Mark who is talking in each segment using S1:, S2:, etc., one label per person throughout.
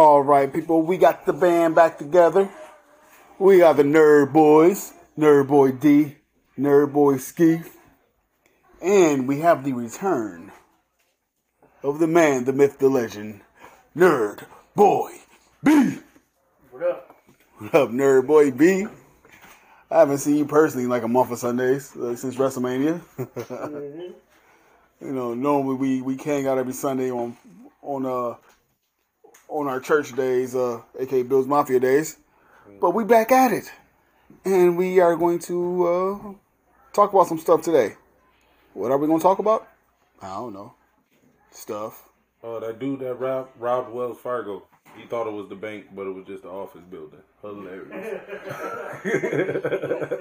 S1: All right, people, we got the band back together. We got the Nerd Boys, Nerd Boy D, Nerd Boy Ski, and we have the return of the man, the myth, the legend, Nerd Boy B.
S2: What up?
S1: What up, Nerd Boy B? I haven't seen you personally in like a month of Sundays uh, since WrestleMania. you know, normally we we hang out every Sunday on on uh on our church days, uh, aka Bills Mafia days. But we back at it, and we are going to uh, talk about some stuff today. What are we going to talk about? I don't know. Stuff.
S3: Oh, that dude that robbed, robbed Wells Fargo. He thought it was the bank, but it was just the office building. Hilarious.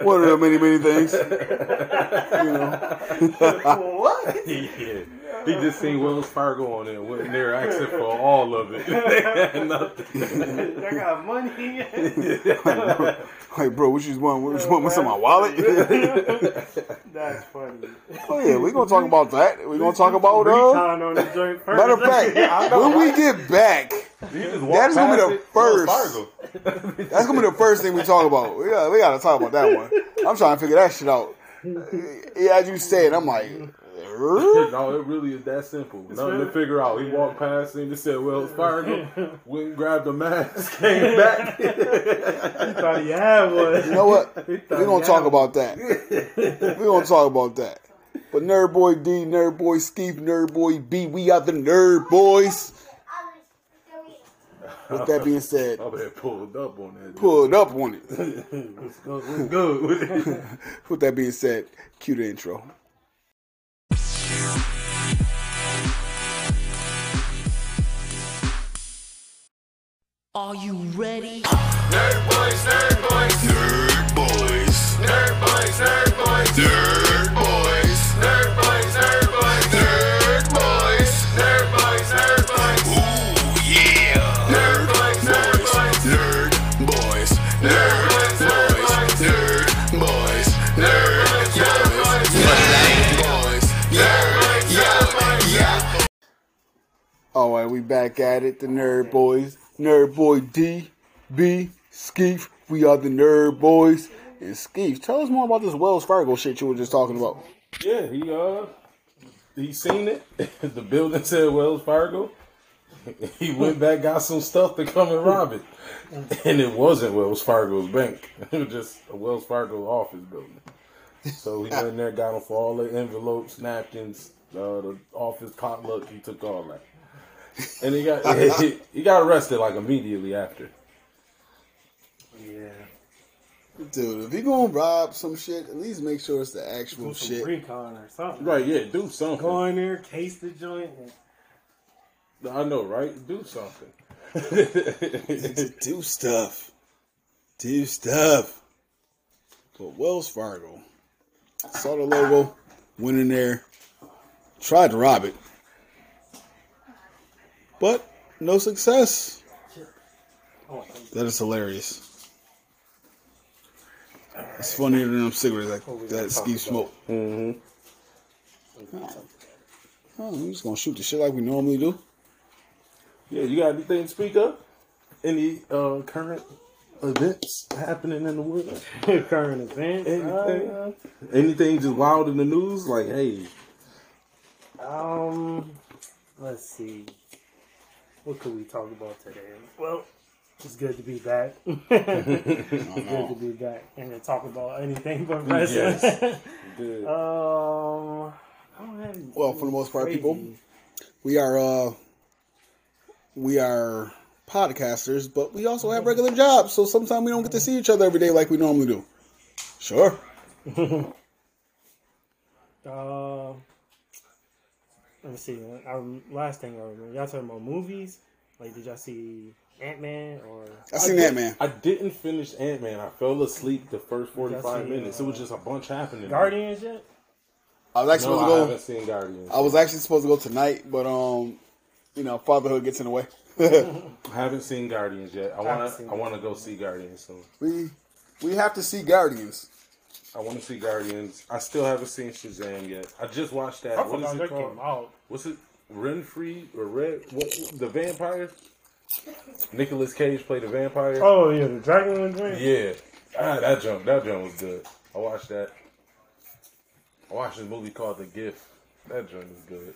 S1: One of the many many things. you know.
S2: what?
S3: yeah. He just seen Wells Fargo on there, went in there asking for all of it. they had nothing.
S2: I got money.
S1: Like, bro, what you just want? What you want? What's in my wallet?
S2: That's funny.
S1: oh yeah, we're gonna talk about that. We're gonna talk about uh.
S2: On first.
S1: Matter of fact, when we get back, That is gonna be the
S3: it,
S1: first. That's gonna be the first thing we talk about. We got, we got to talk about that one. I'm trying to figure that shit out. Yeah, as you said, I'm like?
S3: No, it really is that simple. Nothing to figure out. He walked past and just said Wells Fargo, went and grabbed a mask, came back.
S2: He thought he had one.
S1: you know what? We're
S2: thought
S1: gonna talk
S2: had
S1: about that. We're gonna talk about that. But Nerd Boy D, Nerd Boy Steve, Nerd Boy B, we are the Nerd Boys. With that being said,
S3: I bet pulled up on that.
S1: pulled up on it.
S3: What's good? What's good with it?
S1: With that being said, cue the intro.
S4: Are you ready?
S5: Nerd boys, nerd boys, nerd boys, nerd boys, nerd boys, nerd
S1: All right, we back at it. The Nerd Boys, Nerd Boy D, B, Skeef. We are the Nerd Boys. And Skeef, tell us more about this Wells Fargo shit you were just talking about.
S3: Yeah, he uh, he seen it. the building said Wells Fargo. He went back, got some stuff to come and rob it, and it wasn't Wells Fargo's bank. It was just a Wells Fargo office building. So he went in there, got him for all the envelopes, napkins, uh, the office potluck. He took all that, and he got he, he got arrested like immediately after.
S2: Yeah.
S1: Dude, if you gonna rob some shit, at least make sure it's the actual
S2: Do some
S1: shit.
S2: recon or something.
S3: Right? Yeah, do something.
S2: Go in there, case the joint. and-
S3: I know, right? Do something.
S1: Do stuff. Do stuff. But Wells Fargo. Saw the logo, went in there, tried to rob it. But no success. That is hilarious. It's funnier than them cigarettes like that ski smoke.
S3: Mm-hmm.
S1: Oh, we just gonna shoot the shit like we normally do.
S3: Yeah, you got anything to speak of? Any uh, current events happening in the world?
S2: current events.
S3: Anything?
S2: Uh,
S3: Anything just wild in the news? Like, hey,
S2: Um, let's see. What could we talk about today? Well, it's good to be back. it's good to be back and to talk about anything but wrestling.
S3: Yes. good.
S2: um, I don't have any-
S1: Well, for the most part,
S2: crazy.
S1: people, we are uh we are podcasters, but we also have regular jobs, so sometimes we don't get to see each other every day like we normally do. Sure.
S2: Uh, let me see. I, last thing I remember, y'all talking about movies. Like, did y'all see Ant Man or?
S1: I seen Ant Man.
S3: I didn't finish Ant Man. I fell asleep the first forty five
S2: Y'all
S3: five
S2: seen,
S3: minutes. It was just a bunch happening.
S2: Guardians yet?
S1: I was actually
S3: No, I
S1: supposed to
S3: haven't
S1: go.
S3: seen Guardians.
S1: I was actually supposed to go tonight, but um, you know, fatherhood gets in the way.
S3: I haven't seen Guardians yet. I wanna I wanna go see Guardians soon.
S1: we we have to see Guardians.
S3: I wanna see Guardians. I still haven't seen Shazam yet. I just watched that.
S2: I
S3: What is it called? What's it? Renfield or Red? What? The vampire? Nicolas Cage played a vampire.
S2: Oh yeah, the Dracula dream.
S3: Yeah, ah, that jump, that jump was good. I watched that. I watched this movie called The Gift. That jump was good.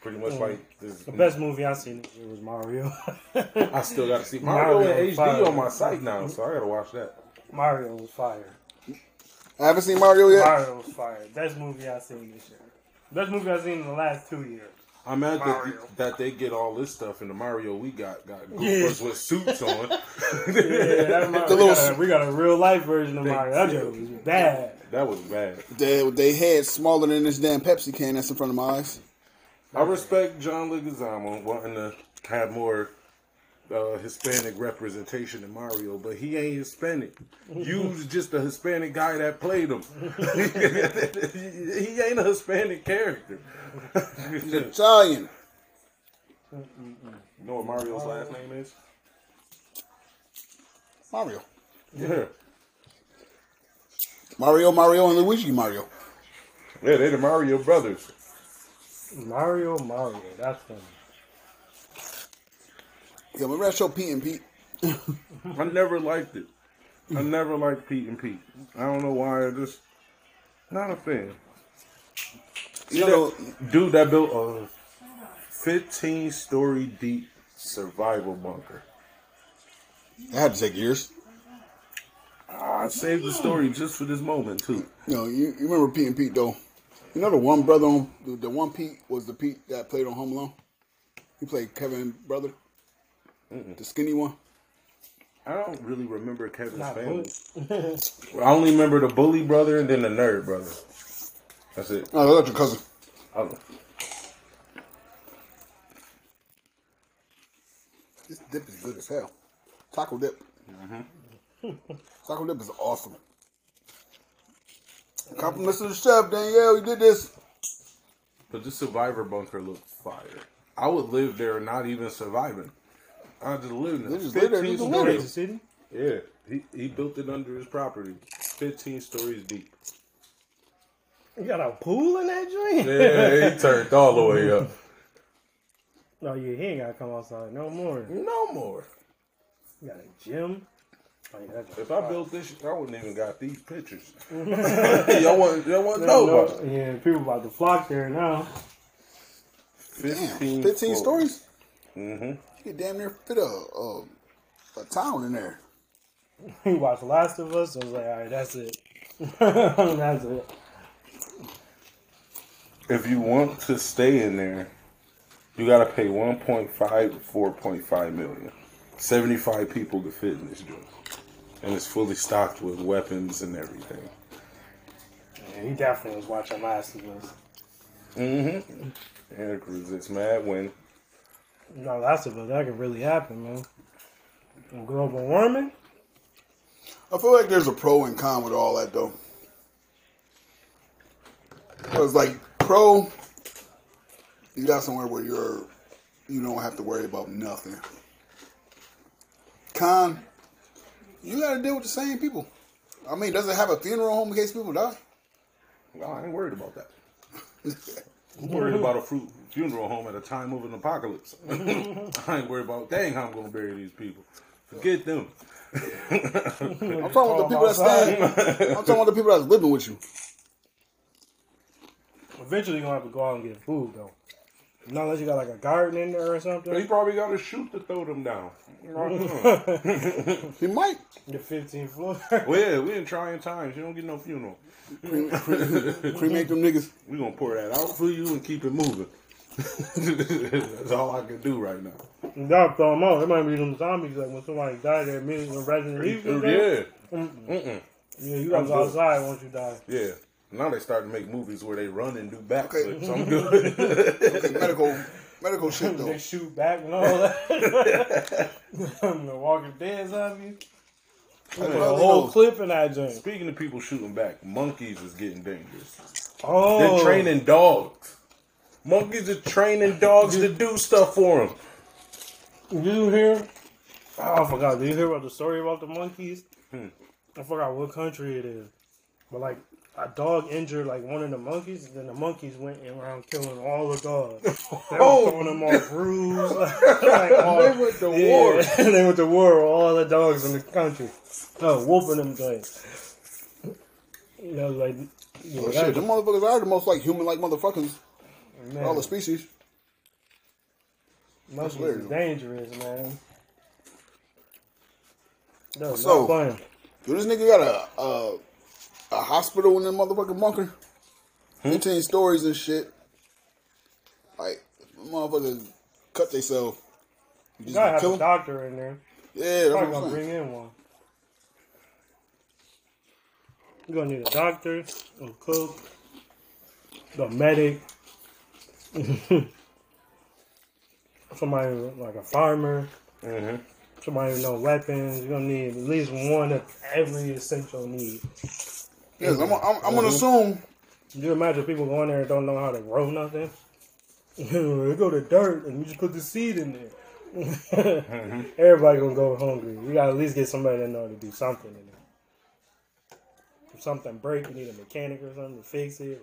S3: Pretty much like this.
S2: The best movie I seen year was Mario.
S3: I still got to see Mario,
S2: Mario
S3: in HD
S2: fire.
S3: on my site now, so I gotta watch that.
S2: Mario was fire.
S1: I haven't seen Mario yet.
S2: Mario was fire. Best movie I've seen this year. Best movie I've seen in the last two years.
S3: I'm mad that, that they get all this stuff in the Mario we got got
S2: Yeah.
S3: with suits on.
S2: Yeah, that Mario, we, got a, we got a real life version of
S3: Big
S2: Mario. That
S3: deal.
S2: joke was bad.
S3: that was bad.
S1: They they had smaller than this damn Pepsi can that's in front of my eyes.
S3: I respect John Leguizamo wanting to have more uh, Hispanic representation in Mario, but he ain't Hispanic. Use just a Hispanic guy that played him. he ain't a Hispanic character.
S1: Italian.
S3: You know what Mario's last name is?
S1: Mario.
S3: Yeah.
S1: Mario, Mario, and Luigi Mario.
S3: Yeah, they're the Mario brothers.
S2: Mario, Mario. That's funny.
S1: Yeah, remember that show Pete and Pete?
S3: I never liked it. I never liked Pete and Pete. I don't know why. I just not a fan.
S1: You know,
S3: Dude that built a 15 story deep survival bunker.
S1: that had to take years.
S3: I saved the story just for this moment too.
S1: No, you, you remember Pete and Pete though. You know the one brother on the, the one Pete was the Pete that played on Home Alone. He played Kevin brother, the skinny one.
S3: I don't really remember Kevin's
S2: Not
S3: family. I only remember the bully brother and then the nerd brother. That's it.
S1: Oh, that's your cousin.
S3: I don't-
S1: This dip is good as hell. Taco dip. Mm-hmm. Taco dip is awesome. Compliments to the chef, Danielle. He did this.
S3: But this survivor bunker looked fire. I would live there not even surviving. I just live in
S1: They
S3: it.
S1: just live there,
S3: 15
S1: just
S3: stories.
S2: Kansas City?
S3: Yeah, he, he built it under his property. 15 stories deep.
S2: You got a pool in that joint?
S3: Yeah, he turned all the way up.
S2: No, yeah, he ain't got to come outside no more.
S3: No more.
S2: You got a gym. Oh, yeah, that joint
S3: If I built this, I wouldn't even got these pictures. y'all want, y'all want to know
S2: No,
S3: about it.
S2: yeah, people about to flock there now.
S1: Damn,
S3: 15,
S1: 15 stories?
S3: Mm-hmm.
S1: You could damn near fit a, a, a town in there.
S2: He watched Last of Us. I was like, all right, that's it. that's it.
S3: If you want to stay in there, you got to pay 1.5 to 4.5 million. 75 people to fit in this joint. And it's fully stocked with weapons and everything.
S2: Yeah, he definitely was watching Last of Us.
S3: Mm-hmm. And Cruz, it's mad when
S2: No, Last of Us, that could really happen, man. And global warming?
S1: I feel like there's a pro and con with all that though. Because like pro, you got somewhere where you're you don't have to worry about nothing. Con, you got to deal with the same people. I mean, does it have a funeral home in case people die?
S3: Well, I ain't worried about that. I'm worried about a fu- funeral home at a time of an apocalypse. I ain't worried about dang how I'm gonna bury these people. Forget them.
S1: I'm talking about the people that staying. I'm talking about the people that's living with you.
S2: Eventually, you're going to have to go out and get food, though. Not unless you got like a garden in there or something.
S3: He probably got to shoot to throw them down. You know what I'm saying?
S1: He might
S2: The 15th floor.
S3: well, yeah, we in trying times. You don't get no funeral.
S1: cremate them niggas.
S3: We gonna pour that out for you and keep it moving. That's all I can do right now.
S2: You gotta throw them out. It might be them zombies like when somebody died there immediately when Resident Evil.
S3: Yeah,
S2: Yeah, you gotta go outside once you die.
S3: yeah. Now they start to make movies where they run and do backflips.
S1: Okay.
S3: So I'm mm-hmm. good.
S1: Medical, medical shit though.
S2: They shoot back and all that. the Walking Dead zombies.
S1: That's
S2: A whole
S1: know.
S2: clip in that joint.
S3: Speaking of people shooting back, monkeys is getting dangerous.
S2: Oh,
S3: They're training dogs. Monkeys are training dogs to do stuff for them.
S2: Did you hear? Oh, I forgot. Did you hear about the story about the monkeys?
S3: Hmm.
S2: I forgot what country it is, but like a dog injured like one of the monkeys, and then the monkeys went around killing all the dogs. They were
S3: Oh.
S2: throwing them all bruised. like, all,
S3: They went to
S2: yeah,
S3: war.
S2: they went to war with all the dogs in the country. Oh, whooping them things. You know, like, you know,
S1: Oh, shit, them motherfuckers are the most like human-like motherfuckers
S2: man,
S1: all the species. hilarious.
S2: is dangerous, man. No,
S1: So-
S2: playing.
S1: Do this nigga got a a, a hospital in that motherfucking bunker? Hmm? Fifteen stories and shit. Like motherfuckers cut themselves. You
S2: gotta have
S1: kill
S2: a doctor in there.
S1: Yeah, that's
S2: Probably gonna bring in one. You're gonna need a doctor, a cook, a medic, somebody like a farmer, mm-hmm. somebody with no weapons. You're gonna need at least one of every essential need.
S1: Yes, I'm, I'm, I'm gonna mm-hmm. assume.
S2: Can you imagine people going there and don't know how to grow nothing? they go to dirt and you just put the seed in there. Mm-hmm. Everybody gonna go hungry. You gotta at least get somebody that know to do something in there. If something break, you need a mechanic or something to fix it.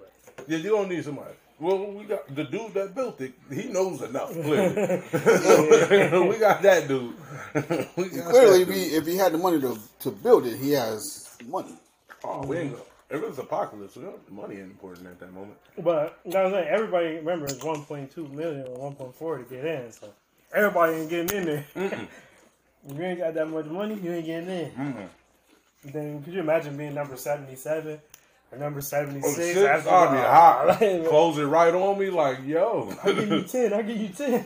S3: Yeah, you don't need somebody. Well, we got the dude that built it. He knows enough. Clearly, we got that dude. got
S1: Clearly,
S3: that
S1: if he if he had the money to to build it, he has money.
S3: oh, we ain't gonna. If it's apocalypse, we don't- money ain't important at that moment.
S2: But you know what I'm saying? Everybody remember it's 1.2 million or 1.4 to get in, so everybody ain't getting in there. if you ain't got that much money, you ain't getting in. Then could you imagine being number 77 or number 76?
S3: Oh, shit,
S2: after
S3: I'll be hot. Close it right on me, like yo.
S2: I give you 10, I give you 10.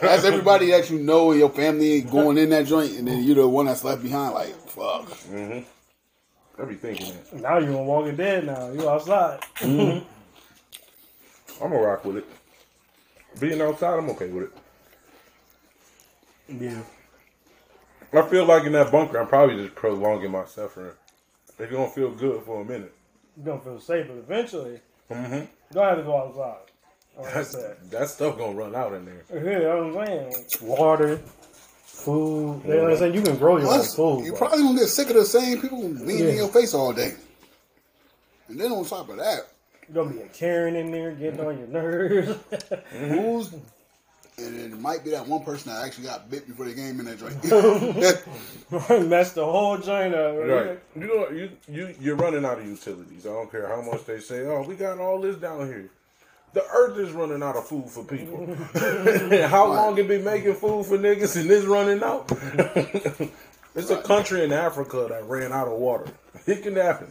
S1: That's everybody that you know in your family going in that joint, and then you're the one that's left behind. Like fuck. Mm-hmm.
S3: I be thinking that.
S2: now you on Walking Dead now. You outside. Mm-hmm.
S3: I'm gonna rock with it. Being outside, I'm okay with it.
S2: Yeah.
S3: I feel like in that bunker, I'm probably just prolonging my suffering. It's gonna feel good for a minute.
S2: You're going to feel safe, but eventually,
S3: Mm-hmm.
S2: you don't have to go outside. Like
S3: That's,
S2: said.
S3: that stuff gonna run out in there.
S2: Yeah, you know what I'm saying? Water, food. You know what I'm saying? You can grow your own food.
S1: you
S2: bro.
S1: probably gonna get sick of the same people being in your face all day. And then on top of that,
S2: You're gonna be a Karen in there getting on your nerves.
S1: who's and it might be that one person that actually got bit before the game in that joint.
S2: Mess the whole joint up.
S3: Right. You know, you you you're running out of utilities. I don't care how much they say. Oh, we got all this down here. The earth is running out of food for people. how long it been making food for niggas and this running out? it's a country in Africa that ran out of water. It can happen.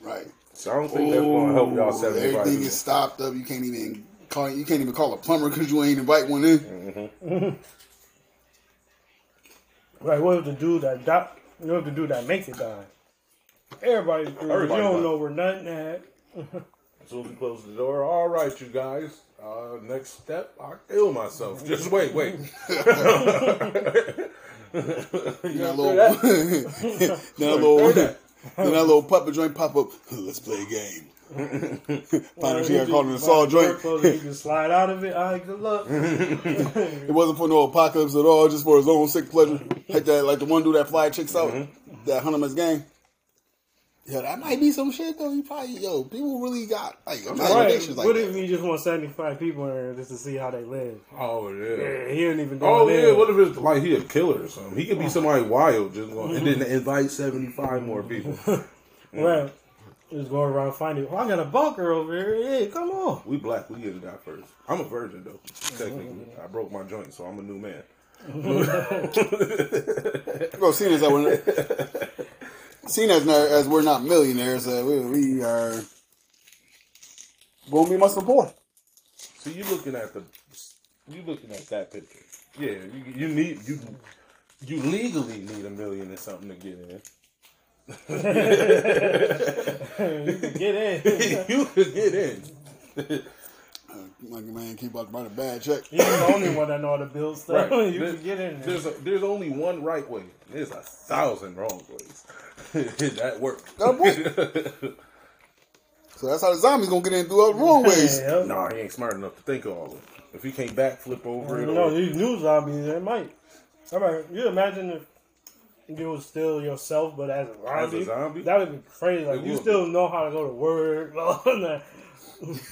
S1: right.
S3: So I don't think that's gonna help y'all
S1: Ooh. Everything is stopped up. You can't even call. You can't even call a plumber because you ain't invite one in.
S2: Right, what if the dude that die, you know if the dude that makes it die? Everybody's screwed.
S3: Everybody
S2: you don't
S3: died.
S2: know where nothing at.
S3: As soon as we close the door, all right, you guys. Uh, next step, I kill myself. Just wait, wait.
S1: Then that little, then that little, then that little puppet joint pop up. Let's play a game. Finally, she got caught in the saw joint.
S2: You can slide out of it. All right, good luck.
S1: It wasn't for no apocalypse at all, just for his own sick pleasure. Like that, like the one dude that fly chicks out, mm-hmm. that Hunter Hunter's game. Yeah, that might be some shit though. You probably yo, people really got like
S2: Right.
S1: imaginations like
S2: what
S1: that.
S2: if you just want 75 people in there just to see how they live?
S3: Oh yeah.
S2: Yeah, he didn't even do
S3: Oh
S2: it.
S3: yeah, what if it's like he a killer or something? He could be oh. somebody wild, just going, and then invite seventy five more people.
S2: Well, just going around finding. Oh, I got a bunker over here. Hey, come on.
S3: We black, we get it out first. I'm a virgin though. Technically, I broke my joint, so I'm a new man.
S1: Go see this. that we're seeing as as we're not millionaires, uh, we, we are gonna be my support.
S3: See, you looking at the, you looking at that picture. Yeah, you, you need you, you legally need a million or something to get in.
S2: You can get in.
S3: you could get in.
S1: Uh, like man, keep out to a bad check.
S2: You're the only one that know how to build stuff.
S3: Right.
S2: you
S3: There-
S2: can get in there.
S3: There's a, there's only one right way. There's a thousand wrong ways. that works.
S1: That boy. So that's how the zombies gonna get in through all the wrong ways.
S2: Yeah.
S3: nah, he ain't smart enough to think of all of it. If he can't backflip over it,
S2: You know,
S3: or,
S2: these new zombies, they might. All right, you imagine if you was still yourself, but as a
S3: As
S2: zombie,
S3: a zombie?
S2: that would be crazy. Like
S3: It
S2: you
S3: would
S2: still know how to go to work.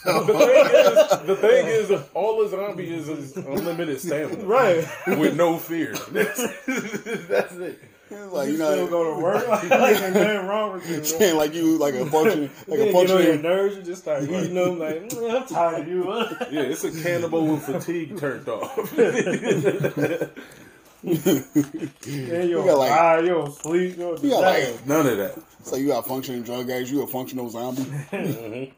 S2: All
S3: the thing is, the thing is, all a zombie is is unlimited stamina,
S2: right.
S3: With no fear. That's, that's it.
S1: It's like
S2: You
S1: you
S2: still
S1: know,
S2: go to work. Like, ain't nothing wrong with you.
S1: saying like you like a function, like
S2: Then
S1: a
S2: you get on your
S1: functioning.
S2: nerves, you just start eating them. Like, "Mm, I'm tired of you.
S3: Yeah, it's a cannibal with fatigue turned off.
S2: And you're
S1: got, like-
S2: tired, you're asleep. You're
S1: You got like,
S3: None of that.
S1: it's like you got functioning drug addicts. You a functional zombie.
S3: Mm-hmm.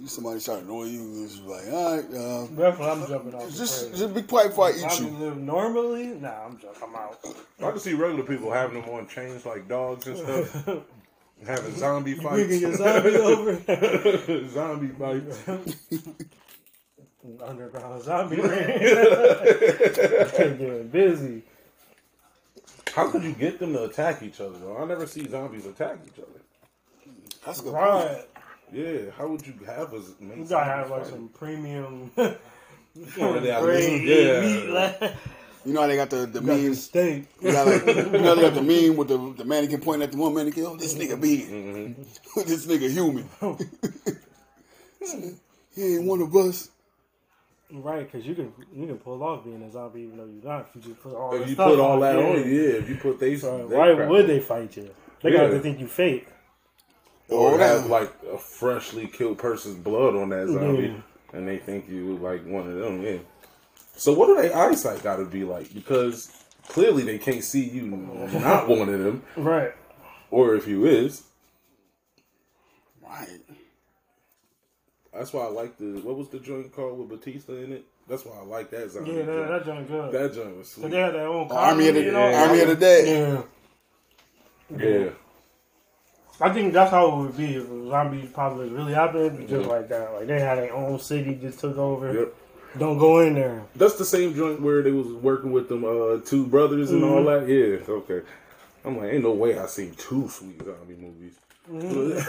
S1: You somebody start annoying you. It's like, all right, uh,
S2: That's what I'm jumping off.
S1: just
S2: the
S1: just be quiet before I eat
S2: I
S1: you.
S2: live normally. Nah, I'm just I'm out.
S3: I can see regular people having them on chains like dogs and stuff. Having zombie
S2: Bringing
S3: fights.
S2: your zombie over.
S3: zombie fights.
S2: Underground zombie ring. Getting busy.
S3: How could you get them to attack each other though? I never see zombies attack each other.
S1: That's a good.
S2: Right.
S3: Yeah, how would you have us?
S2: You gotta have like some premium
S3: Yeah,
S2: grade
S3: yeah.
S2: meat. Like,
S1: You know how they got the the
S2: got the
S1: meme.
S2: steak.
S1: You, got like, you know they got the meme with the the mannequin pointing at the one mannequin. Oh, this nigga big. Mm-hmm. this nigga human. Oh. he ain't one of us.
S2: Right, because you can you can pull off being a zombie even though you're not. If you just put all
S3: If you
S2: stuff
S3: put all
S2: on,
S3: that
S2: yeah.
S3: on, yeah. If you put they,
S2: So
S3: they
S2: why
S3: crap
S2: would
S3: on.
S2: they fight you? They
S3: Yeah.
S2: got to think you fake.
S3: Or
S1: Oh,
S3: have like a freshly killed person's blood on that zombie,
S2: Yeah.
S3: and they think you like one of them. Yeah. So what do they eyesight got to be like? Because clearly they can't see you not one of them,
S2: Right.
S3: or if you is.
S1: Right.
S3: That's why I like the what was the joint called with Batista in it. That's why I like that zombie.
S2: Yeah, that,
S3: joint.
S2: that joint good.
S3: that joint was
S2: so they had their own
S1: Army of the
S2: comedy and all.
S1: Army of the Dead.
S2: Yeah.
S3: yeah.
S2: I think that's how it would be if zombie apocalypse really happened, just like that. Like they had their own city, just took over.
S3: Yep.
S2: Don't go in there.
S3: That's the same joint where they was working with them uh, two brothers and all that. Yeah, okay. I'm like, ain't no way I seen two sweet zombie movies.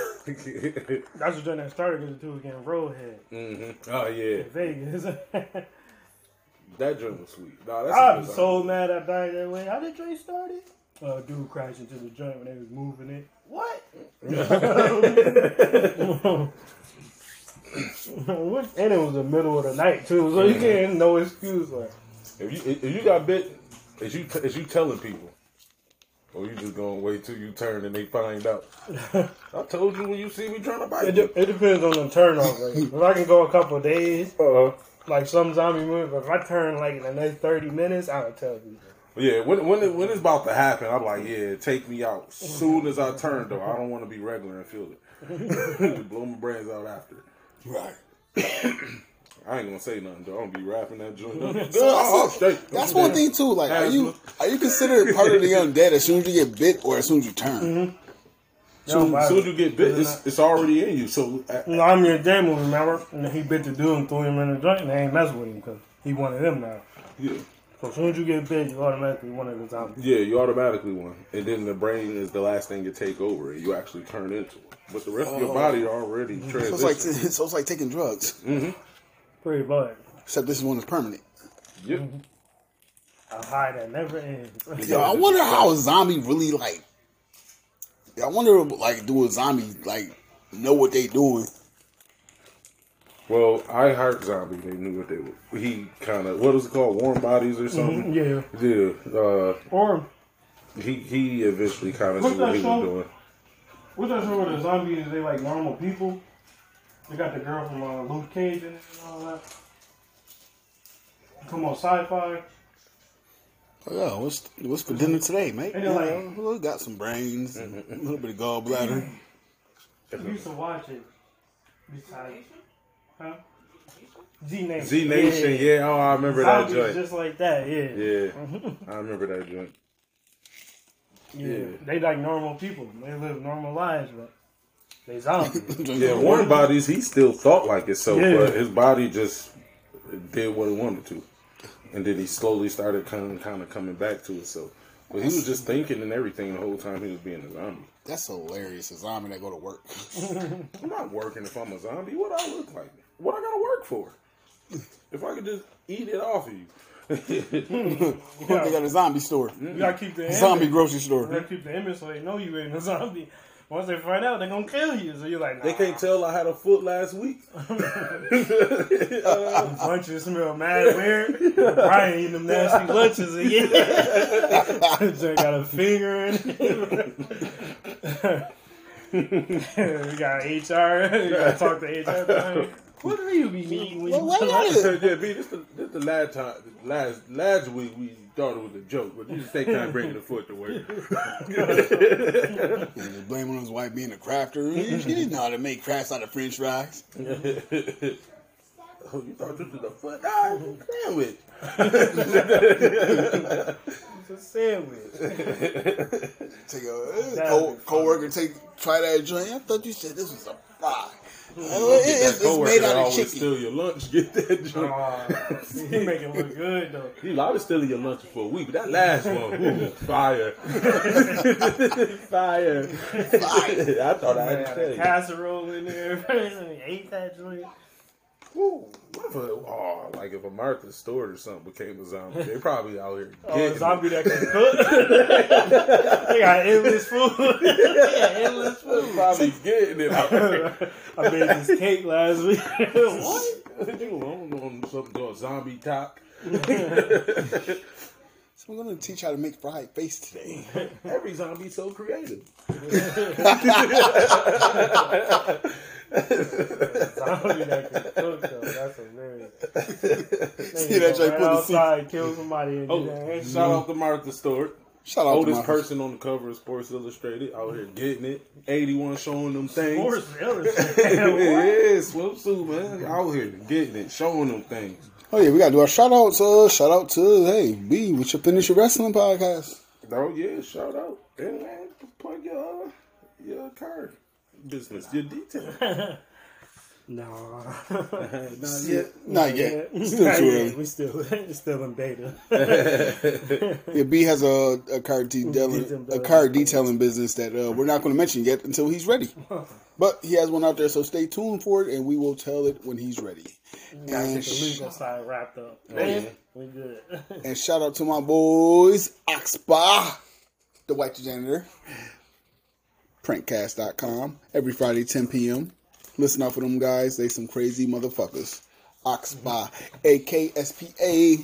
S2: That's the joint that started because the two was getting roadhead
S3: hmm Oh yeah,
S2: in Vegas.
S3: that joint was sweet. Nah,
S2: I'm so mad I died that way. How did joint started? Uh, dude crashed into the joint when they was moving it. What? What- and it was the middle of the night too, so you can't no excuse. Like,
S3: If you if you got bit, is you is you telling people, or you just gonna wait till you turn and they find out? I told you when you see me trying to bite
S2: it,
S3: you.
S2: de- it depends on the turn off. Like, if I can go a couple of days,
S3: Uh,
S2: like some zombie movie, but if I turn like in the next thirty minutes, I'll tell you.
S3: Yeah, when when it, when it's about to happen, I'm like, yeah, take me out. Soon as I turn though, I don't want to be regular and feel it. Blow my brains out after.
S1: Right.
S3: I ain't gonna say nothing though. I'm gonna be rapping that joint. up.
S1: So
S3: Oh,
S1: that's,
S3: straight.
S1: that's one thing too. Like, are you are you considered part of the undead as soon as you get bit or as soon as you turn?
S3: Soon,
S2: No,
S3: soon as you get bit, it's, it's already in you. So uh,
S2: No, I'm your dead movie, remember? And then he bit the dude and threw him in the joint, and they ain't messing with him because he wanted of them now.
S3: yeah,
S2: So as soon as you get bit, you automatically one of the zombies.
S3: yeah, you automatically won, and then the brain is the last thing to take over, and you actually turn into it. But the rest of your oh. body already
S1: So it's like so it's like taking drugs, mm-hmm.
S2: Pretty much.
S1: except this one is permanent.
S3: Yep. Mm-hmm.
S2: A high that never ends.
S1: Yo, I wonder how a zombie really like. I wonder like do a zombie like know what they doing?
S3: Well, I heart zombie. They knew what they were. He kind of what is it called? Warm bodies or something.
S2: yeah.
S3: Yeah. Uh,
S2: Or
S3: he he eventually kind of
S2: What's
S3: knew what
S2: that
S3: he
S2: show?
S3: was doing.
S2: what's that show where the zombies they like normal people? They got the girl from uh, Luke Cage and all that. Come on, sci-fi.
S1: Oh, yeah, what's what's for dinner today, mate?
S2: Ain't it like-
S1: know, we got some brains, a little bit of gallbladder.
S2: I used to watch it. Besides, huh? Z Nation.
S3: Z Nation. Yeah. Oh, I remember that joint.
S2: just like that. Yeah.
S3: Yeah. I remember that joint.
S2: Yeah.
S3: Yeah.
S2: They like normal people. They live normal lives, but they zombies.
S3: Yeah, warm bodies. He still thought like itself,
S2: Yeah.
S3: but his body just did what it wanted to, and then he slowly started kind of, kind of coming back to itself. But he was just thinking and everything the whole time he was being a zombie.
S1: That's hilarious. A zombie that go to work.
S3: I'm not working if I'm a zombie. What I look like? What I gotta work for? If I could just eat it off of you.
S1: What they got a zombie store,
S2: You gotta keep the
S1: zombie
S2: image.
S1: grocery
S2: You
S1: store.
S2: gotta keep the image so they know you ain't a zombie. Once they find out, they're gonna kill you. So you're like, nah.
S3: They can't tell I had a foot last week.
S2: lunches smell mad weird. Brian eating them nasty lunches again. Jay got a finger in it. we got HR. You gotta talk to HR. Brian. What do you be eating when you
S1: Well, why not?
S3: yeah, B, this the, this the last time, last last week we thought it was a joke, but you just take time bringing the foot to work.
S1: They're blaming on his wife being a crafter. She didn't know how to make crafts out of French fries.
S3: oh, you thought this was a foot? Nah, it's a sandwich.
S2: It's a sandwich.
S1: Take a uh, co- co-worker take try that joint. I thought you said this was a fry. It-
S3: Get
S1: it's,
S3: that
S1: it's
S3: coworker
S1: made
S3: that
S1: out of
S3: always
S1: chicken.
S3: steal your lunch. Get that joint.
S2: Aw, he make it look good though.
S3: You know, I was stealing your lunch for a week, but that last one, ooh, fire, fire. I thought I had to
S2: had
S3: tell
S2: a
S3: you.
S2: casserole in there. They ate that joint.
S3: Ooh, what if a, oh, like if a Martha Stewart or something became a zombie? They probably out here
S2: Oh,
S3: getting
S2: a zombie that can cook. they got endless food. they got endless
S3: it.
S2: food.
S3: probably getting it out there.
S2: I made this cake last week. what?
S3: Nigga, I'm on something called zombie talk.
S1: So I'm gonna teach how to make fried face today.
S3: Every zombie's so creative.
S2: Zombie that can cook though. That's hilarious.
S1: See that joint
S2: right
S1: put the
S2: outside, kill somebody, and
S3: Oh,
S2: do that.
S3: shout out to Martha Stewart.
S1: Shout out to
S3: Oldest
S1: my
S3: person on the cover of Sports Illustrated out here getting it. 81 showing them things.
S2: Sports Illustrated.
S3: yeah,
S2: Illustrated.
S3: swimsuit, man. Out here getting it, showing them things.
S1: Oh yeah, we gotta do our shout outs. Uh, shout out to hey B with your finish your wrestling podcast.
S3: Oh, yeah, shout out. And man, plug your, uh, your card business, your detail.
S2: no.
S3: Not yet.
S1: Not yet. Still
S2: Not
S1: too early.
S2: We still still in beta.
S1: Yeah, B has a, a card detailing a card detailing business that uh, we're not going to mention yet until he's ready. But he has one out there, so stay tuned for it, and we will tell it when he's ready. And,
S2: get the legal side wrapped up.
S3: yeah.
S2: We good.
S1: and shout out to my boys, Oxpa, the white janitor, prankcast.com, every Friday, 10 p.m. Listen out for them guys. They some crazy motherfuckers. Oxpa, A-K-S-P-A.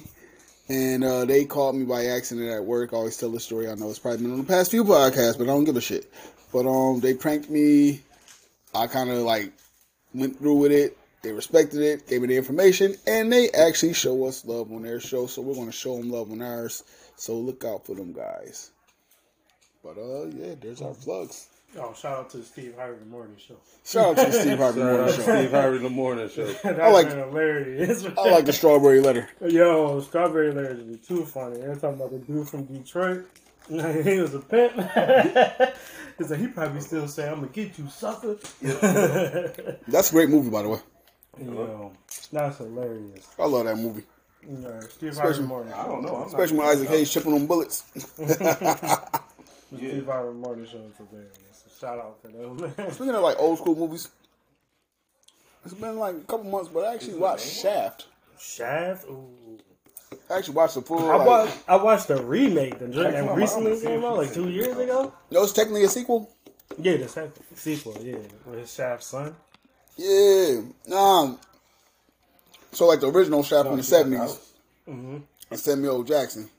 S1: And uh, they called me by accident at work. I always tell the story. I know it's probably been on the past few podcasts, but I don't give a shit. But um, they pranked me. I kind of like went through with it. They respected it, gave me the information, and they actually show us love on their show. So we're going to show them love on ours. So look out for them guys. But uh, yeah, there's our plugs.
S2: Oh, shout out to the Steve Harvey Morning Show.
S1: Shout out to the Steve Harvey Morning Show.
S3: Steve Harvey in the morning show.
S2: That's
S1: like-
S2: been hilarious.
S1: I like the strawberry letter.
S2: Yo, Strawberry letter is too funny. They're talking about the dude from Detroit. he was a pimp. He's like, he probably still say, I'm going to get you, sucker.
S1: That's a great movie, by the way.
S2: Yo, that's hilarious.
S1: I love that movie,
S2: You know, Steve Harvey
S1: Especially-
S2: Morning
S3: I don't know. I'm
S1: especially when Isaac Hayes chipping on bullets.
S2: Steve Harvey Morning Show is hilarious. So shout out to them, man.
S1: Speaking of like old school movies, it's been like a couple months, but I actually watched Shaft.
S2: Shaft? Ooh.
S1: I actually watched the full.
S2: I
S1: like-
S2: watched, I watched the remake, the joint
S3: Check my
S2: that recently came out, like two years ago.
S1: No, it's technically a sequel.
S2: Yeah, the sec- sequel, yeah, with his Shaft son.
S1: Yeah. Um. So like the original Shaft from the seventies,
S2: Mm-hmm.
S1: and Samuel L. Jackson,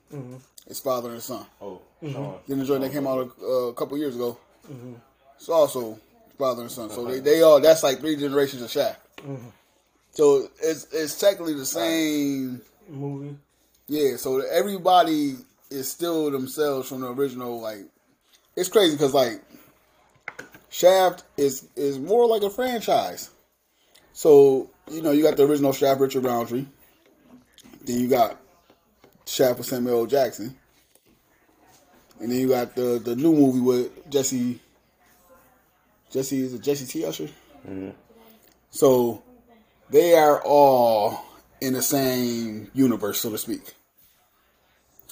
S1: his father and son.
S3: Oh,
S2: Mm-hmm.
S3: Sean.
S1: Then the joint that came out a, a couple years ago,
S2: Mm-hmm.
S1: It's also father and son. So they, they all that's like three generations of Shaft.
S2: Mm-hmm.
S1: So it's it's technically the same.
S2: Movie.
S1: Yeah. So everybody is still themselves from the original. Like it's crazy because like Shaft is is more like a franchise. So you know you got the original Shaft, Richard Roundtree. Then you got Shaft with Samuel L. Jackson. And then you got the the new movie with Jesse. Jesse is a Jesse T. Usher? Mm-hmm. So they are all in the same universe, so to speak.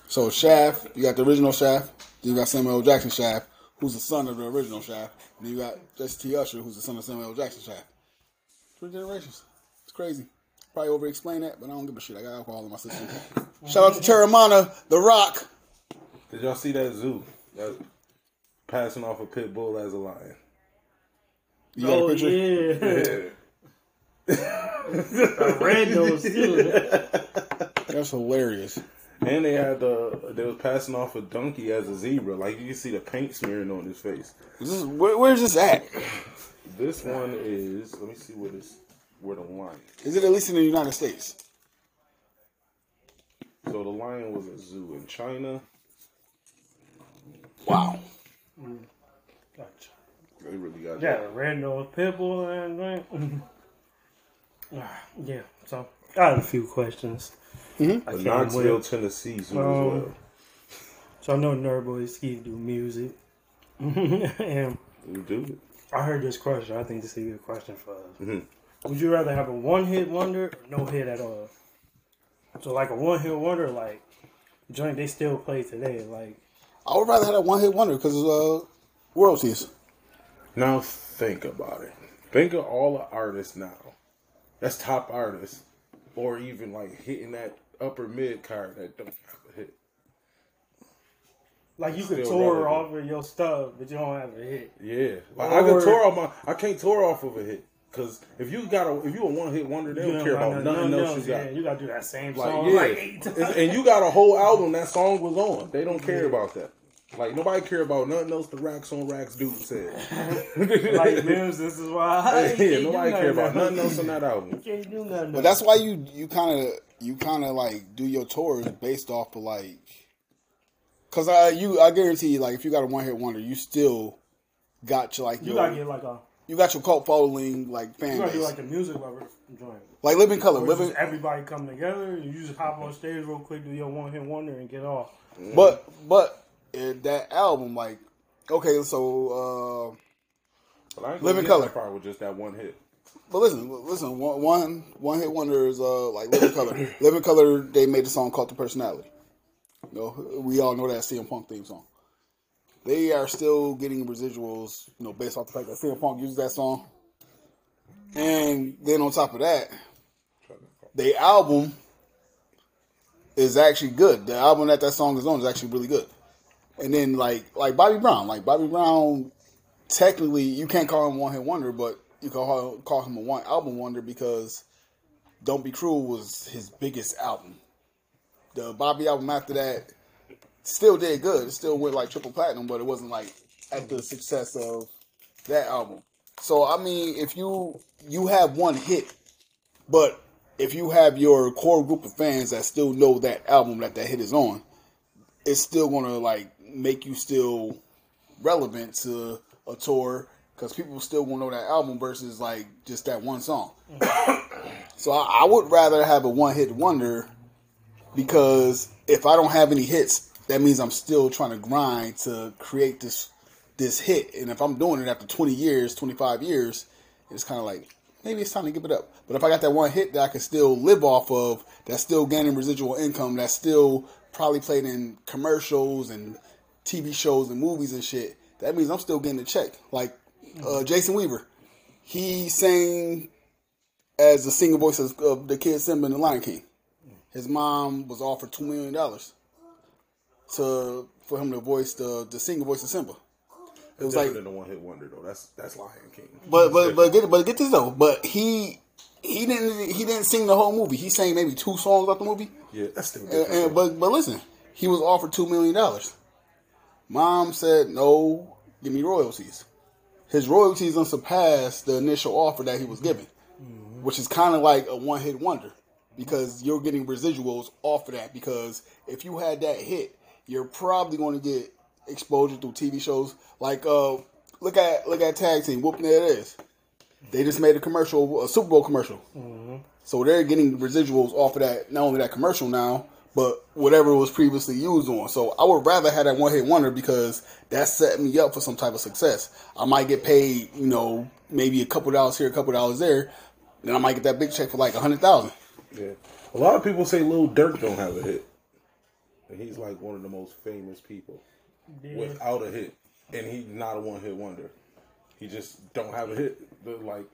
S1: So Shaft, you got the original Shaft, then you got Samuel L. Jackson Shaft, who's the son of the original Shaft, and then you got Jesse T. Usher, who's the son of Samuel L. Jackson Shaft. Three generations. It's crazy. probably over explain that, but I don't give a shit. I got alcohol in my system. Shout out to Terramana, The Rock.
S3: Did y'all see that zoo? That passing off a pit bull as a lion.
S1: You got a
S2: Oh
S1: picture?
S2: yeah, I read those too.
S1: That's hilarious.
S3: And they had the they was passing off a donkey as a zebra. Like you can see the paint smearing on his face.
S1: This is, where, where's this at?
S3: This one is let me see what is where the lion.
S1: Is it at least in the United States?
S3: So the lion was a zoo in China.
S1: Wow.
S2: Gotcha.
S3: They really got
S2: Yeah,
S3: that.
S2: red nose pitbull and thing. Ah, yeah. So I have a few questions. I
S3: But
S2: can't
S3: Knoxville,
S2: wait.
S3: Tennessee zoo
S2: Um,
S3: as well.
S2: So I know Nerd Boy Ski do music, and
S3: We do it.
S2: I heard this question. I think this is a good question for us. Would you rather have a one hit wonder or no hit at all? So like a one hit wonder, like joint they still play today. Like
S1: I would rather have a one hit wonder because uh, royalties.
S3: Now think about it. Think of all the artists now. That's top artists, or even like hitting that upper mid card that don't have a hit.
S2: like you could
S3: Still
S2: tour off of your stuff, but you don't have a hit.
S3: Yeah, like I
S2: Or-
S3: can tour off my. I can't tour off of a hit because if you got a if you a one hit wonder, they don't care about nothing else you
S2: yeah,
S3: got.
S2: you gotta do that same
S3: Like
S2: song
S3: yeah,
S2: like eight times.
S3: and you got a whole album that song was on. They don't care about that. Like nobody care about nothing else the racks on racks dude said.
S2: like Mims, this is why.
S3: yeah, nobody care about nothing else on that album.
S2: Can't do nothing.
S1: But that's why you you kind of you kind of like do your tours based off of like, cause I you I guarantee you like if you got a one hit wonder, you still got your like
S2: you
S1: your,
S2: gotta get like a
S1: you got your cult following like fan
S2: you gotta
S1: base,
S2: do like a music lover joint.
S1: like Living Colour,
S2: Where
S1: Living.
S2: just everybody come together. You just hop on stage real quick, do your one hit wonder, and get off.
S1: But but uh, that album like okay so uh
S3: ain't
S1: Living
S3: Colour. far with just that one hit.
S1: but listen listen one one one hit wonder is uh like Living Colour Living Colour they made a song called The Personality. You know we all know that CM Punk theme song. They are still getting residuals you know based off the fact that CM Punk used that song. And then on top of that, the album is actually good. The album that that song is on is actually really good. And then like like Bobby Brown, like Bobby Brown, technically you can't call him one hit wonder, but you can call, call him a one album wonder because Don't Be Cruel was his biggest album. The Bobby album after that still did good. It still went like triple platinum, but it wasn't like at the success of that album. So I mean, if you you have one hit, but if you have your core group of fans that still know that album that that hit is on, it's still gonna like make you still relevant to a tour because people still will know that album versus like just that one song. Mm-hmm. so I, I would rather have a one hit wonder because if I don't have any hits, that means I'm still trying to grind to create this this hit. And if I'm doing it after 20 years, 25 years, it's kind of like maybe it's time to give it up. But if I got that one hit that I can still live off of, that's still gaining residual income, that's still probably played in commercials and TV shows and movies and shit, that means I'm still getting a check. Like uh, Jason Weaver, he sang as the singing voice of, the kid Simba in The Lion King. His mom was offered two million dollars to for him to voice the the singing voice of Simba. It was like
S3: Different than a one hit wonder though. That's that's Lion King.
S1: but but but get but get this though. But he he didn't he didn't sing the whole movie. He sang maybe two songs of the movie.
S3: yeah, that's still
S1: And, and- but but listen, he was offered two million dollars. Mom said no, give me royalties. His royalties unsurpassed the initial offer that he was given, which is kind of like a one hit wonder because you're getting residuals off of that. Because if you had that hit, you're probably going to get exposure through TV shows. Like uh, look at look at tag team whooping there it is. They just made a commercial, a Super Bowl commercial. So they're getting residuals off of that, not only that commercial now, but whatever it was previously used on. So I would rather have that one hit wonder because that set me up for some type of success. I might get paid, you know, maybe a couple dollars here, a couple dollars there, then I might get that big check for like a hundred thousand.
S3: Yeah. A lot of people say Lil Durk don't have a hit. And he's like one of the most famous people without a hit. And he's not a one hit wonder. He just don't have a hit. But like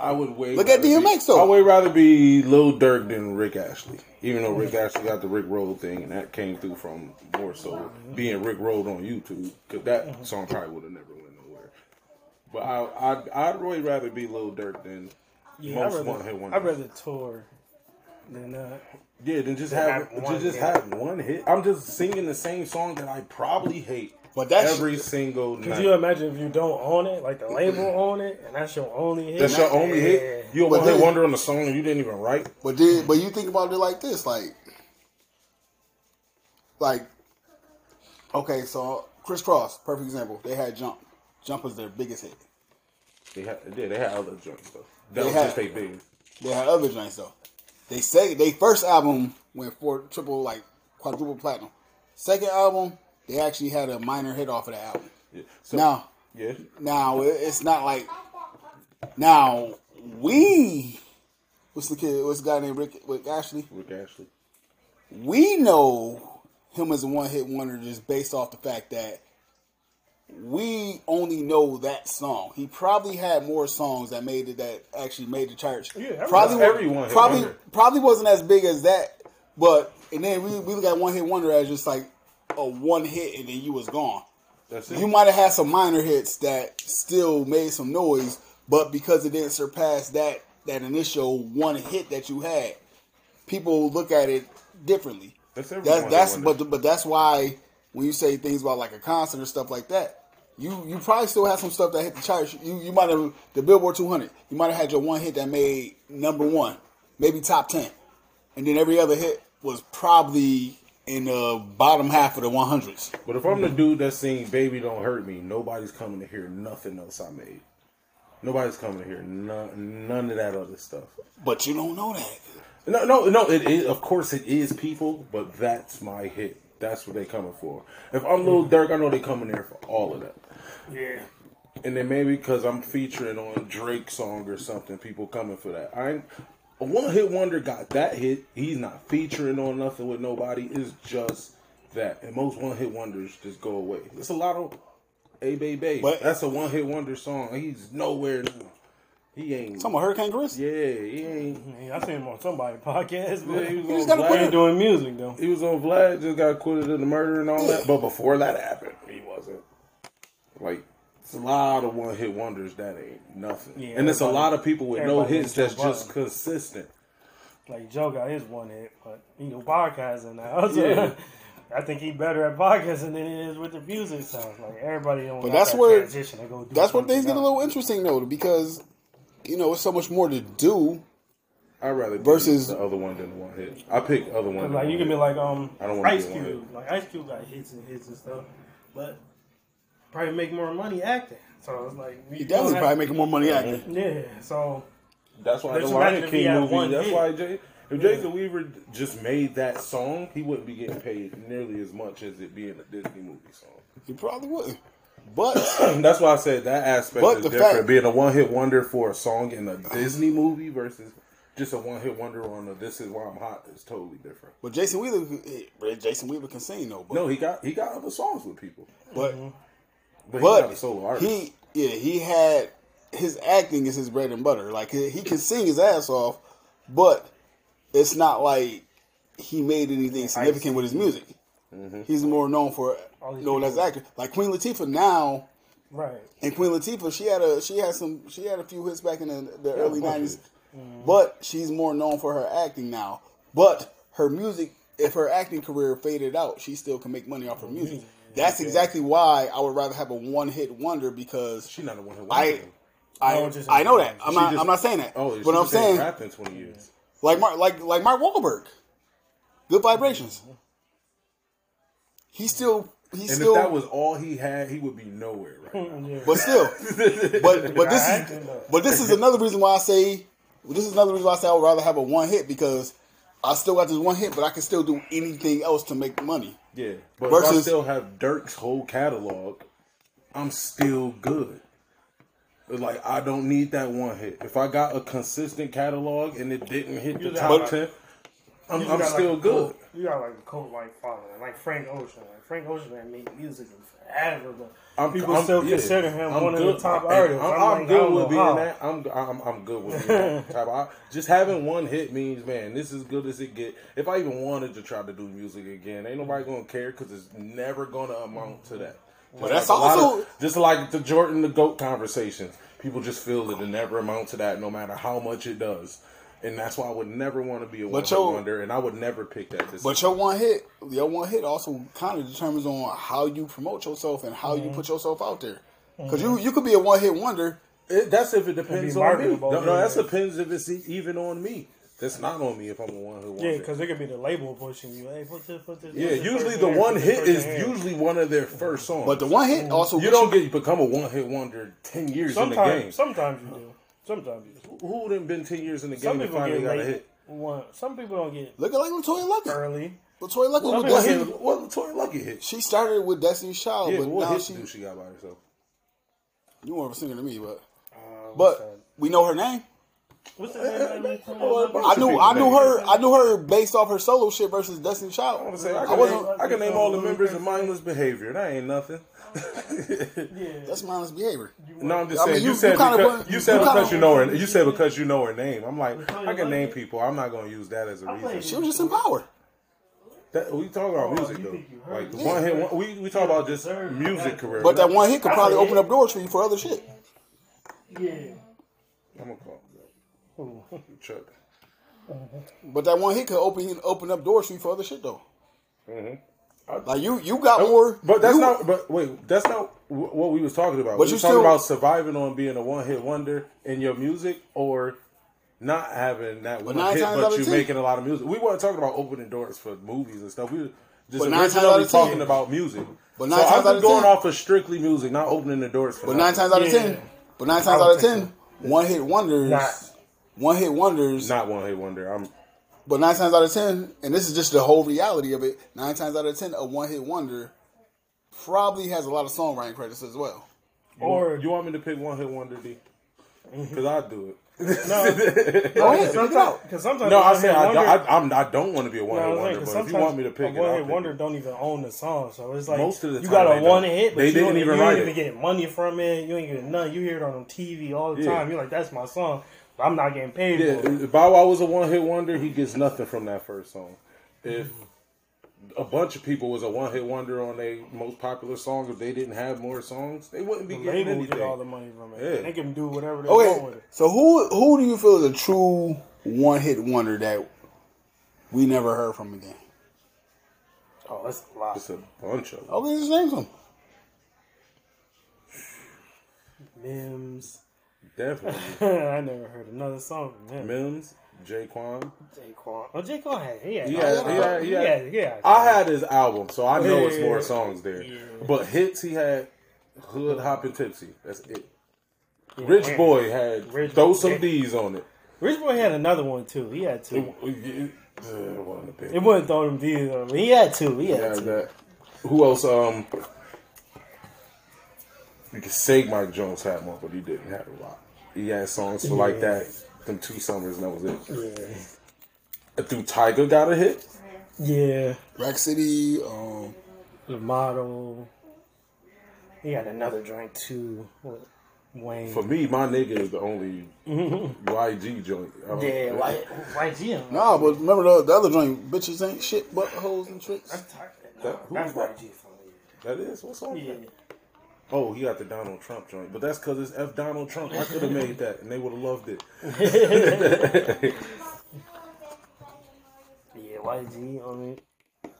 S3: I would way
S1: Look at DMX, though.
S3: I would rather be Lil Durk than Rick Astley. Even though Rick Astley got the Rick Roll thing, and that came through from more so being Rick Rolled on YouTube, because that song probably would have never went nowhere. But I, I'd, I'd really rather be Lil Durk than
S2: Yeah,
S3: most
S2: I'd
S3: one hit
S2: rather. I'd rather tour than uh,
S3: Yeah, then just
S2: Than
S3: have,
S2: have one
S3: just
S2: hit.
S3: have one hit. I'm just singing the same song that I probably hate.
S1: But that's-
S3: every single
S2: Could
S3: night.
S2: you imagine if you don't own it, like the label own it, and that's your only hit?
S3: That's your only hit. You a
S1: But
S3: one hit
S1: then-
S3: wonder on the song and you didn't even write.
S1: But did but you think about it like this, like like okay, so Kris Kross, perfect example. They had Jump. Jump was their biggest hit.
S3: They had, yeah, they had other joints though. That
S1: They
S3: was
S1: had-
S3: just they big.
S1: They had other joints though. They say they first album went for triple like quadruple platinum. Second album, they actually had a minor hit off of that album.
S3: Yeah. So,
S1: Now,
S3: yeah,
S1: now it's not like now we what's the kid? What's the guy named Rick, Rick Astley?
S3: Rick Astley.
S1: we know him as a one hit wonder just based off the fact that we only know that song. He probably had more songs that made it that actually made the church.
S2: Yeah,
S1: probably
S3: that's
S1: probably
S3: wonder.
S1: probably wasn't as big as that, but and then we we look at one hit wonder as just like a one hit and then you was gone.
S3: That's it.
S1: You might have had some minor hits that still made some noise, but because it didn't surpass that that initial one hit that you had, people look at it differently.
S3: That's
S1: That's that's but but that's why when you say things about like a concert or stuff like that, you you probably still have some stuff that hit the charts. You you might have the Billboard 200. You might have had your one hit that made number one, maybe top ten, and then every other hit was probably in the bottom half of the 100s.
S3: But if I'm the dude that's singing "Baby Don't Hurt Me," nobody's coming to hear nothing else I made. Nobody's coming to hear none, none of that other stuff.
S1: But you don't know that.
S3: No, no, no. It is, of course, it is people, but that's my hit. That's what they coming for. If I'm Lil mm-hmm. Durk, I know they coming there for all of that.
S2: Yeah.
S3: And then maybe because I'm featuring on Drake song or something, people coming for that. I ain't, a one hit wonder got that hit. He's not featuring on nothing with nobody. It's just that. And most one hit wonders just go away. It's a lot of A Baby.
S1: But-
S3: That's a one hit wonder song. He's nowhere. New. He ain't.
S1: Some of Hurricane Chris.
S3: yeah, he ain't.
S2: Yeah, I seen him on somebody's podcast,
S3: Yeah,
S2: but
S3: he was
S1: just
S3: on
S1: gotta
S3: Vlad.
S1: put
S2: doing music though.
S3: He was on Vlad, just got acquitted of the murder and all that. But before that happened, he wasn't. Like, it's a lot of one hit wonders that ain't nothing.
S2: Yeah,
S3: and it's a lot of people with no hits that's
S2: Joe
S3: just consistent.
S2: Like Joe got his one hit, but he do podcasting now. So
S3: Yeah.
S2: I think he better at podcasting than he is with the music sounds. Like everybody don't.
S1: But that's
S2: that
S1: where-
S2: transition to go do
S1: That's where
S2: something
S1: things get a little interesting though, because you know it's so much more to do.
S3: I'd rather
S1: Versus-
S3: the other one than the one hit. I pick other one. than
S2: Like you
S3: one
S2: can be like um
S3: I don't wanna
S2: Ice
S3: one
S2: Cube. Like Ice Cube got hits and hits and stuff, but probably make more money acting. So I was like
S1: He definitely probably making more money acting.
S2: Yeah. So
S3: That's why the
S2: imagine
S3: Lion King movie. That's
S2: hit.
S3: why Jay, if Jason Weaver just made that song, he wouldn't be getting paid nearly as much as it being a Disney movie song.
S1: He probably wouldn't. But
S3: That's why I said that aspect
S1: But
S3: is
S1: the
S3: different.
S1: fact-
S3: Being a one hit wonder for a song in a Disney movie versus just a one hit wonder on a This Is Why I'm Hot is totally different.
S1: but Jason Wheeler, eh, Jason Wheeler can sing though. But
S3: No, he got he got other songs with people,
S1: but
S3: but, he's not a solo artist.
S1: he yeah he had his acting is his bread and butter. Like he, he can sing his ass off, but it's not like he made anything significant with his music.
S3: Mm-hmm.
S1: He's more known for known as actor. Like Queen Latifah now.
S2: right.
S1: And Queen Latifah, she had a she had some she had a few hits back in the, the early
S3: bunch of
S1: nineties, but she's more known for her acting now. But her music, if her acting career faded out, she still can make money off her music. That's exactly why I would rather have a one hit wonder because
S3: She's not a one hit
S1: I
S3: wonder.
S1: I
S2: No, just-
S1: I know that I'm not
S3: just-
S1: I'm not saying that,
S3: Oh,
S1: but I'm saying
S3: rapped in twenty years.
S1: like Mark like like Mark Wahlberg, Good Vibrations. He still he
S3: And
S1: still
S3: if that was all he had, he would be nowhere right now.
S2: Yeah.
S1: But still, but but this is but this is another reason why I say this is another reason why I say I would rather have a one hit because I still got this one hit, but I can still do anything else to make money.
S3: Yeah, but if I still have Durk's whole catalog, I'm still good. Like I don't need that one hit. If I got a consistent catalog and it didn't hit the
S2: But-
S3: top ten, I'm, I'm
S2: got,
S3: still
S2: like,
S3: good.
S2: cult- You got like a cult like following, like Frank Ocean. Like Frank Ocean man made music forever, but
S3: I'm,
S2: people
S3: I'm-
S2: still
S3: yeah,
S2: consider him
S3: I'm
S2: one of
S3: good.
S2: the top artists.
S3: I'm,
S2: I'm
S3: I'm
S2: like,
S3: good with being
S2: how.
S3: that. I'm, I'm I'm good with being that type. Of, just having one hit means, man, this is good as it get. If I even wanted to try to do music again, ain't nobody mm. gonna care because it's never gonna amount to that. Mm.
S1: But
S3: Just
S1: that's
S3: like a lot of-
S1: also-
S3: just like the Jordan the Goat conversations. People just feel that it never amount to that, no matter how much it does. And that's why I would never want to be a one hit wonder, and I would never pick that. Decision.
S1: But your one hit, your one hit also kind of determines on how you promote yourself and how you mm-hmm. put yourself out there. Mm-hmm. Because you you could be a one hit wonder.
S3: It, that's if it depends on me. No, no, that depends if it's e- even on me. That's not on me if I'm a one who
S2: Yeah, because it could be the label pushing you. Hey, put this, put this.
S3: Yeah,
S2: put
S3: usually the one hit is
S2: here.
S3: usually one of their first songs.
S1: But the one hit mm-hmm. also
S3: you don't get become a one hit wonder ten years in the game.
S2: Sometimes, sometimes you do. Sometimes you do.
S3: Who done been ten years in the
S2: Some
S3: game and
S2: people
S3: finally
S2: get
S3: got a
S2: late.
S3: hit?
S2: One. Some people don't get
S1: Look at like LeToya Luckett.
S2: early.
S1: LeToya Luckett
S2: Some
S1: with
S2: people
S3: What LeToya Luckett hit?
S1: She started with Destiny's Child,
S3: Yeah,
S1: but
S3: what
S1: now she
S3: do she got by herself?
S1: you more of a singer than me, but
S2: Uh,
S1: but
S2: that?
S1: we know her name.
S2: What's the name?
S1: I knew I knew her I knew her based off her solo shit versus Destiny
S3: I
S1: Child.
S3: want to say I
S1: I
S3: can,
S1: wasn't-
S3: name, I can name all the members of mindless behavior. That ain't nothing.
S1: That's mindless behavior.
S3: No, I'm just
S1: I mean,
S3: saying.
S1: you-
S3: you, said
S1: you kinda
S3: because, you
S1: you
S3: said
S1: kinda-
S3: because you know her. You said because you know her name. I'm like, I can name people. I'm not gonna use that as a reason.
S1: She was just in power.
S3: That, we talk about music though. Like the one hit. One, we we talk about just music career.
S1: But that one hit could probably open up doors for you for other shit.
S2: Yeah.
S3: I'm gonna call you. Chuck.
S1: But that one hit could open open up doors for you for other shit though. Mm-hmm. Like you you got more.
S3: But that's
S1: you-
S3: not. But wait, that's not what we was talking about.
S1: But
S3: we
S1: you
S3: was talking
S1: still-
S3: about surviving on being a one hit wonder in your music, or not having that one hit, but you making a lot of music. We weren't talking about opening doors for movies and stuff. We were just
S1: But nine times
S3: originally
S1: of 10
S3: talking about music.
S1: But
S3: so
S1: nine
S3: I'm
S1: times out
S3: just
S1: of
S3: going
S1: 10
S3: off of strictly music, not opening the doors for.
S1: But nine times out of
S2: Yeah.
S1: ten. But nine times out of ten, one hit wonders.
S2: Not.
S1: One hit wonders.
S3: not one hit wonder. I'm
S1: But nine times out of ten, and this is just the whole reality of it. Nine times out of ten, a one hit wonder probably has a lot of songwriting credits as well.
S2: Or
S3: You want me to pick one hit wonder, D? Mm-hmm. Because I do it.
S1: no, ahead, pick it out.
S2: because sometimes
S3: No,
S2: a
S3: I
S2: one-hit
S3: say I,
S2: wonder-
S3: I, I'm, I don't want to be a one
S2: No,
S3: hit
S2: I'm saying,
S3: but if you want me to pick
S2: a
S3: it,
S2: one-hit wonder
S3: it.
S2: don't even own the song, so it's like
S3: Most of the
S2: you got a one
S3: don't.
S2: hit, but
S3: They
S2: you
S3: didn't
S2: don't-
S3: even
S2: you
S3: write
S2: ain't
S3: it.
S2: even getting money from it. You ain't getting nothing. You hear it on TV all the
S3: Yeah.
S2: time. You're like, that's my song, but I'm not getting paid for it.
S3: Yeah, if Bow Wow was a one hit wonder, he gets nothing from that first song. If a bunch of people was a one hit wonder on their most popular songs, if they didn't have more songs, they wouldn't be
S2: The
S3: getting
S2: label get all the money from it.
S3: Yeah.
S2: They can do whatever they want with
S1: Okay,
S2: it.
S1: so who who do you feel is a true one hit wonder that we never heard from again?
S2: Oh, that's a lot.
S3: It's a bunch of them.
S1: Okay, just name some.
S2: Mims.
S3: Definitely.
S2: I never heard another song from him.
S3: Mims, J-Kwon.
S2: J-Kwon. Oh, J-Kwon had. He had.
S3: He
S2: he
S3: had-
S2: had,
S3: he had- he had-
S2: he had-
S3: I had his album, so I know it's more songs there. But hits, he had Hood Hoppin' Tipsy. That's it.
S2: yeah,
S3: Rich
S2: man.
S3: Boy had
S2: Rich
S3: Throw
S2: Boy.
S3: Some D's on it.
S2: Rich Boy had another one too. He had two.
S3: It, one of the
S2: It wouldn't throw them D's on, but he had two. He had
S3: Yeah,
S2: two.
S3: that. Who else? Um, you could say Mike Jones had one, but he didn't have a lot. He had songs for like that, them two summers, and that was it.
S2: Yeah.
S3: Through Tyga got a hit.
S2: Yeah.
S1: Rack City. Um,
S2: The model. He had another joint too. What? Wayne.
S3: For me, my nigga is the only YG joint. Um,
S2: yeah, why? Why G?
S1: nah, but remember the, the other joint, bitches ain't shit but hoes and tricks.
S2: That's
S3: That- who
S2: that's
S3: that?
S2: YG for me.
S3: That is what song? is
S2: Yeah.
S3: that? Oh, he got the Donald Trump joint, but that's because it's F Donald Trump. I could have made that, and they would have loved it.
S2: Yeah, YG. I mean,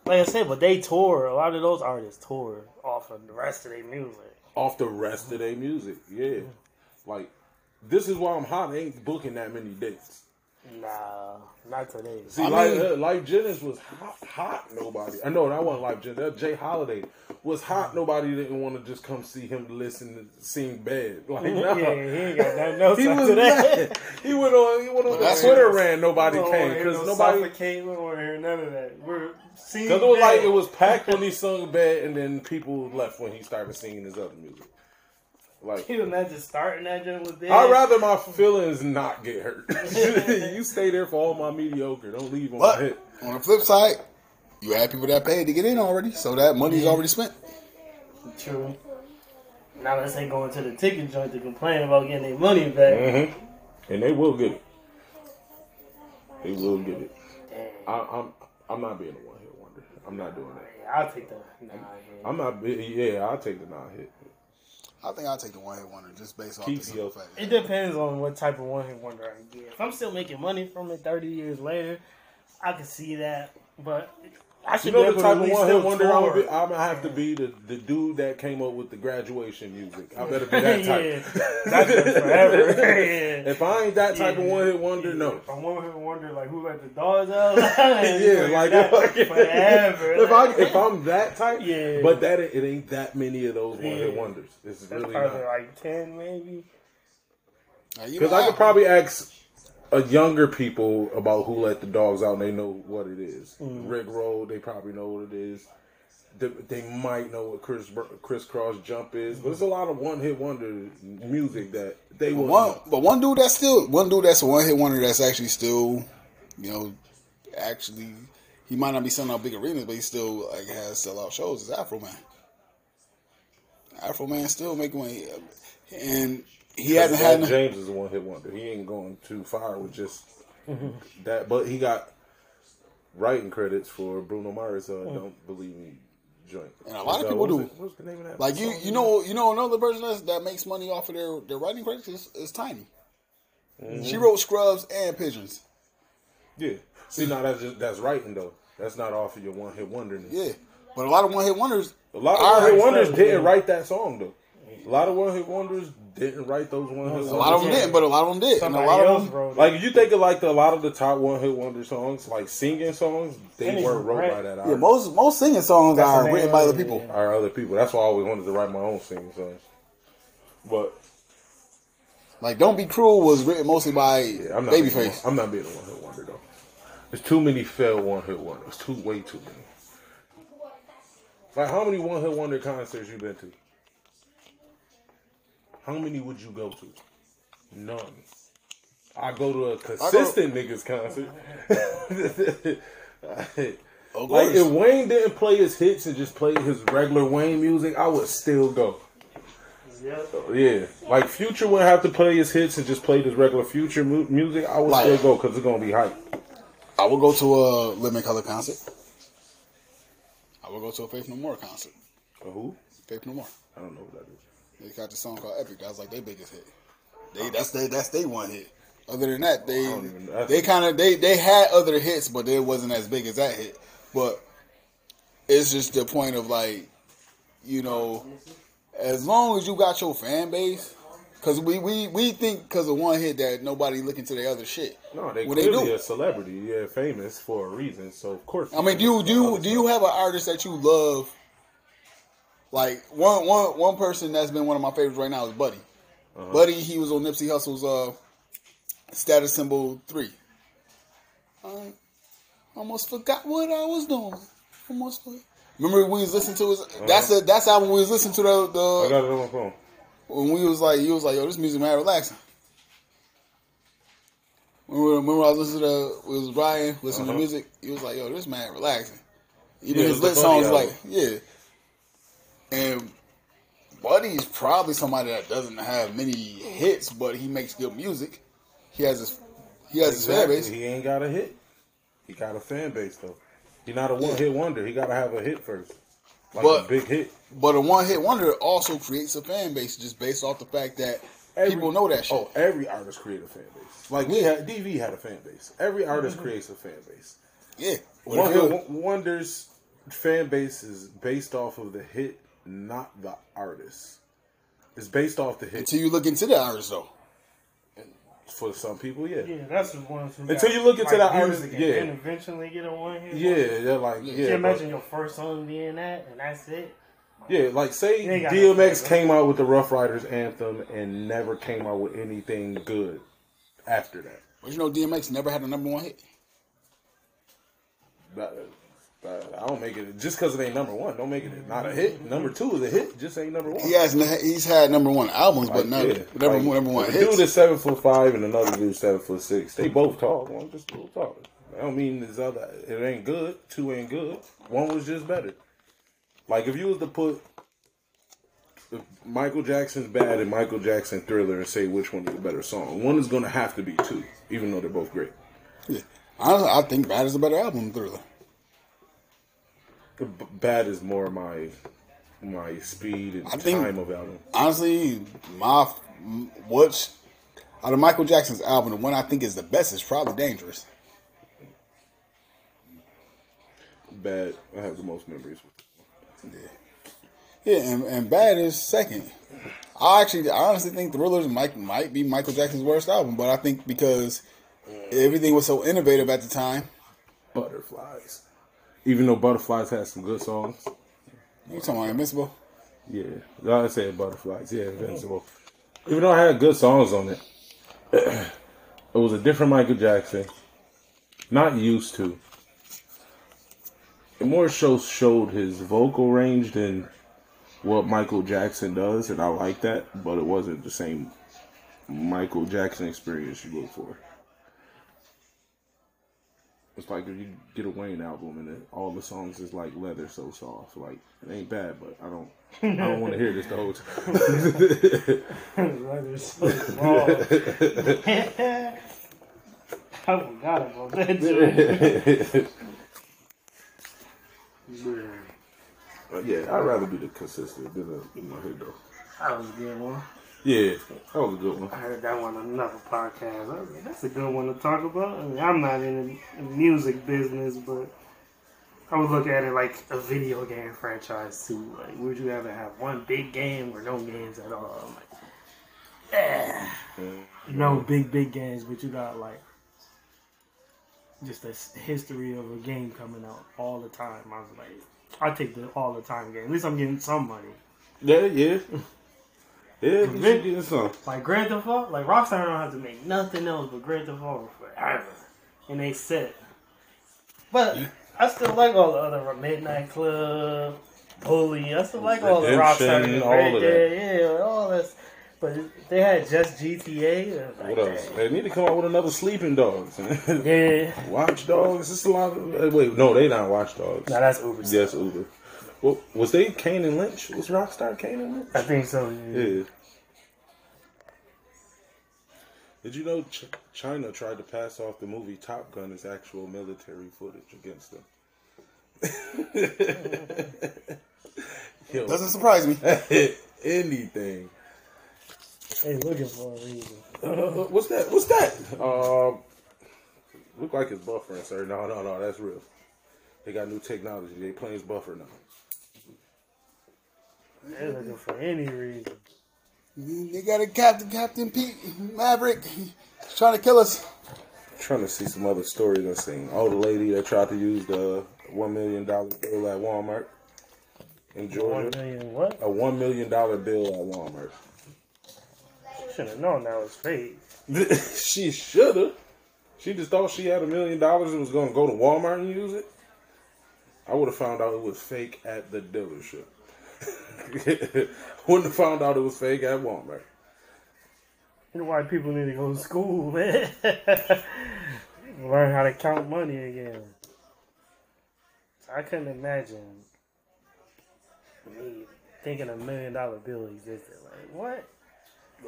S2: like I said, but they tour. A lot of those artists tour off of the rest of their music.
S3: Off the rest of their music, yeah. Like this is why I'm hot. I ain't booking that many dates.
S2: Nah, not today.
S3: See,
S1: I
S3: like,
S1: mean-
S3: uh, Lyfe Jennings was hot, hot. Nobody, I know that wasn't Lyfe Jennings. That J. Holiday was hot. Nobody didn't want to just come see him listen to sing bad. Like, nah.
S2: Yeah, he ain't got nothing else
S3: He
S2: after
S3: was
S2: that.
S3: mad. He went on. He went on
S1: that's-
S3: Twitter ran. Nobody
S2: We don't
S3: came because
S2: no
S3: nobody.
S2: suffocate. We don't hear none of that. We're seeing.
S3: Because it was like it was packed when he sung bad, and then people left when he started singing his other music. Like
S2: Can you imagine starting that joint with this?
S3: I'd rather my feelings not get hurt. you stay there for all my mediocre. Don't leave on my
S1: But
S3: hit.
S1: on the flip side, you had people that paid to get in already, so that money's already spent.
S2: True. Now let's say going to the ticket joint to complain about getting their money back.
S3: Mm-hmm. And they will get it. They will get it. I, I'm I'm not being a one hit wonder. I'm not doing that.
S2: I'll take the nah, yeah.
S3: I'm not. Yeah, I'll take the non hit.
S1: I think I'll take the one hit wonder just based off
S3: Keep
S1: the fact.
S2: It depends on what type of one hit wonder I get. If I'm still making money from it 30 years later, I can see that. But I
S3: You
S2: should
S3: know
S2: be
S3: the
S2: able
S3: type
S2: to
S3: of
S2: at least
S3: one hit
S2: still
S3: wonder I'm gonna, be, I'm gonna have to be the, the dude that came up with the graduation music. I better be that type.
S2: yeah, that's been forever. yeah.
S3: If I ain't that type of one hit wonder, no.
S2: If I'm one hit wonder, like who let the dogs out?
S3: Yeah, like
S2: forever.
S3: if I if I'm that type,
S2: Yeah.
S3: But that it ain't that many of those one hit wonders. It's
S2: That's
S3: really
S2: probably
S3: not.
S2: like ten, maybe.
S3: Because I could probably ask a younger people about who let the dogs out, and they know what it is.
S2: Mm.
S3: Rick Roll, they probably know what it is. They, they might know what Chris crisscross jump is, but there's a lot of one hit wonder music that they will
S1: one, but one dude that's still one dude that's a one hit wonder that's actually still, you know, actually he might not be selling out big arenas, but he still like has sell out shows. Is Afro Man. Afro Man still making money, and he hasn't had. no-
S3: James is a one hit wonder. He ain't going too far with just that, but he got writing credits for Bruno Mars. Uh, Don't believe me, joint.
S1: And a lot of people do.
S3: What's the name of that?
S1: Like you, you know, you know another person that's, that makes money off of their their writing credits is, is Tiny. She wrote Scrubs and Pigeons.
S3: Yeah. See, now that's just, that's writing though. That's not off of your one hit wonderness.
S1: Yeah, but a lot of one hit wonders.
S3: A lot
S1: All
S3: of one hit
S1: right,
S3: wonders didn't write that song though. A lot of one hit wonders didn't write those one hit.
S1: A lot of them didn't, but a lot of them did. And a lot
S2: else
S1: of them,
S2: wrote.
S3: Like if you think of like the, a lot of the top one hit wonder songs, like singing songs, they
S2: And
S3: were
S2: it's
S3: wrote
S2: right.
S3: by that
S1: yeah,
S3: artist.
S1: most most singing songs
S2: That's
S1: are written by
S2: of
S1: other people.
S2: yeah.
S3: Are other people. That's why I always wanted to write my own singing songs. But
S1: Like "Don't Be Cruel" was written mostly by
S3: yeah, I'm not being
S1: Babyface.
S3: a- I'm not being a one hit wonder though. There's too many failed one hit wonders. Too way too many. Like how many one hit wonder concerts you been to? How many would you go to? None. I go to a consistent niggas concert. Like if Wayne didn't play his hits and just played his regular Wayne music, I would still go.
S2: Yep.
S3: Yeah, like Future would have to play his hits and just play his regular Future mu- music. I would
S1: Like-
S3: still go because it's gonna be hype.
S1: I would go to a Living Colour concert. I would go to a Faith No More concert.
S3: Uh, Who?
S1: Faith No More.
S3: I don't know what that is.
S1: They got the song called Epic. That was like their biggest hit. They that's they that's they one hit. Other than that, they
S3: don't even- that's-
S1: they kind of they they had other hits, but they wasn't as big as that hit. But it's just the point of like, you know, as long as you got your fan base, because we we we think because of one hit that nobody looking to the other shit.
S3: No, they
S1: When they
S3: clearly
S1: do.
S3: a celebrity. Yeah, famous for a reason. So of course.
S1: I mean, do you do you, do you have an artist that you love? Like one one one person that's been one of my favorites right now is Buddy.
S3: Uh-huh.
S1: Buddy, he was on Nipsey Hussle's uh, status symbol three. I almost forgot what I was doing. Almost forgot. Remember we was listening to his. That's the that's how we was listening to the,
S3: Uh-huh. I got it on my phone.
S1: when we was like he was like yo this music man relaxing. Remember, remember I was listening to it was Ryan listening
S3: Uh-huh.
S1: to music. He was like yo this man relaxing. Even
S3: Yeah,
S1: his lit
S3: the
S1: songs like yeah. And Buddy's probably somebody that doesn't have many hits, but he makes good music. He has his he has his fan base.
S3: He ain't got a hit. He got a fan base though. He not a one hit wonder. He got to have a hit first, like
S1: But-
S3: a big hit.
S1: But a one hit wonder also creates a fan base just based off the fact that
S3: Every-
S1: people know that shit.
S3: Oh, every artist creates a fan base. Like we had, DV had a fan base. Every artist
S1: Mm-hmm.
S3: creates a fan base.
S1: yeah.
S3: One hit wonders fan base is based off of the hit, not the artist. It's based off the hit.
S1: until you look into the artist though.
S3: For some people, yeah.
S2: Yeah, that's the ones who
S3: Until
S2: got,
S3: you look into
S2: like,
S3: that artist-
S2: music
S3: yeah.
S2: and eventually get a one hit.
S3: Yeah, they're like, yeah.
S2: Can you
S3: but-
S2: imagine your first song being that and that's it?
S3: Yeah, like say DMX
S2: no-
S3: came out with the Ruff Ryders anthem and never came out with anything good after that.
S1: But you know DMX never had a number one hit.
S3: That- that- I don't make it just because it ain't number one. Don't make it not a hit. Number two is a hit. Just ain't number one.
S1: He has he's had number one albums, but not
S3: yeah.
S1: never
S3: Like,
S1: number one
S3: a
S1: hits.
S3: dude is seven foot five and another dude seven foot six. They both tall. One just a little taller. I don't mean this other. It ain't good. Two ain't good. One was just better. Like if you was to put Michael Jackson's Bad and Michael Jackson Thriller and say which one is the better song, one is gonna have to be two, even though they're both great.
S1: Yeah. Honestly, I think Bad is a better album than Thriller.
S3: Bad is more my my speed and
S1: I think-
S3: time of album.
S1: Honestly, my what's out of Michael Jackson's album, the one I think is the best is probably Dangerous.
S3: Bad. I have the most memories. with
S1: Yeah, and, and Bad is second. I actually, I honestly think Thrillers might might be Michael Jackson's worst album, but I think because everything was so innovative at the time.
S3: Butterflies. Even though Butterflies has some good songs.
S1: You talking about Invincible?
S3: Yeah, I said Butterflies. Yeah, Invincible. Even though I had good songs on it, it was a different Michael Jackson. Not used to. It more so showed his vocal range than what Michael Jackson does, and I like that. But it wasn't the same Michael Jackson experience you look for. It's like if you get a Wayne album and it, all the songs is like leather so soft. Like it ain't bad, but I don't I don't want to hear this the whole time.
S2: Leather's so small. I forgot about that. joke. Yeah,
S3: But yeah, I'd rather be the consistent than a, than a hit though.
S2: that was a good one.
S3: Yeah, that was a good one.
S2: I heard that one on another podcast. I like, that's a good one to talk about. I mean, I'm not in the music business, but I would look at it like a video game franchise too. Like, would you ever have one big game or no games at all? I'm like, eh. No big, big games, but you got like just a history of a game coming out all the time. I was like, I take the all the time game. At least I'm getting some money.
S3: Yeah, yeah. Yeah, you should get.
S2: Like Grand Theft Auto, like Rockstar don't have to make nothing else but Grand Theft Auto forever, and they set. But I still like all the other Midnight Club, Bully. I still like all the Rockstar. games,
S3: all
S2: right
S3: of
S2: there, Yeah, all this. But they had just GTA. Like
S3: What else?
S2: that.
S3: They need to come out with another Sleeping Dogs.
S2: Yeah,
S3: Watch Dogs. It's a lot of. uh, Wait, no, they not Watch Dogs.
S2: now that's Uber.
S3: Yes, Uber. Well, was they Kane and Lynch? Was Rockstar Kane and Lynch?
S2: I think so. Yeah.
S3: Yeah. Did you know Ch- China tried to pass off the movie Top Gun as actual military footage against them? Yo,
S1: Doesn't surprise me.
S3: anything.
S2: They looking for a reason.
S3: Uh, what's that? What's that? Um, look like it's buffering, sir. No, no, no, that's real. They got new technology. They planes buffer now.
S2: They're looking for any reason.
S1: Mm, they got a Captain Captain Pete Maverick He's trying to kill us.
S3: trying to see some other stories I've seen. Oh, the lady that tried to use the one million dollar bill at Walmart in Georgia.
S2: million what?
S3: A one million dollar bill at Walmart.
S2: She Should have known that was fake.
S3: she should have. She just thought she had a million dollars and was going to go to Walmart and use it. I would have found out it was fake at the dealership. Wouldn't have found out it was fake at Walmart.
S2: You know why people need to go to school, man. Learn how to count money again. I couldn't imagine me thinking a million dollar bill existed. Like, what?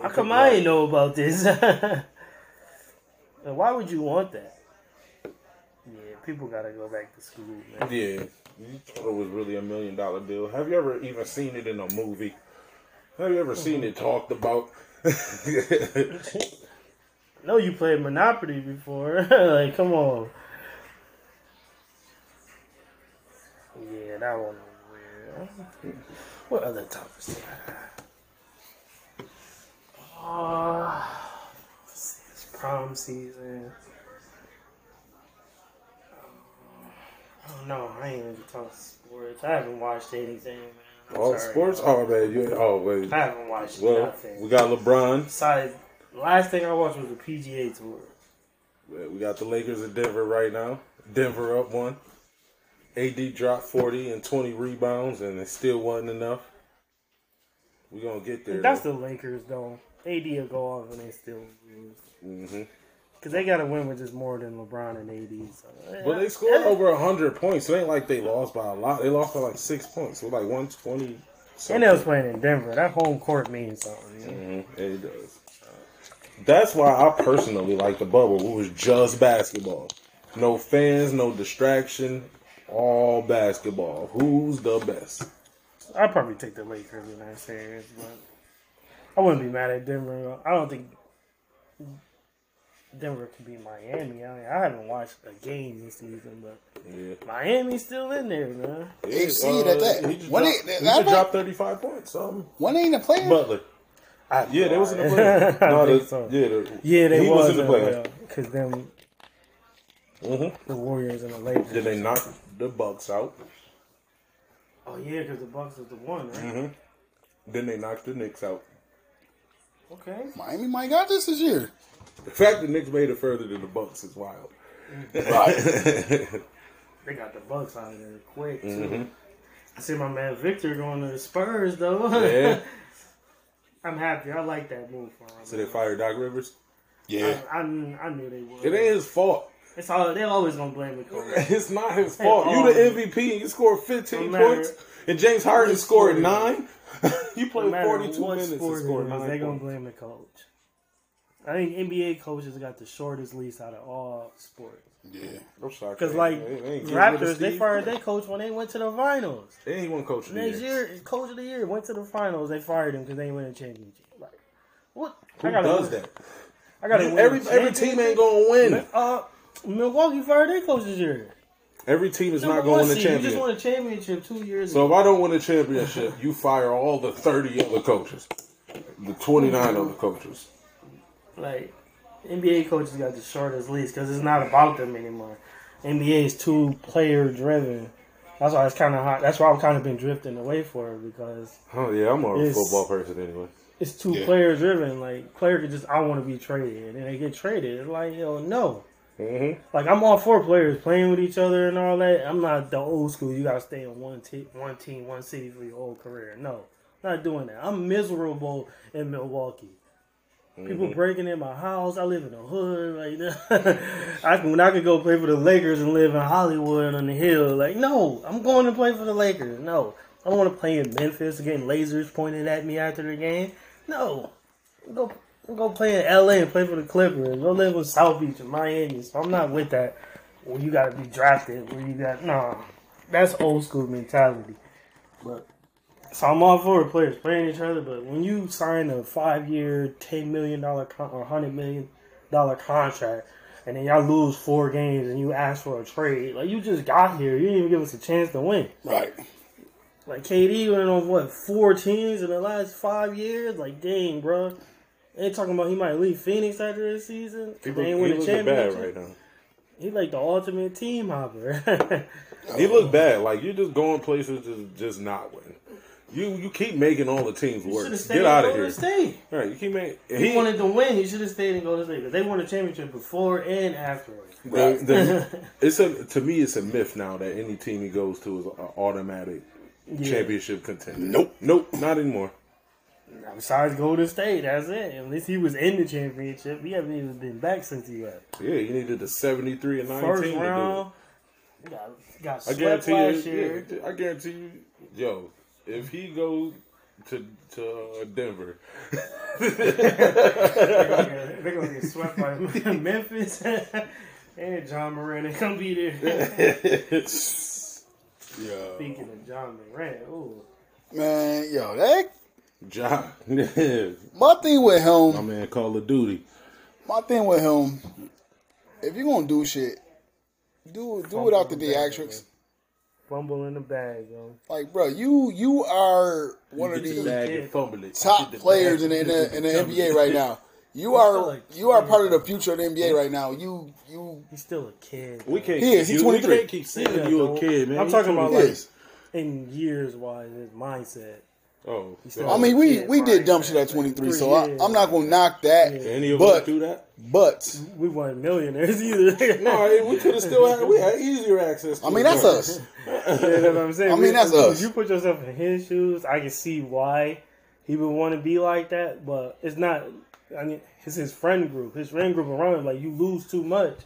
S2: How come I ain't know about this? and why would you want that? Yeah, people gotta go back to school, man.
S3: Yeah, you thought it was really a million dollar bill. Have you ever even seen it in a movie? Have you ever seen it talked about?
S2: know you played Monopoly before. like, come on. Yeah, that one was weird. What other topics did I have? Uh, it's prom season. Don't know. I ain't even talk sports. I haven't watched anything, man. I'm
S3: All
S2: sorry.
S3: sports? Oh man, you oh wait.
S2: I haven't watched
S3: Well,
S2: nothing.
S3: we got LeBron.
S2: Besides, last thing I watched was the PGA Tour.
S3: We got the Lakers in Denver right now. Denver up one. AD dropped 40 and 20 rebounds, and it still wasn't enough. We're going to get there.
S2: That's the Lakers, though. AD will go off and they still lose.
S3: hmm
S2: Because they got to win with just more than LeBron and AD. So,
S3: But they scored over hundred points. It ain't like they lost by a lot. They lost by like six points. So like one twenty.
S2: And they was playing in Denver. That home court means something. you know?
S3: Mm-hmm. It does. That's why I personally like the bubble. It was just basketball. No fans, no distraction, all basketball. Who's the best?
S2: I'd probably take the Lakers in that series, but I wouldn't be mad at Denver. I don't think Denver could be Miami. I, mean, I haven't watched a game this season, but
S3: Yeah.
S2: Miami's still in there, man.
S1: Eight seed at that.
S3: uh, He just
S1: When
S3: dropped,
S1: they-
S3: he just dropped 35 points. Something.
S1: One ain't a player.
S3: Butler.
S2: I,
S3: Yeah, they was in the play.
S2: I
S3: No,
S2: think
S3: the-
S2: so.
S3: Yeah, the,
S2: Yeah, they
S3: he
S2: was,
S3: was in the play.
S2: because them
S3: hmm
S2: the Warriors and the Lakers.
S3: Did they knock the Bucks out.
S2: Oh yeah, because the Bucks was the one, right?
S3: hmm Then they knocked the Knicks out.
S2: Okay.
S1: Miami might got this this year.
S3: The fact the Knicks made it further than the Bucks is wild.
S2: They got the Bucks out of there quick too.
S3: Mm-hmm.
S2: I see my man Victor going to the Spurs though.
S3: Yeah.
S2: I'm happy. I like that move for him.
S3: So they fired Doc Rivers.
S1: Yeah.
S2: I, I, I knew they would.
S3: It ain't his fault.
S2: It's all they always gonna blame the coach.
S3: It's not his fault. You the MVP and you scored 15
S2: No
S3: points, and James Harden scored nine. you played
S2: matter
S3: 42
S2: what
S3: minutes and
S2: sport
S3: scored nine
S2: they gonna blame the coach. I think NBA coaches got the shortest lease out of all sports.
S1: Yeah.
S3: I'm shocked.
S2: Because like
S3: they- they ain't getting rid of
S2: Raptors, they fired their coach when they went to the finals.
S3: They ain't one coach of the
S2: Next
S3: year.
S2: year, coach of the year went to the finals. They fired him because they didn't win a championship. Like, what?
S3: Who
S2: I gotta
S3: does
S2: win-
S3: that?
S2: I got to
S3: Every every team ain't gonna win.
S2: Uh, Milwaukee fired their coach this year.
S3: Every team is not going to win the
S2: seed. You just won a championship two years
S3: So
S2: ago.
S3: if I don't win a championship, you fire all the 30 other coaches, the 29 other coaches.
S2: Like NBA coaches got the shortest leash because it's not about them anymore. NBA is too player driven. That's why it's kind of hot. That's why I've kind of been drifting away for it because
S3: Oh yeah, I'm more of a football person anyway.
S2: it's too
S1: Yeah.
S2: player driven. Like player could just I want to be traded, and they get traded. It's like yo no.
S3: Mm-hmm.
S2: Like I'm all for players playing with each other and all that. I'm not the old school. You gotta stay in one team, one team, one city for your whole career. No, not doing that. I'm miserable in Milwaukee. People mm-hmm. breaking in my house. I live in the hood. Like I can, when I could go play for the Lakers and live in Hollywood on the hill. Like no, I'm going to play for the Lakers. No, I don't want to play in Memphis getting lasers pointed at me after the game. No, go go play in LA and play for the Clippers. Go live in South Beach in Miami. So I'm not with that. Well, you got to be drafted. Where you got no, that's old school mentality. But so I'm all for players playing each other. But when you sign a five year, ten million dollar con- or hundred million dollar contract. And then y'all lose four games and you ask for a trade. Like you just got here. You didn't even give us a chance to win.
S1: Right.
S2: Like KD went on what four teams in the last five years. Like dang, bro. They talking about he might leave Phoenix after this season.
S3: He,
S2: they ain't
S3: he
S2: win a
S3: bad
S2: championship.
S3: right now.
S2: He like the ultimate team hopper.
S3: He look bad. Like you're just going places to just not win. You you keep making all the teams
S2: you
S3: work.
S2: should have stayed
S3: Get out of here.
S2: State.
S3: Right, you keep making.
S2: He,
S3: He
S2: wanted to win. He should have stayed and go to state. 'cause They won a championship before and afterwards.
S3: The, the, it's a to me it's a myth now that any team he goes to is an automatic
S2: Yeah.
S3: championship contender.
S1: Nope.
S3: nope, not anymore.
S2: Besides Golden State, that's it. At least he was in the championship. He hasn't even been back since he left.
S3: Yeah, he needed the seventy three and nineteen
S2: First
S3: to do it.
S2: round, got got
S3: I
S2: swept
S3: guarantee
S2: last
S3: you.
S2: year.
S3: Yeah, I guarantee you, yo, if he goes to to uh, Denver,
S2: They're gonna get swept by Memphis and Ja Morant. They gonna be there.
S1: Yeah.
S2: Speaking of Ja Morant, ooh,
S1: Man, yo, that
S3: John,
S1: my thing with him.
S3: my man, Call of Duty.
S1: my thing with him, if you're gonna do shit, do do it without the theatrics.
S2: Fumble in the bag, yo.
S1: Like, bro, you you are one of
S3: Get
S1: the
S3: the bag fumble it.
S1: top
S3: the
S1: players
S3: bag
S1: in the, in the, in the NBA right now. You are
S2: like
S1: you are part of the future of the NBA right now. You you
S2: He's still a kid.
S3: We can't.
S1: He is,
S3: keep
S1: he's
S3: you- we
S1: 23.
S3: can't keep saying
S2: Yeah,
S3: you a kid, man.
S2: I'm
S3: You
S2: talking about, like-
S1: is.
S2: in years wise, his mindset.
S3: Oh,
S2: still-
S1: I mean, we
S2: Yeah,
S1: we did
S2: right.
S1: dumb shit at 23, so I I'm not gonna knock that.
S3: any of us
S1: But
S3: do that?
S1: but
S2: We weren't millionaires either.
S3: No, we could have still had. We had easier access. To
S1: I mean that's us.
S2: You know what I'm saying?
S1: I mean,
S2: We-
S1: that's
S2: if
S1: us.
S2: you put yourself in his shoes, I can see why he would want to be like that. But it's not. I mean, it's his friend group. His friend group around him. Like you lose too much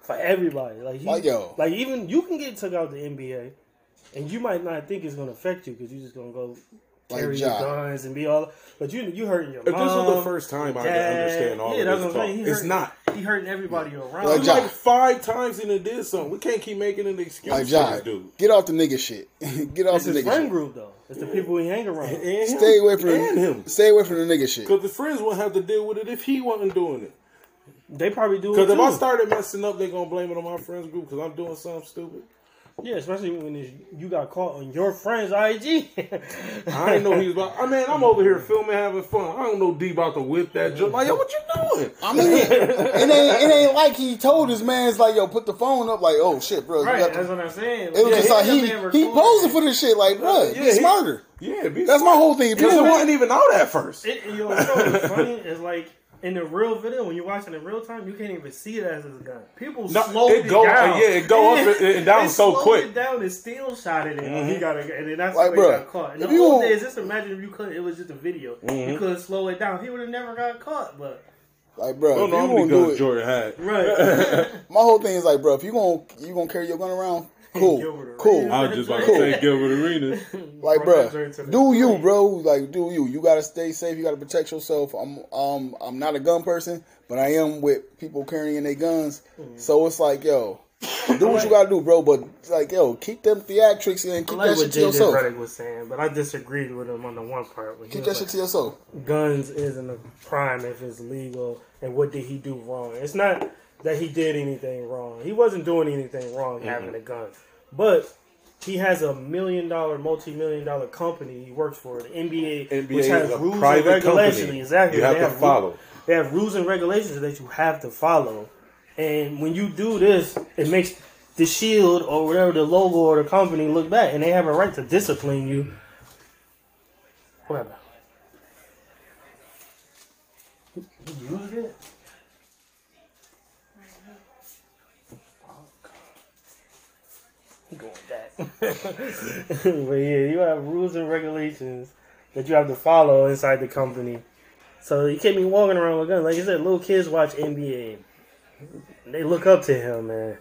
S2: for everybody. Like, he,
S1: Like, yo.
S2: like even you can get took out the NBA, and you might not think it's gonna affect you because you're just gonna go
S1: Like
S2: carry
S1: Ja.
S2: your guns and be all. But you you hurting your
S3: If this
S2: mom.
S3: was the first time I could
S2: dad.
S3: understand all
S2: yeah,
S3: of
S2: that's
S3: this
S2: what saying.
S3: talk.
S2: He
S3: It's
S2: hurting-
S3: not.
S2: He hurting everybody around.
S1: Like
S3: It's like five times he done did something. We can't keep making an excuse
S1: Like
S3: for
S1: John,
S3: this dude.
S1: get off the nigga shit. get off
S2: It's
S1: the
S2: his
S1: nigga
S2: friend
S1: shit.
S2: group though. It's the people he hang around.
S3: And him.
S1: Stay away from
S3: and him.
S1: Stay away from the nigga shit.
S3: Because the friends won't have to deal with it if he wasn't doing it.
S2: They probably do
S3: Because if
S2: too.
S3: I started messing up, they're gonna blame it on my friends group because I'm doing something stupid.
S2: Yeah, especially when it's, you got caught on your friend's IG.
S3: I ain't know he was about. I mean, I'm over here filming, having fun. I don't know D about to whip that joke. Like, yo, what you doing?
S1: I mean, it, it ain't it ain't like he told his man's like, yo, put the phone up. Like, oh shit, bro. you
S2: right, that's
S1: the,
S2: what I'm saying.
S1: it was just like he he posing for this shit. Like, bro,
S3: Yeah,
S1: be
S3: he-
S1: smarter.
S3: Yeah, be
S1: That's my whole thing. If you
S3: Because it
S1: don't-
S3: wasn't even out at first.
S2: It, you know, what's funny is like in the real video when you're watching in real time, you can't even see it as a gun. People
S3: No,
S2: slowed
S3: it
S2: it,
S3: go-
S2: down.
S3: yeah, it go up and- and down so quick.
S2: It down and still shot it in.
S3: Mm-hmm.
S2: He got it, and then that's
S1: Like,
S2: why he got caught. And
S1: if
S2: the
S1: you
S2: whole
S1: don't-
S2: is just imagine if you couldn't. It was just a video.
S3: Mm-hmm.
S2: You couldn't slow it down. He would have never got caught. But
S1: Like, bro,
S3: I don't
S1: if you gonna do it,
S3: Jordan had.
S2: right,
S1: my whole thing is like, bro, if you gonna you gonna carry your gun around, cool, cool.
S3: I was just about to say Gilbert Arenas.
S1: Like, bro,
S2: that joint to the
S1: do you, bro? Like, do you? You gotta stay safe. You gotta protect yourself. I'm, um, I'm not a gun person, but I am with people carrying their guns.
S2: Mm-hmm.
S1: So it's like, yo, do what you gotta do, bro. But it's like, yo, keep them theatrics and
S2: I
S1: keep
S2: like
S1: that
S2: what
S1: shit to
S2: JJ
S1: yourself.
S2: Redick was saying, but I disagreed with him on the one part.
S1: Keep that
S2: like,
S1: shit to yourself.
S2: guns isn't a crime if it's legal and what did he do wrong it's not that he did anything wrong he wasn't doing anything wrong having a gun but he has a million dollar multi-million dollar company he works for the nba,
S3: NBA
S2: which has rules and regulations
S3: company.
S2: exactly
S3: You have
S2: They
S3: to
S2: ru-
S3: follow.
S2: they have rules and regulations that you have to follow and when you do this it makes the shield or whatever the logo or the company look bad and they have a right to discipline you whatever you used it? He going back. but yeah, you have rules and regulations that you have to follow inside the company. So you can't be walking around with guns. Like I said, little kids watch NBA. They look up to him, man.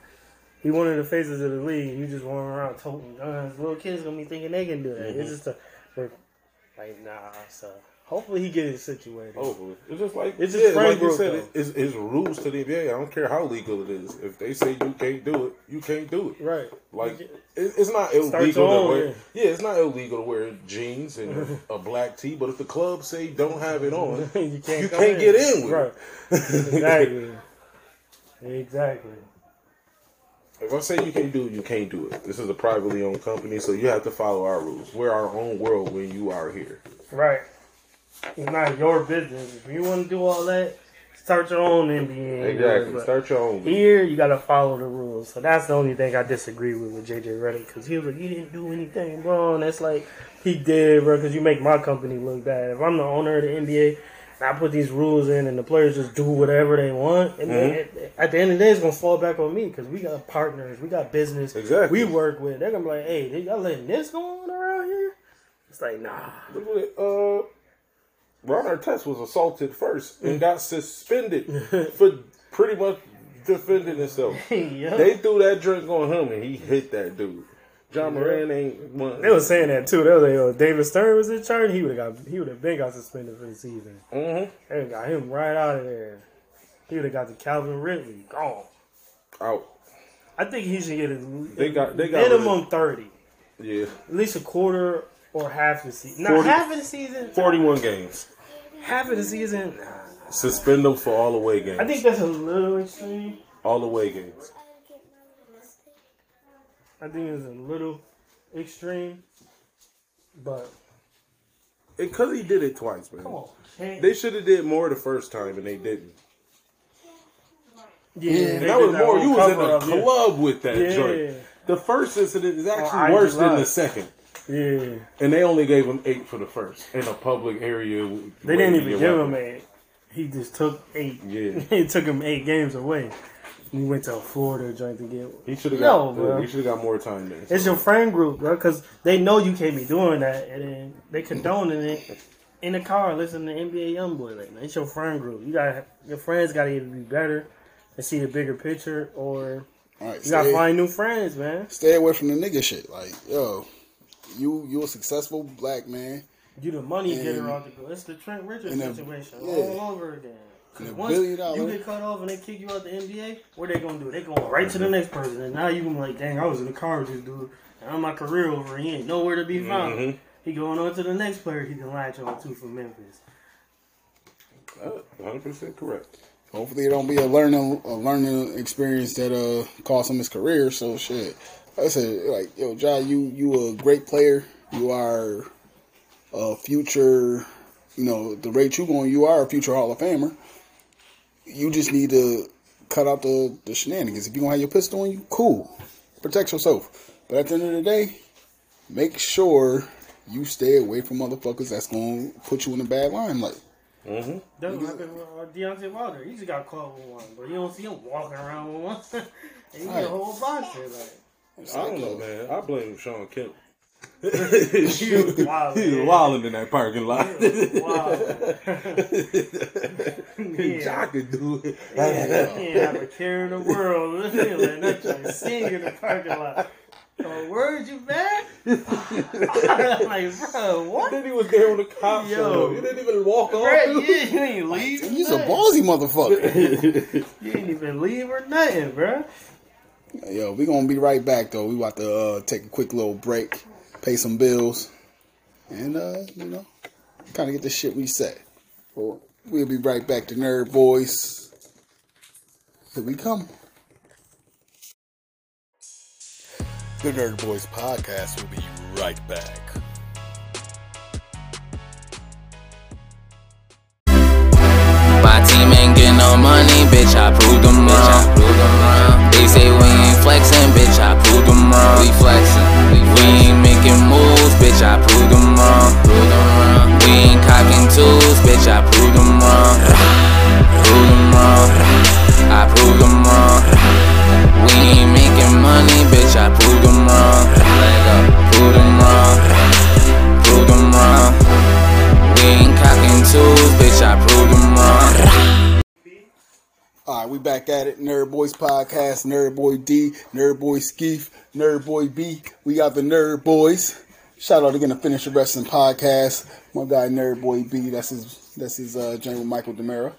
S2: He one of the faces of the league. You just walking around toting guns. Little kids gonna be thinking they can do that. It's mm-hmm. just a, like nah. So hopefully he gets situated.
S3: Oh, it's just like
S2: It's his
S3: yeah, like you said, it's, it's rules to the NBA. I don't care how legal it is. If they say you can't do it, you can't do it.
S2: Right.
S3: Like it, it's not illegal to wear.
S2: yeah.
S3: Yeah, it's not illegal to wear jeans and a, black tee. But if the club say don't have it on,
S2: you can't,
S3: you can't get in with
S2: right.
S3: it.
S2: Exactly. exactly.
S3: If I say you can't do it, you can't do it. This is a privately owned company, so you have to follow our rules. We're our own world when you are here.
S2: Right. It's not your business. If you want to do all that, start your own NBA.
S3: Exactly. Start your own.
S2: Here, you got to follow the rules. So that's the only thing I disagree with with JJ Redick because he was like, "You didn't do anything wrong." That's like he did, bro. Because you make my company look bad. If I'm the owner of the NBA. I put these rules in, and the players just do whatever they want. And
S3: Mm-hmm.
S2: it- at the end of the day, it's gonna fall back on me because we got partners, we got business,
S3: Exactly.
S2: we work with. They're gonna be like, "Hey, they- y'all letting this go on around here?" It's like, nah.
S3: Look at. Uh, Ron Artest was assaulted first and got suspended for pretty much defending himself.
S2: yeah.
S3: They threw that drink on him and he hit that dude. Ja Morant ain't one.
S2: They was saying that too. They was like, "Yo, David Stern was in charge. He would have got. He would have been got suspended for the season.
S3: Mhm.
S2: They got him right out of there. He would have got the Calvin Ridley gone.
S3: out.
S2: I think he should get a
S3: They got they got
S2: minimum thirty,
S3: yeah
S2: at least a quarter or half the season. Not
S3: 40
S2: half of the season.
S3: forty one games.
S2: Half of the season. Nah.
S3: Suspend them for all away games.
S2: I think that's a little extreme.
S3: all away games.
S2: I think it's a little extreme. But
S3: Because he did it twice, man.
S2: come on, can't-
S3: They should have did more the first time and they didn't.
S2: yeah,
S3: And that was
S2: did
S3: more. You was in
S2: cover
S3: a
S2: up, yeah.
S3: club with that
S2: Yeah.
S3: joint. The first incident is oh, actually
S2: IG
S3: worse than the second.
S2: Yeah,
S3: And they only gave him eight for the first in a public area.
S2: they didn't even give him eight. He just took eight.
S3: Yeah.
S2: it took him eight games away. He went to Florida joint to get.
S3: He should have
S2: No,
S3: got.
S2: bro.
S3: he should have got more time then.
S2: It's your friend group, bro, because they know you can't be doing that, and then they condoning it. in the car listening to NBA YoungBoy like man, it's your friend group. You got your friends got to either be better and see the bigger picture, or
S1: All right,
S2: you got to find new friends, man.
S1: stay away from the nigga shit. Like, yo, you you a successful black man.
S2: You the money
S1: And-
S2: getter off the go. It's the Trent Richards
S1: a-
S2: situation
S1: yeah.
S2: all over again. 'Cause
S1: And a
S2: once
S1: billion dollar-
S2: you get cut off and they kick you out the NBA, what they gonna do? They going right to the next person, and now you gonna be like, dang, I was in the car with this dude, and I'm my career over. He ain't nowhere to be found.
S3: Mhm.
S2: He going on to the next player he can latch on to from Memphis.
S3: Hundred percent correct.
S1: Hopefully, it don't be a learning a learning experience that uh cost him his career. So shit, like I said, like yo, Ja, you you a great player. You are a future. You know the rate you going, you are a future Hall of Famer. You just need to cut out the the shenanigans. If you gonna have your pistol on you, cool, protect yourself. But at the end of the day, make sure you stay away from motherfuckers that's gonna put you in a bad limelight.
S3: Mm-hmm.
S2: That's what happened with uh, Deontay Wilder. He just got caught with one, but you don't see him walking around with one. and he
S1: Right.
S2: get a whole boxer like.
S3: I don't know, man. I blame Shawn Kemp.
S2: He was wild.
S3: He was
S2: man.
S3: wilding in that parking lot.
S2: Wow. Yeah.
S3: Ja could do it.
S2: He ain't have a care in the world. like that trying sing in the parking lot. Oh, word you back? like, bro, what?
S3: Then he was there when the cops
S2: Yo.
S3: showed up. He didn't even walk off.
S2: Right, you ain't leave.
S1: He's a ballsy motherfucker.
S2: You ain't even leave or nothing, bro.
S1: Yo, we gonna be right back though. We about to uh, take a quick little break, pay some bills, and uh, you know, kind of get this shit reset. Well, we'll be right back to Nerd Boys. Here we come. The Nerd Boys podcast will be right back.
S6: My team ain't getting no money, bitch. I proved them wrong. They say we ain't flexing, bitch. I proved them wrong. We flexing. We ain't making moves, bitch. I proved them wrong. We ain't cocking tools, bitch. I proved them wrong. Proved them wrong. I proved them wrong. We ain't making money, bitch. I proved them wrong. Proved them wrong. Proved them wrong. We ain't cocking tools, bitch. I proved them wrong.
S1: All right, we back at it. Nerd Boys podcast. Nerd Boy D, Nerd Boy Skeef, Nerd Boy B. We got the Nerd Boys. Shout out again to Finish the Wrestling podcast. My guy Nerd Boy B. That's his. That's his uh, General Michael Demera.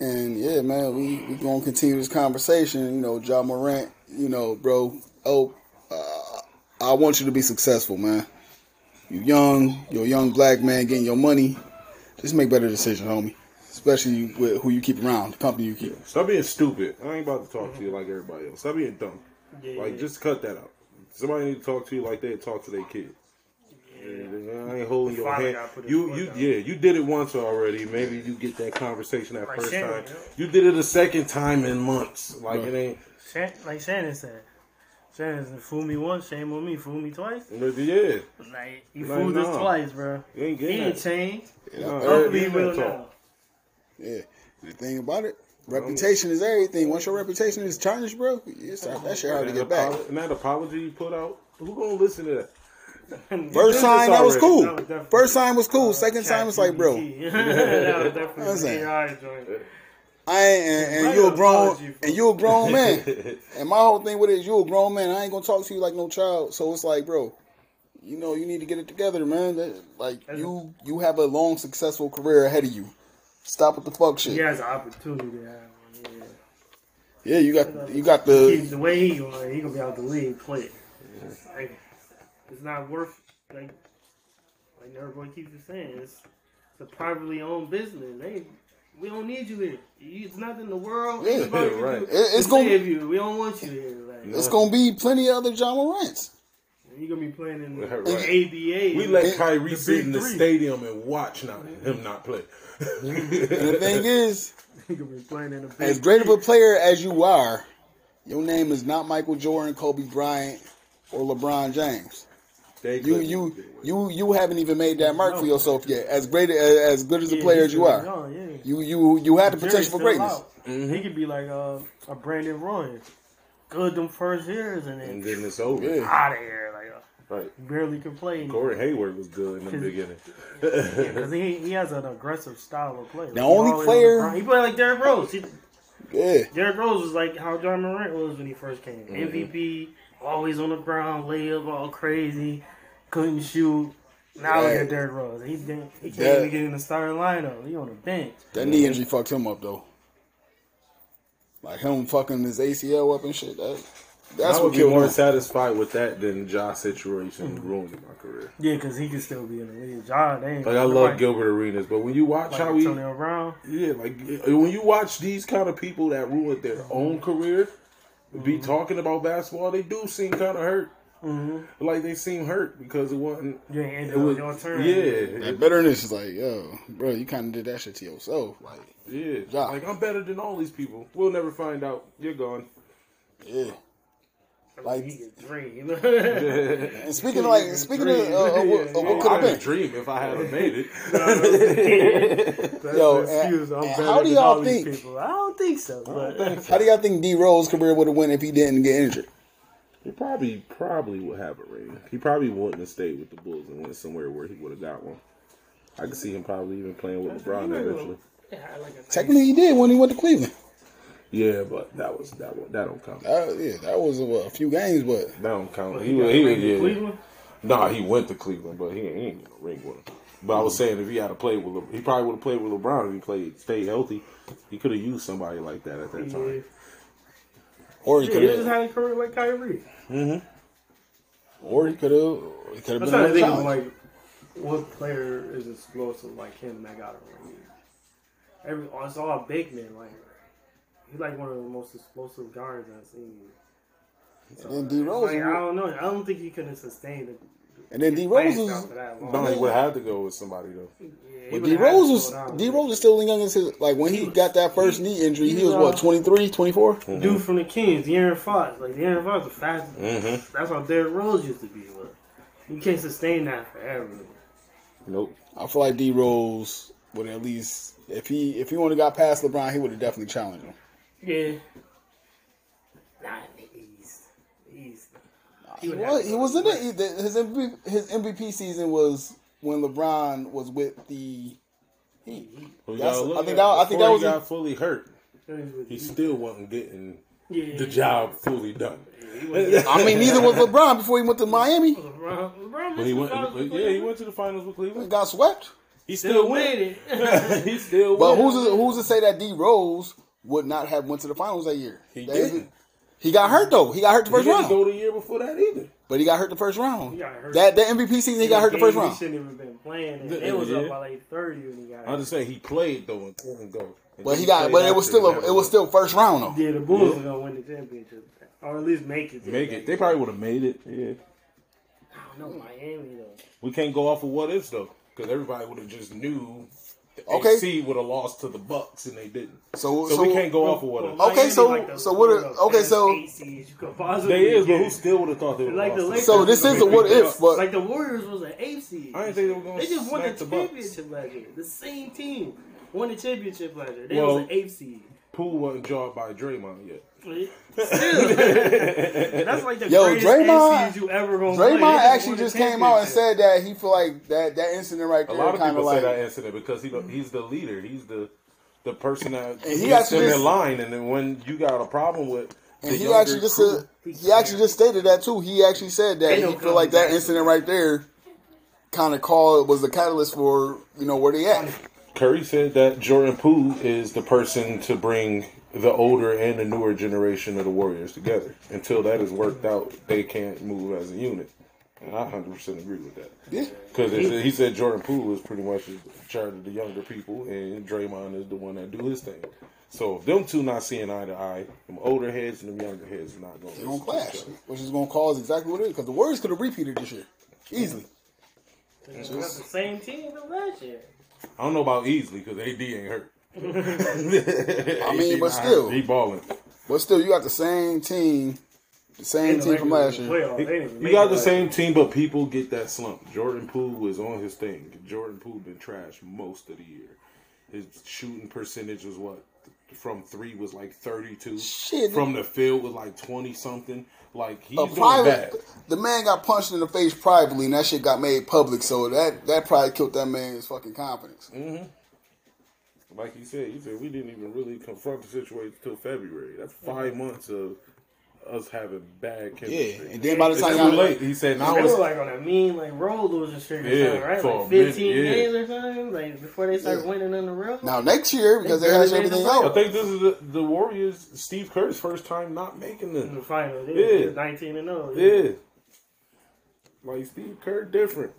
S1: And yeah, man, we we gonna continue this conversation. You know, Ja Morant. You know, bro. Oh, uh, I want you to be successful, man. You young. You're a young black man getting your money. Just make better decisions, homie. Especially with who you keep around, the company you keep.
S3: Stop being stupid. I ain't about to talk to you like everybody else. Stop being dumb.
S2: Yeah,
S3: Like,
S2: yeah.
S3: just cut that out. Somebody need to talk to you like they talk to their kid. I ain't holding your hand.
S2: gotta
S3: You, you,
S2: down.
S3: yeah, you did it once already. Maybe you get that conversation that
S2: Like
S3: first
S2: Shannon,
S3: time.
S2: yeah.
S3: You did it a second time in months. Like it ain't.
S2: Shan- like Shannon said. Shannon said, fool me once, shame on me. Fool me twice.
S3: Yeah,
S2: Like, you
S3: Like,
S2: fooled us twice, bro.
S3: you ain't
S2: He
S3: getting
S2: ain't changed.
S3: Nah,
S2: Hopefully he
S3: you
S2: will
S3: talk.
S2: now.
S1: Yeah. The thing about it, reputation is everything. Once your reputation is tarnished, bro, it's hard, that shit hard to get back.
S3: And that apology you put out, who gonna listen to that?
S1: First time, that was cool.
S2: That was
S1: First time was cool. Uh, Second time, it's like, bro,
S2: that was definitely
S1: I'm saying.
S2: an AI joint.
S1: I ain't, and, and you a grown, and you a grown man. and my whole thing with it is you a grown man. I ain't gonna talk to you like no child. So it's like, bro, you know, you need to get it together, man. That- Like you, you have a long, successful career ahead of you. Stop with the fuck shit.
S2: He has an opportunity to have one. Yeah.
S1: Yeah, you got, you got
S2: He-
S1: the.
S2: the way he going, he gonna be out the league quick. Like, it's not worth like like everybody keeps saying. It's, it's a privately owned business. They we don't need you here. You- It's nothing in the world.
S1: Yeah,
S2: anybody can
S3: right.
S2: do
S1: It- it's
S2: to
S1: gonna-
S2: save you. We don't want you here. Like,
S1: It's gonna be plenty of other Ja Morants.
S2: You gonna be playing in the
S3: Right.
S2: ABA.
S3: We let
S1: It-
S3: Kyrie
S2: the
S3: sit in the stadium and watch not him not play.
S1: And the thing is,
S2: you gonna be playing in the
S1: as great of a player as you are, your name is not Michael Jordan, Kobe Bryant, or LeBron James.
S3: They
S1: You you you you haven't even made that mark for yourself yet. As great as, as good as a
S2: Yeah,
S1: player as you are,
S2: young, yeah.
S1: you you you have the potential for greatness.
S3: Mm-hmm.
S2: He could be like uh, a Brandon Roy. Good them first years and then
S3: and then it's over.
S1: Yeah.
S2: out of here. Like, uh,
S3: Right.
S2: barely could play.
S3: Corey Hayward was good in the beginning.
S2: Because he, he has an aggressive style of play.
S1: The
S2: Like,
S1: only player-
S2: on the ground. he played like Derrick Rose. He,
S1: Yeah.
S2: Derrick Rose was like how Ja Morant was when he first came.
S1: Mm-hmm.
S2: MVP, always on the ground, layup all crazy, couldn't shoot. Now look
S1: Yeah.
S2: at Derrick Rose. He he can't
S1: That-
S2: even get in the starting lineup. He on the bench.
S1: That knee injury fucked him up though. Like him fucking his ACL up and shit. That, that's
S3: I
S1: what
S3: would be more
S1: him.
S3: satisfied with that than Josh situation mm-hmm. ruining my career.
S2: Yeah, because he could still be in the league. John, they ain't
S3: Like I love
S2: nobody-
S3: Gilbert Arenas, but when you watch
S2: like
S3: how he,
S2: Antonio Brown.
S3: yeah, like when you watch these kind of people that ruined their mm-hmm. own career be mm-hmm. talking about basketball, they do seem kind of hurt. Like they seem hurt because it wasn't.
S2: You ain't
S3: It was,
S2: your turn.
S3: yeah,
S1: That bitterness is like, yo, bro, you kind of did that shit to yourself. Like,
S3: yeah.
S1: Yeah.
S3: Like I'm better than all these people. We'll never find out. You're gone.
S1: yeah. Like,
S2: he could dream.
S1: and speaking of like, speaking of, uh, of, what- of what could
S3: I
S1: have
S3: could
S1: been,
S3: dream if I had made it.
S2: That's
S1: Yo,
S2: excuse.
S1: and- and how do y'all
S2: all these
S1: think-
S2: People. I don't think so. But
S1: how do y'all think D Rose career would have went if he didn't get injured?
S3: He probably probably would have a ring. He probably wouldn't have stayed with the Bulls and went somewhere where he would have got one. I could see him probably even playing with LeBron eventually.
S2: yeah, like
S1: Technically, he did when he went to Cleveland.
S3: Yeah, but that was that one that don't count.
S1: Uh, yeah, that was a few games, but
S3: That don't count.
S2: he
S3: He,
S2: got
S3: was he,
S2: ring in
S3: yeah.
S2: Cleveland?
S3: Nah, he went to Cleveland, but he, he ain't get a ring with him. But I was saying if he had to play with, Le- he probably would have played with LeBron if he played stayed healthy. He could have used somebody like that at that
S2: Yeah,
S3: time.
S1: Or he
S2: yeah
S1: could
S2: he just
S1: have,
S2: had a career like Kyrie. Mm-hmm.
S1: or he could have, he could have
S2: I'm
S1: been
S2: trying to think of like what player is explosive like him that got a ring. Every oh, it's all big men. Like he's like one of the most explosive guards I've seen.
S1: And D Rose,
S2: Like, I don't know. I don't think he could have sustained it.
S1: And then D Rose
S2: playing
S1: was,
S2: style for that long.
S3: No, he would have to go with somebody though.
S2: Yeah,
S1: but D Rose
S2: slow
S1: was. D Rose is still young as his, like when he got that first knee injury, he was what 23, 24?
S2: Dude from the Kings, De'Aaron Fox. Like De'Aaron Fox was fast.
S3: Mm-hmm.
S2: That's how Derrick Rose used to be. But you can't sustain that forever.
S3: Nope.
S1: I feel like D Rose would at least if he if he would have got past LeBron, he would have definitely challenged him.
S2: Yeah. Not in the East. The East.
S1: He
S2: would
S1: was,
S2: have
S1: he was in it. the- His MVP, his MVP season was when LeBron was with the Heat.
S3: We
S1: That's-
S3: gotta
S1: I think
S3: at
S1: that- I think
S3: Before
S1: that
S3: he
S1: was
S3: got fully hurt. He still wasn't getting
S2: Yeah.
S3: the job fully done.
S1: I mean, neither was LeBron before he went to Miami.
S2: LeBron, LeBron
S3: But he went.
S2: missed the
S3: but
S2: finals
S3: yeah, he
S2: with
S3: went to the finals with
S1: He
S3: Cleveland.
S1: got swept.
S3: He
S2: Still
S3: still went.
S2: winning.
S3: he still.
S1: But
S3: went.
S1: who's to, who's to say that D Rose would not have went to the finals that year?
S3: He
S1: That-
S3: didn't.
S1: He got hurt though. He got hurt the
S3: He
S1: first
S3: didn't
S1: round.
S3: go the year before that either.
S1: But he got hurt the first round.
S2: He got hurt.
S1: That that MVP season, he got hurt the first round.
S2: He
S1: round.
S2: shouldn't even been playing. And it was up by like thirty when he got
S3: I'm just saying he played though and couldn't go. And
S1: But
S3: then
S1: he got. But it was still a, it was still first round though.
S2: Yeah, the Bulls are gonna win the championship, or at least make it.
S3: make it. They probably would have made it. Yeah.
S2: I don't know Miami though.
S3: We can't go off of what ifs though, because everybody would have just knew. The
S1: Okay.
S3: AC would have lost to the Bucks and they didn't.
S1: So
S3: So,
S1: so,
S3: we can't go off of what ifs.
S1: Okay, so-
S2: like
S1: so what are-
S2: one of the
S1: okay, so-
S2: eight seeds you could possibly
S3: They is, but who still would have thought they would
S2: Like the
S3: lost?
S2: Lakers.
S1: So this is a what if, but
S2: like the Warriors was an eighth seed.
S3: I didn't think they were gonna
S2: They just won the
S3: the
S2: championship last year. The same team won the championship last year. They
S3: Well-
S2: was an eighth seed.
S3: Poole wasn't jawed by Draymond yet.
S2: Still, that's like the
S1: Yo,
S2: greatest
S1: Draymond-
S2: you ever gonna
S1: Draymond
S2: just
S1: actually just came out and said that he feel like that that incident right there.
S3: A lot of people
S1: like
S3: say that incident because he he's the leader. He's the the person that
S1: And he
S3: gets
S1: actually
S3: them
S1: just-
S3: in line. And then when you got a problem with, the
S1: And he actually just
S3: crew-
S1: said, he actually just stated that too. He actually said that he feel like that incident right there kind of called was the catalyst for you know where they at.
S3: Curry said that Jordan Poole is the person to bring the older and the newer generation of the Warriors together. Until that is worked out, they can't move as a unit. And I 100% agree with that.
S1: Yeah,
S3: Because he said Jordan Poole is pretty much in charge of the younger people, and Draymond is the one that do his thing. So if them two not seeing eye to eye, them older heads and them younger heads are not going
S1: they gonna clash, which is gonna cause exactly what it is because the Warriors could have repeated this year easily.
S2: They got the same team from last year.
S3: I don't know about easily because AD ain't hurt.
S1: I mean, but still,
S3: he balling.
S1: but still, you got the same team, the same team from last year.
S2: Playoff, they didn't
S3: You got the same team, but people get that slump. Jordan Poole was on his thing. Jordan Poole been trash most of the year. His shooting percentage was what from three was like thirty two.
S1: Shit.
S3: From the field was like twenty something. Like he's doing
S1: private,
S3: bad.
S1: the man got punched in the face privately, and that shit got made public. So that that probably killed that man's fucking confidence. Mm-hmm.
S3: Like he said, he said we didn't even really confront the situation until February. That's 5 mm-hmm. months of us having bad chemistry.
S1: Yeah, and then by the time y'all
S3: late. He said now
S2: They were
S3: it's
S2: like on a mean like roll losing streak or
S3: Yeah,
S2: something, right? Like
S3: a minute,
S2: 15
S3: yeah.
S2: days or something, like before they start
S1: Yeah.
S2: winning in the real.
S1: now next year because they,
S2: They
S1: has everything
S2: the
S3: I think this is the, the Warriors Steve Kerr's first time not making
S2: in the final.
S3: Yeah.
S2: 19 and 0.
S3: Yeah. Like Steve Kerr different.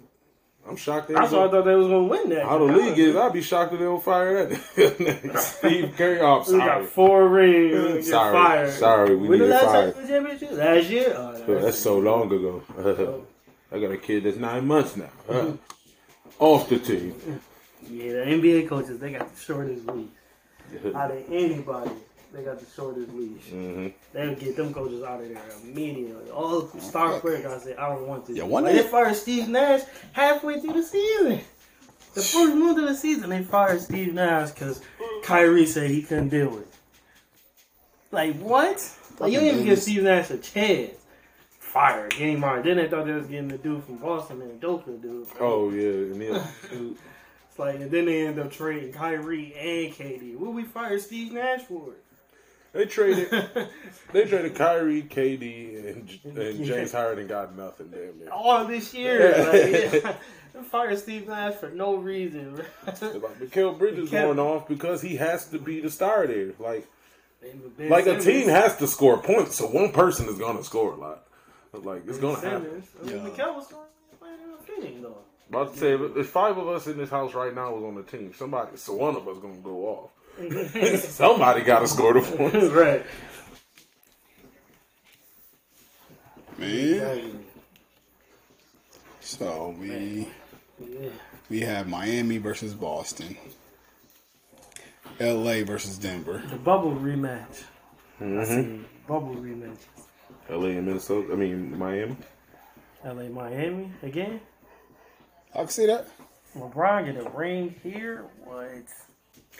S3: I'm shocked they
S2: That's why I thought they was gonna win that.
S3: how the league is. I'd be shocked if they don't fire that. Steve Kerr, oh,
S2: We got four rings.
S3: Sorry,
S2: fired.
S3: sorry, we
S2: when the
S3: need to
S2: last time the championship? Last year. Oh,
S3: But that's so long ago. I got a kid that's nine months now. Off the team.
S2: Yeah, the NBA coaches they got the shortest leash. Out of anybody, they got the shortest leash.
S3: hmm
S2: They'll get them coaches out of there immediately. All the star players gotta say, I don't want this.
S1: Yeah, one day-
S2: they fired Steve Nash halfway through the season. The first month of the season, they fired Steve Nash because Kyrie said he couldn't deal with it. Like, what? Like, you didn't even give Steve Nash a chance. Fired. Getting Martin. Then they thought they was getting the dude from Boston and Doka dude.
S3: Oh yeah,
S2: It's like, and then they end up trading Kyrie and KD. What we fire Steve Nash for?
S3: They traded. They traded Kyrie, KD, and, and James Harden got nothing. Damn near.
S2: all this year. Like, yeah. Fire Steve Nash for no reason.
S3: Like Mikal Bridges
S2: Kept-
S3: going off because he has to be the star there. Like
S2: Ben
S3: like a team has to score points, so one person is gonna score a lot. Like it's gonna happen.
S2: Simmons. I mean, Mikal was going playing in the Phoenix though.
S3: About to say, if if five of us in this house right now was on the team, somebody, so one of us is gonna go off. somebody got to score the points.
S2: right.
S1: Man. So we we have Miami versus Boston, L.A. versus Denver.
S2: The bubble rematch.
S3: Mm-hmm.
S2: I see bubble rematch.
S3: LA and Minnesota. I mean Miami.
S2: LA Miami again.
S1: I can see that.
S2: LeBron get a ring here. What?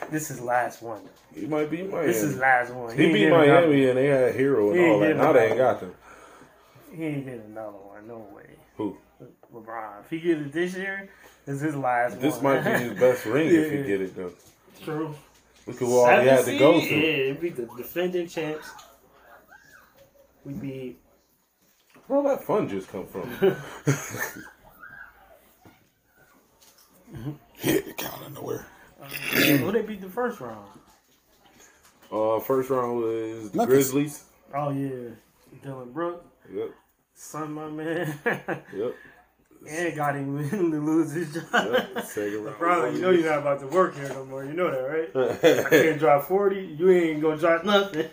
S2: This is last one.
S3: He might be Miami.
S2: This is last one.
S3: he
S2: ain't
S3: beat
S2: getting another-
S3: Miami and they had Herro and
S2: He
S3: all that. Now they ain't got them.
S2: He ain't getting another one. No way.
S3: Who?
S2: LeBron. If he gets it this year, this is his last
S3: This
S2: one.
S3: might be his best ring if he get it though.
S2: True.
S3: Look at what he had to go
S2: Seven
S3: through.
S2: seed? Yeah, we the defending champs. We'd be.
S3: Where all that fun just come from?
S1: Hit it out of nowhere.
S2: Who they beat the first round.
S3: uh, first round was
S1: Memphis.
S3: Grizzlies.
S2: Oh yeah, Dillon Brooke,
S3: Yep.
S2: son, my man,
S3: Yep.
S2: and got him to lose his job.
S3: Yep. Second round.
S2: Bro, you know you're not about to work here no more. You know that, right? I can't drop forty. You ain't gonna drop nothing.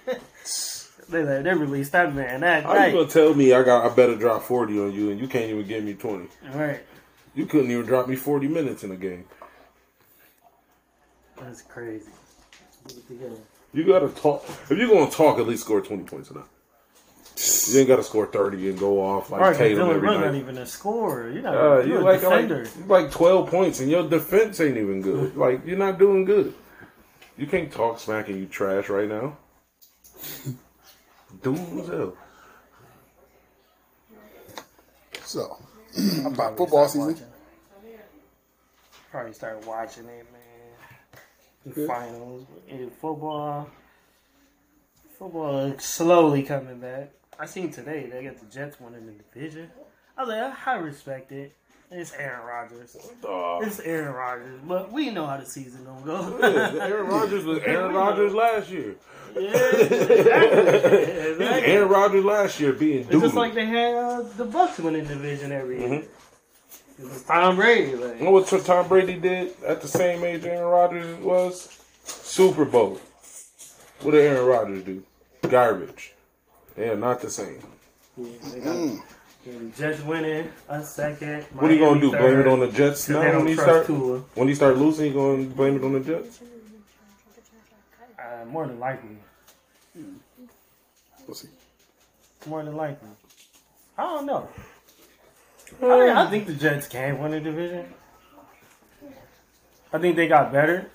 S2: they like, they released that man that
S3: How you
S2: night.
S3: gonna tell me I got I better drop forty on you and you can't even give me twenty?
S2: Right,
S3: You couldn't even drop me forty minutes in a game.
S2: That's crazy. Put it together.
S3: You gotta talk. If you're gonna talk, at least score twenty points enough. You ain't gotta score thirty and go off like
S2: Right, 'cause
S3: Tatum
S2: Dillon
S3: every
S2: Brooke not even a scorer. You're not.
S3: Uh,
S2: you're
S3: you
S2: a
S3: like, like
S2: defender.
S3: you like twelve points and your defense ain't even good. Like you're not doing good. You can't talk smack and you trash right now. Dude.
S1: So
S2: I'm
S1: about football
S2: start
S1: season.
S2: watching. Probably start watching it, man. The finals in football. Football is slowly coming back. I seen today they got the Jets winning the division. I was like, I respect it. It's Aaron Rodgers.
S3: Uh,
S2: It's Aaron Rodgers, but we know how the season gonna go.
S3: Aaron Rodgers was Aaron Rodgers last year.
S2: yeah, exactly. exactly.
S3: Aaron Rodgers last year being
S2: It's
S3: dude.
S2: just like they had uh, the Bucs winning the division every year. It was Tom Brady. Like,
S3: You know what Tom Brady did at the same age Aaron Rodgers was? Super Bowl. What did Aaron Rodgers do? Garbage. They are not the same.
S2: Yeah, they got yeah, the Jets winning a second.
S3: What are you gonna
S2: Miami
S3: do? Blame it on the Jets
S2: They
S3: now when he start
S2: Tua.
S3: when he start losing? You gonna blame it on the Jets?
S2: Uh, more than likely.
S1: We'll see.
S2: More than likely. I don't know. I, mean, I uh. think the Jets can win the division. I think they got better.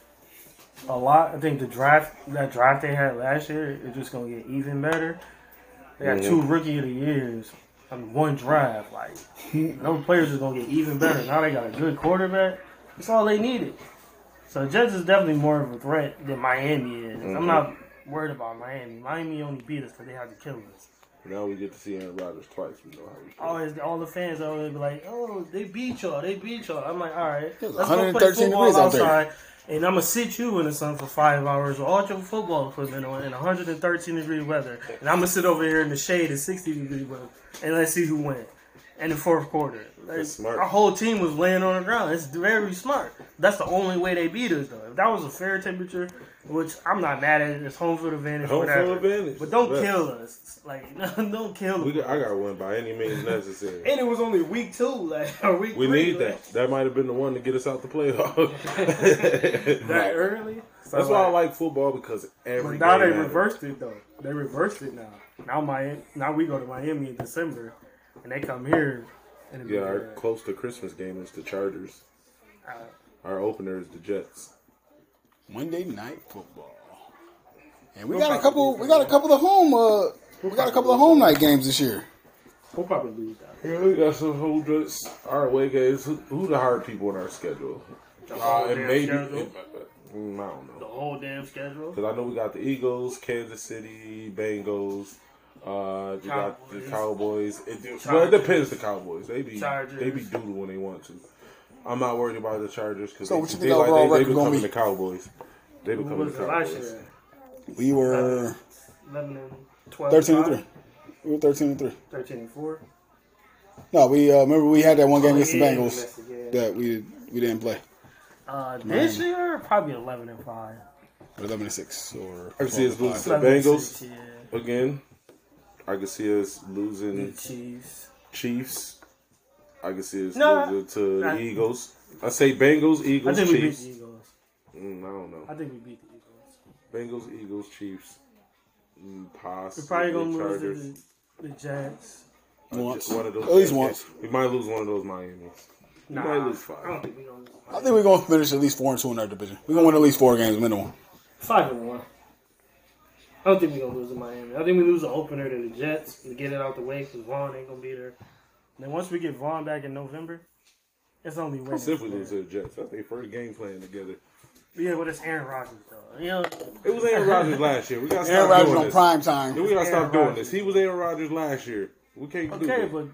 S2: a lot. I think the draft that draft they had last year is just gonna get even better. They got two rookie of the years. I mean, one draft. Like those players are gonna get even better. Now they got a good quarterback. That's all they needed. So Jets is definitely more of a threat than Miami is. I'm mm-hmm. not worried about Miami. Miami only beat us because they had to kill us.
S3: Now we get to see Aaron Rodgers twice. We know how we feel.
S2: Always, all the fans are always be like, "Oh, they beat y'all, they beat y'all." I'm like, "All right, let's go
S1: 113
S2: play football
S1: degrees out there.
S2: outside." And I'm gonna sit you in the sun for five hours with all your football equipment on in 113 degree weather, and I'm gonna sit over here in the shade at 60 degree weather, and let's see who wins in the fourth quarter. Like,
S3: smart.
S2: Our whole team was laying on the ground. It's very smart. That's the only way they beat us, though. If that was a fair temperature, which I'm not mad at, it, it's home field advantage,
S3: Home
S2: whatever.
S3: field advantage.
S2: But don't kill us. Like, don't kill
S3: We
S2: us.
S3: I got one by any means necessary.
S2: And it was only week two, like or week
S3: We
S2: three.
S3: need
S2: like,
S3: that. That might have been the one to get us out the playoffs.
S2: that early. So,
S3: That's why I like football because every
S2: But now they
S3: matters.
S2: reversed it though. They reversed it now. Now Miami. Now we go to Miami in December, and they come here. And
S3: Yeah, our close to Christmas game is the Chargers.
S2: Uh,
S3: Our opener is the Jets.
S1: Monday night football. And we got a couple. We got a couple of home. Uh, we got a couple of home night games this year.
S2: we'll probably lose that.
S3: Yeah, we got some whole Jets. Our away games. Who, who the hard people in our schedule? Uh, and
S2: damn
S3: maybe.
S2: schedule.
S3: Mm, I don't know.
S2: The whole damn schedule.
S3: Because I know we got the Eagles, Kansas City, Bengals. Uh, we got the Cowboys. It, well, it depends. The Cowboys. They be
S2: Chargers.
S3: they be doodle when they want to. I'm not worried about the Chargers because
S1: So
S3: they, they, like, they, they
S1: record
S3: becoming
S1: be?
S3: the Cowboys. They
S2: Who
S3: becoming the Cowboys.
S2: year?
S1: We were
S2: 11 and 12.
S1: thirteen and three. We were thirteen and three.
S2: 13 and 4.
S1: No, we uh, remember we had that one game against the
S2: Yeah, we
S1: Bengals
S2: yeah.
S1: that we we didn't play.
S2: Uh, this year, probably 11 and 5.
S1: Or Eleven and six or.
S3: I can see us
S1: 12 and
S3: losing
S1: five.
S3: to the
S2: 11 and
S3: Bengals
S2: six, yeah.
S3: again. I can see us losing the
S2: Chiefs.
S3: Chiefs. I can see us
S2: No,
S3: losing to
S2: I-
S3: the Eagles. I say Bengals,
S2: I
S3: Eagles,
S2: think we beat
S3: Chiefs.
S2: the Eagles.
S3: Mm, I don't know.
S2: I think we beat the Eagles.
S3: Bengals, Eagles, Chiefs. Mm, possibly
S2: We're probably going to
S3: Chargers.
S2: lose to the, the Jets.
S1: Once.
S3: One of those.
S1: At least once.
S3: We might lose one of those Miami's. We
S2: Nah,
S3: might lose
S2: I don't think we're going to lose.
S1: I think we're gonna finish at least four and two in our division. We're gonna win at least four games minimum.
S2: Five and one. I don't think we're gonna lose to Miami. I think we lose the opener to the Jets to get it out the way because Von ain't gonna be there. And then once we get Von back in November, it's only winning.
S3: If we lose to the Jets, that's their first game playing together.
S2: Yeah, but it's Aaron Rodgers though. You know,
S3: It was Aaron Rodgers last year. We got to
S1: Aaron
S3: stop
S1: Rodgers
S3: doing
S1: on
S3: this.
S1: prime time.
S3: We got to stop
S2: Aaron
S3: doing
S2: Rodgers.
S3: this. He was Aaron Rodgers last year. We can't do
S2: okay, but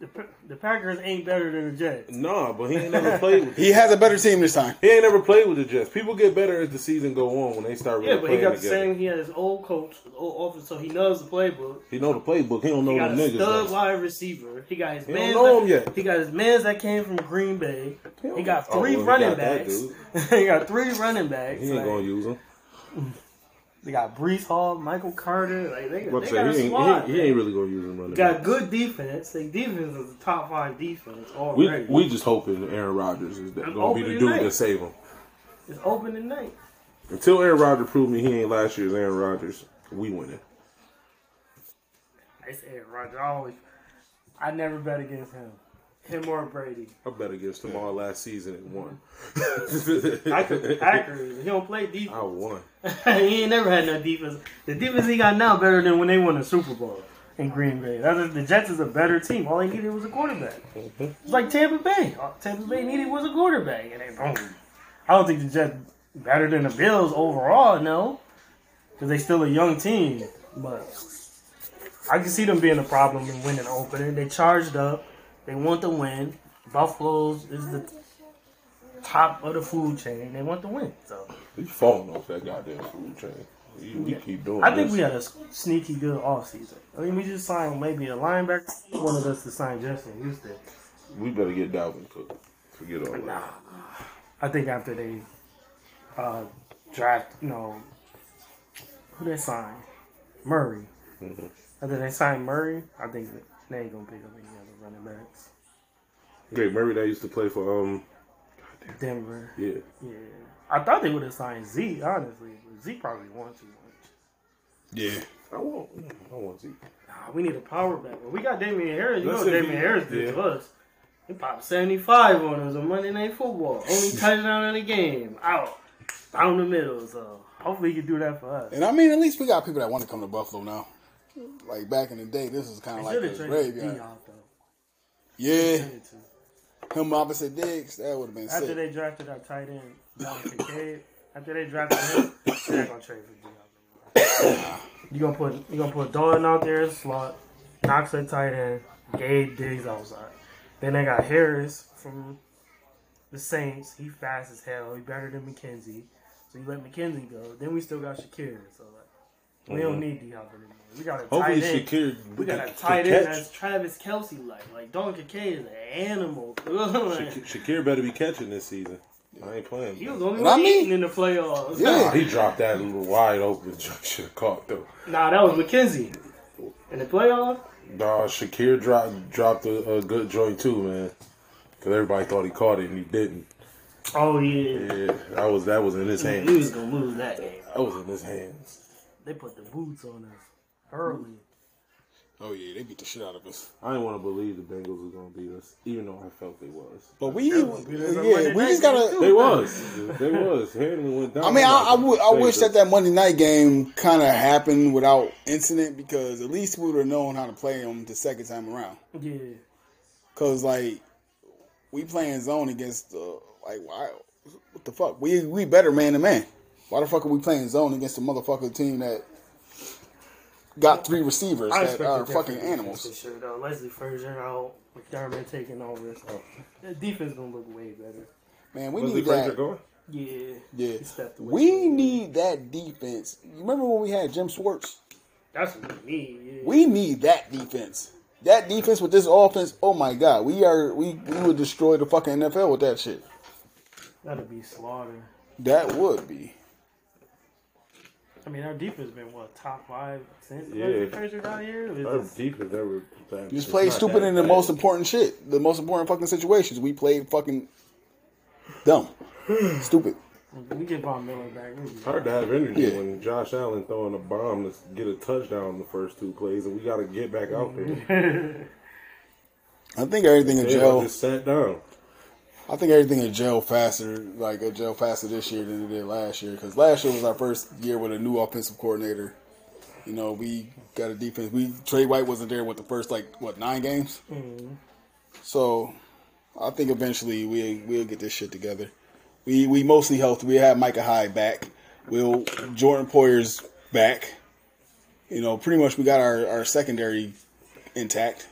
S2: the, the Packers ain't better than the Jets.
S3: Nah, but he ain't never played with.
S1: He has a better team this time.
S3: He ain't never played with the Jets. People get better as the season go on when they start really
S2: Yeah, but he
S3: playing
S2: got the
S3: together.
S2: same. He had his old coach, his old office, so he knows the playbook.
S3: He know the playbook. He don't know
S2: He got
S3: them
S2: a
S3: niggas.
S2: stud
S3: though.
S2: wide receiver. He got his
S3: He
S2: man.
S3: don't know him yet.
S2: He got his mans that came from Green Bay. He got
S3: Oh,
S2: three
S3: well, he
S2: running
S3: got
S2: backs. he got three running backs.
S3: He ain't
S2: Like,
S3: gonna use them.
S2: They got Breece Hall, Michael Carter. Like they, they got a
S3: he, ain't,
S2: squad.
S3: he, he ain't really gonna use them running.
S2: got
S3: back.
S2: good defense. Their defense is a top five defense
S3: We
S2: already.
S3: we just hoping Aaron Rodgers is that gonna be the dude
S2: tonight.
S3: to save him.
S2: it's open tonight.
S3: Until Aaron Rodgers proved me he ain't last year's Aaron Rodgers, we winning.
S2: It's Aaron Rodgers. I always, I never bet against him. Him or Brady.
S3: I bet against them all last season and won.
S2: I could Packers. He don't play defense.
S3: I
S2: defense.
S3: won.
S2: he ain't never had no defense. The defense he got now better than when they won the Super Bowl in Green Bay. That is, the Jets is a better team. All they needed was a quarterback. Mm-hmm. It's like Tampa Bay. All Tampa Bay needed was a quarterback, and they boom. I don't think the Jets better than the Bills overall, no, because they still a young team. But I can see them being a problem in winning the opener. They charged up. They want to win. Buffalo's is the top of the food chain. They want to win. So.
S3: You falling off that goddamn food chain. You, you keep doing
S2: I think
S3: this.
S2: we had a sneaky good off season. I mean, we just signed maybe a linebacker. He wanted us to sign Justin Houston.
S3: We better get Dalvin Cook. Forget all that.
S2: I think after they uh, draft, you know, who they signed? Murray.
S3: Mm-hmm.
S2: After they signed Murray, I think they ain't gonna pick up other running backs.
S3: Great Murray that used to play for um
S2: Denver.
S3: yeah.
S2: Yeah. I thought they would have signed Z, honestly. But Z probably won too much.
S1: Yeah.
S3: I want I want Zeke.
S2: Nah, we need a power back. But we got Damien Harris. You
S3: Let's
S2: know
S3: see
S2: what
S3: if
S2: Damien
S3: he-
S2: Harris did
S3: yeah.
S2: to us. He popped 75 on us on Monday Night Football. Only touchdown in the game. Out. down the middle. So hopefully he can do that for us.
S1: And I mean, at least we got people that want to come to Buffalo now. Like back in the day, this is kind of like a
S2: have
S1: graveyard. Yeah, him opposite Diggs, that would have been
S2: After
S1: sick.
S2: they drafted our tight end, Kincaid, after they drafted him, they're not gonna trade for Dion. no more. You gonna put you gonna put Dalton out there as slot, Knox at tight end, Gabe Diggs outside. Then they got Harris from the Saints. He fast as hell. He better than McKenzie. So you let McKenzie go. Then we still got Shakir. So like we don't uh-huh. need D Hop anymore. We got a
S3: Hopefully,
S2: tight end.
S3: Shakir.
S2: We got a
S3: can
S2: tight
S3: catch.
S2: end that's Travis Kelce like. Like Dalton Kincaid is an animal. Like,
S3: Shakir, Shakir better be catching this season. I ain't playing.
S2: he was the only
S1: And I
S2: one
S1: mean-
S2: eating in the playoffs.
S1: Yeah.
S3: Nah, he dropped that little wide open. Should have caught though.
S2: Nah, that was McKenzie. In the playoffs?
S3: Nah, Shakir dropped dropped a, a good joint too, man. Because everybody thought he caught it and he didn't.
S2: Oh yeah.
S3: Yeah, that was that was in his hands.
S2: He was gonna lose that game.
S3: That was in his hands.
S2: They put the boots on us early.
S1: Oh yeah, they beat the shit out of us.
S3: I didn't want to believe the Bengals was gonna beat us, even though I felt they was.
S1: But we,
S2: beat us on Monday
S1: yeah, we just gotta.
S3: They was. They was. Henry went down.
S1: I mean, I, I, would- I wish that that Monday night game kind of happened without incident because at least we would have known how to play them the second time around.
S2: Yeah.
S1: Cause like we playing zone against uh, like why? What the fuck? We we better man to man. Why the fuck are we playing zone against a motherfucker team that got three receivers
S2: I
S1: that
S2: expected
S1: are fucking animals?
S2: For sure, though. Leslie Frazier out, McDermott taking over. So oh. the defense gonna look way better.
S1: Man, we
S3: Was
S1: need
S3: Frazier
S1: that.
S3: going?
S2: Yeah.
S1: Yeah,
S2: He stepped away
S1: we
S2: from it.
S1: need that defense. You remember when we had Jim Schwartz?
S2: That's what we need. Yeah.
S1: We need that defense. That defense with this offense, oh my god, we are we, we would destroy the fucking NFL with that shit.
S2: That'd be slaughter.
S1: That would be.
S2: I mean, our defense has been what top five since
S3: Yeah.
S2: Leslie Frazier got here. It's
S3: Our
S2: just-
S3: defense never.
S1: You just played stupid in the most important shit, the most important fucking situations. We played fucking dumb, stupid.
S2: We get Von Miller back.
S3: It's hard to have energy
S1: Yeah.
S3: when Josh Allen throwing a bomb to get a touchdown in the first two plays, and we got to get back out there.
S1: I think everything in
S3: Yeah, I
S1: jail.
S3: just sat down.
S1: I think everything in jail faster, like a jail faster this year than it did last year. Because last year was our first year with a new offensive coordinator. You know, we got a defense. We Tre White wasn't there with the first like what nine games. Mm-hmm. So, I think eventually we we'll get this shit together. We we mostly healthy. We have Micah Hyde back. We'll Jordan Poyer's back. You know, pretty much we got our, our secondary intact.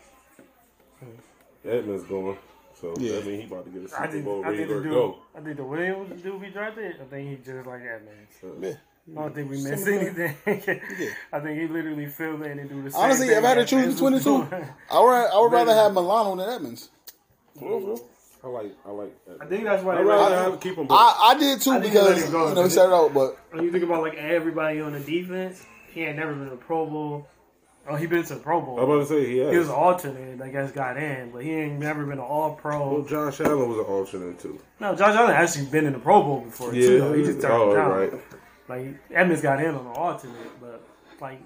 S3: Edmunds going, so
S1: Yeah.
S3: I mean he about to get a
S2: I
S3: Super
S2: think,
S3: Bowl
S2: I
S3: ring
S2: think
S3: or
S2: the dude,
S3: go.
S2: I think the Williams dude we drafted. I think he just like that man.
S1: Uh, yeah.
S2: I don't think we missed anything. I think he literally filled in and do the same
S1: Honestly,
S2: thing
S1: if I had to choose
S2: Edmunds
S1: between the two. I would I would rather have Milano than Edmunds.
S3: I like, I like.
S2: I think that's why
S3: I'd
S2: they
S3: rather
S2: let-
S3: have keep him.
S1: I, I did too
S2: I they let
S1: because
S2: go,
S1: you know he
S2: because
S1: started out, but
S2: when you think about like everybody on the defense, he had never been a Pro Bowl. Oh, he been to the Pro Bowl.
S3: I'm about to say he has.
S2: He was an alternate, I guess, got in, but he ain't never been an All
S3: well,
S2: Pro.
S3: Josh Allen was an alternate too.
S2: No, Josh Allen actually been in the Pro Bowl before
S3: Yeah.
S2: too. Though. He just turned
S3: Oh,
S2: down.
S3: right.
S2: Like Edmunds got in on an alternate, but like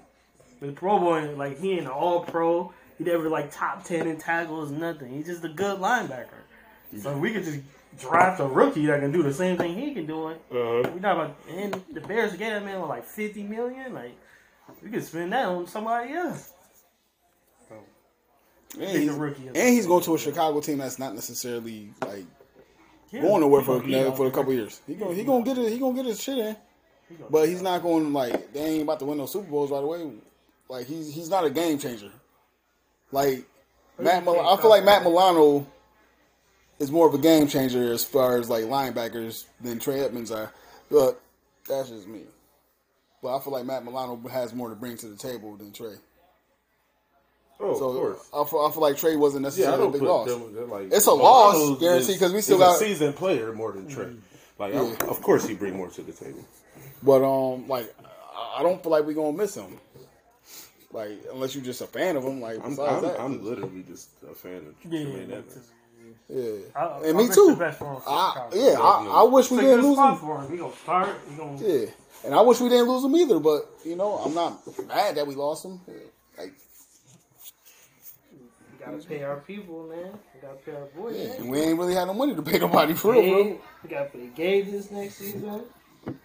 S2: the Pro Bowl, like he ain't an All Pro. He never like top ten in tackles, nothing. He's just a good linebacker. So we could just draft a rookie that can do the same thing he can do it.
S3: Uh,
S2: We not about and the Bears get that man with like fifty million. Like we can spend that on somebody else.
S1: and
S2: He's
S1: he's,
S2: a rookie.
S1: and he's going to a Chicago team that's not necessarily like
S2: Yeah.
S1: going nowhere for
S2: He gonna eat
S1: for a couple years. He gonna he gonna get it. He gonna get his shit in, but he's not going like they ain't about to win no Super Bowls right away. Like he's he's not a game changer. Like Matt, Mil- I feel like Matt Milano is more of a game changer as far as like linebackers than Trey Edmunds are. But that's just me. But I feel like Matt Milano has more to bring to the table than Trey.
S3: oh,
S1: So
S3: of course.
S1: I feel, I feel like Trey wasn't necessarily
S3: don't
S1: a big loss.
S3: them. Like,
S1: It's a loss,
S3: Milano's
S1: guaranteed,
S3: is-
S1: 'cause we still got-
S3: a seasoned player more than Trey. Like, I-
S1: Yeah.
S3: of course, he bring more to the table.
S1: But um, like I- I don't feel like we're gonna miss him. Like unless you're just a fan of him. Like
S3: I'm,
S1: besides
S3: I'm,
S1: that,
S3: I'm literally just a fan of
S2: Yeah,
S3: Jermaine
S2: yeah,
S1: yeah.
S2: I-
S1: and
S2: I
S1: me too.
S2: the best for him for
S1: I, yeah, I, I wish we didn't lose him.
S2: for him. He gonna start. He gonna
S1: Yeah, and I wish we didn't lose him either. But you know, I'm not mad that we lost him. Like,
S2: We gotta pay our people, man. We gotta pay our boys.
S1: and we ain't really had no money to pay nobody for real. For.
S2: We gotta pay Gage this next season.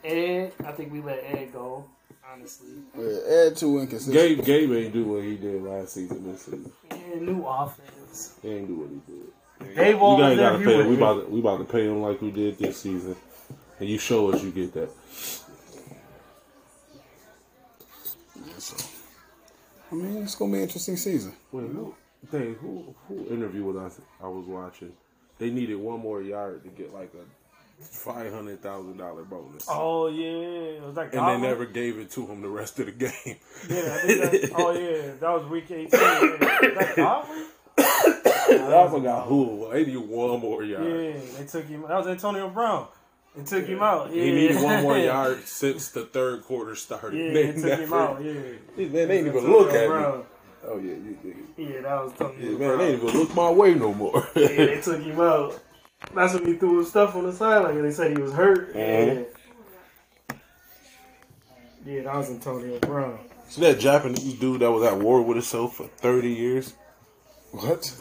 S2: Ed, I think we let Ed go. Honestly,
S1: Yeah, Ed too inconsistent.
S3: Gabe, Gabe ain't do what he did last season. This season,
S2: yeah, new offense.
S3: he ain't do what he did.
S2: Dave
S3: You
S2: Wall
S3: guys
S2: was
S3: gotta pay him. We about to, we about to pay him like we did this season, and you show us you get that.
S1: So, I mean, it's gonna be an interesting season.
S3: Wait, who? Dang, who? Who interviewed us? I was watching. They needed one more yard to get like a five hundred thousand dollar bonus,
S2: Oh yeah, was that
S3: and they never gave it to him the rest of the game.
S2: Yeah, I think that, oh yeah, that was week eighteen. Yeah. Was that Godwin?
S3: I forgot who. it was. They need one more yard.
S2: Yeah, they took him. That was Antonio Brown. They took him out. Yeah.
S3: He needed one more yard since the third quarter started.
S2: Yeah,
S3: They
S2: they took him out. Yeah.
S3: Man, they didn't even look at me. Oh yeah, you, you,
S2: Yeah, that was Antonio
S3: yeah, man,
S2: Brown.
S3: they didn't even look my way no more.
S2: Yeah, they took him out. That's when he threw his stuff on the sideline and they said he was hurt.
S3: Mhm.
S2: Yeah. Yeah, that was Antonio Brown.
S3: See that Japanese dude that was at war with himself for thirty years?
S1: What?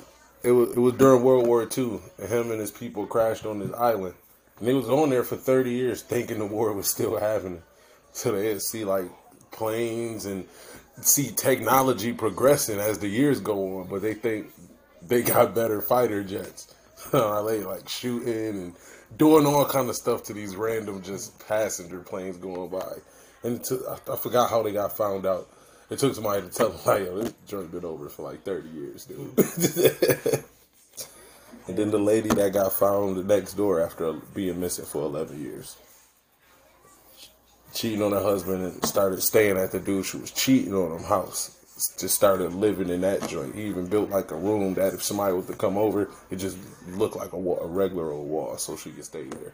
S3: It was it was during World War II, and him and his people crashed on this island, and they was on there for thirty years, thinking the war was still happening. So they'd see like planes and see technology progressing as the years go on, but they think they got better fighter jets. They like shooting and doing all kind of stuff to these random just passenger planes going by? And to, I, I forgot how they got found out. It took somebody to tell them, like, yo, this joint been over for like 30 years, dude. and then the lady that got found next door after being missing for 11 years. Cheating on her husband and started staying at the dude she was cheating on him house. Just started living in that joint. He even built like a room that if somebody was to come over, it just looked like a, wall, a regular old wall so she could stay there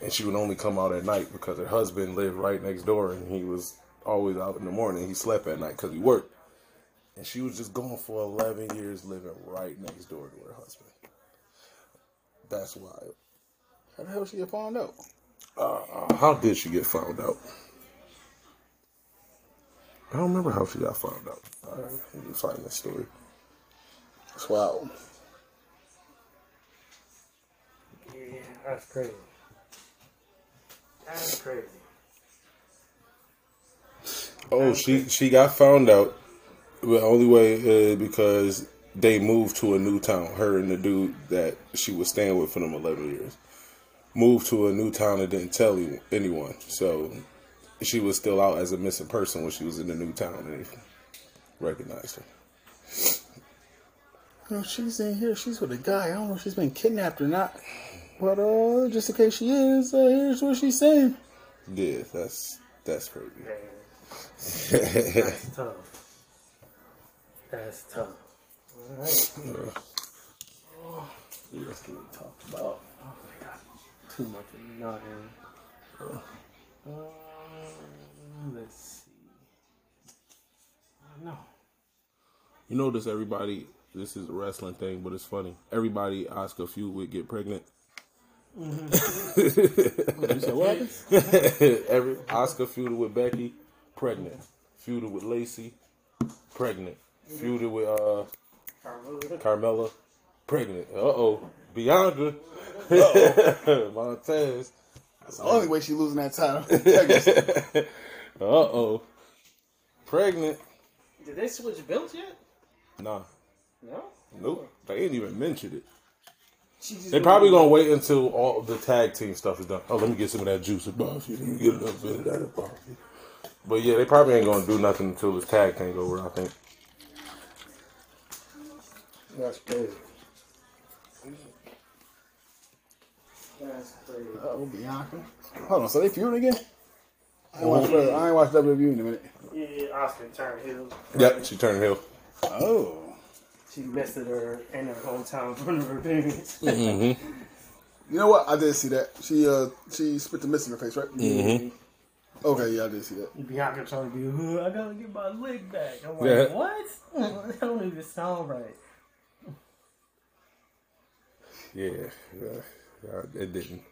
S3: and she would only come out at night because her husband lived right next door and he was always out in the morning. He slept at night because he worked. And she was just gone for 11 years living right next door to her husband. That's wild.
S1: How the hell she get found out?
S3: Uh, how did she get found out? I don't remember how she got found out. All right, let me find this story.
S1: That's wild.
S2: Yeah, that's crazy. That's crazy.
S3: Oh, she she got found out. The only way uh, because they moved to a new town. Her and the dude that she was staying with for them eleven years moved to a new town and didn't tell anyone. So she was still out as a missing person when she was in the new town and they recognized her.
S1: No, she's in here. She's with a guy. I don't know if she's been kidnapped or not. But uh, just in case she is, uh, here's what she's saying.
S3: Yeah, that's that's crazy.
S2: That's tough. That's tough. Alright. What else can we talk about? Oh my god. Too much of nothing. Um, let's see. Don't.
S3: You notice everybody. This is a wrestling thing, but it's funny. Everybody Asuka feud would get pregnant.
S1: Said what?
S3: Every Asuka feuded with Becky, pregnant. Feuded with Lacey, pregnant. Feuded with uh Carmella, pregnant. Uh oh, Bianca, Montez.
S1: That's the only way she losing that title.
S3: Uh oh, pregnant.
S2: Did they switch belts yet?
S3: Nah,
S2: No.
S3: nope. They ain't even mentioned it.
S2: She just
S3: They probably gonna wait until all the tag team stuff is done. Oh, let me get some of that juice and Buffy. Let me get a little bit of that at Buffy. But yeah, they probably ain't gonna do nothing until this tag thing over. I think.
S2: That's crazy. That's crazy.
S1: oh, Bianca. Hold on, so they feuding again? I ain't watched, I ain't watched WWE in a minute.
S2: Yeah, Asuka turned heel.
S3: Yep, she turned heel.
S1: Oh.
S2: She bested her in her hometown for her babies.
S1: You know what? I did see that. She uh she spit the mist in her face, right? Mm-hmm. Okay, yeah, I did see that.
S2: Bianca trying to be, "Uh, I gotta get my leg back. I'm like,
S3: Yeah.
S2: what? that don't even sound right.
S3: Yeah, yeah, yeah, it didn't.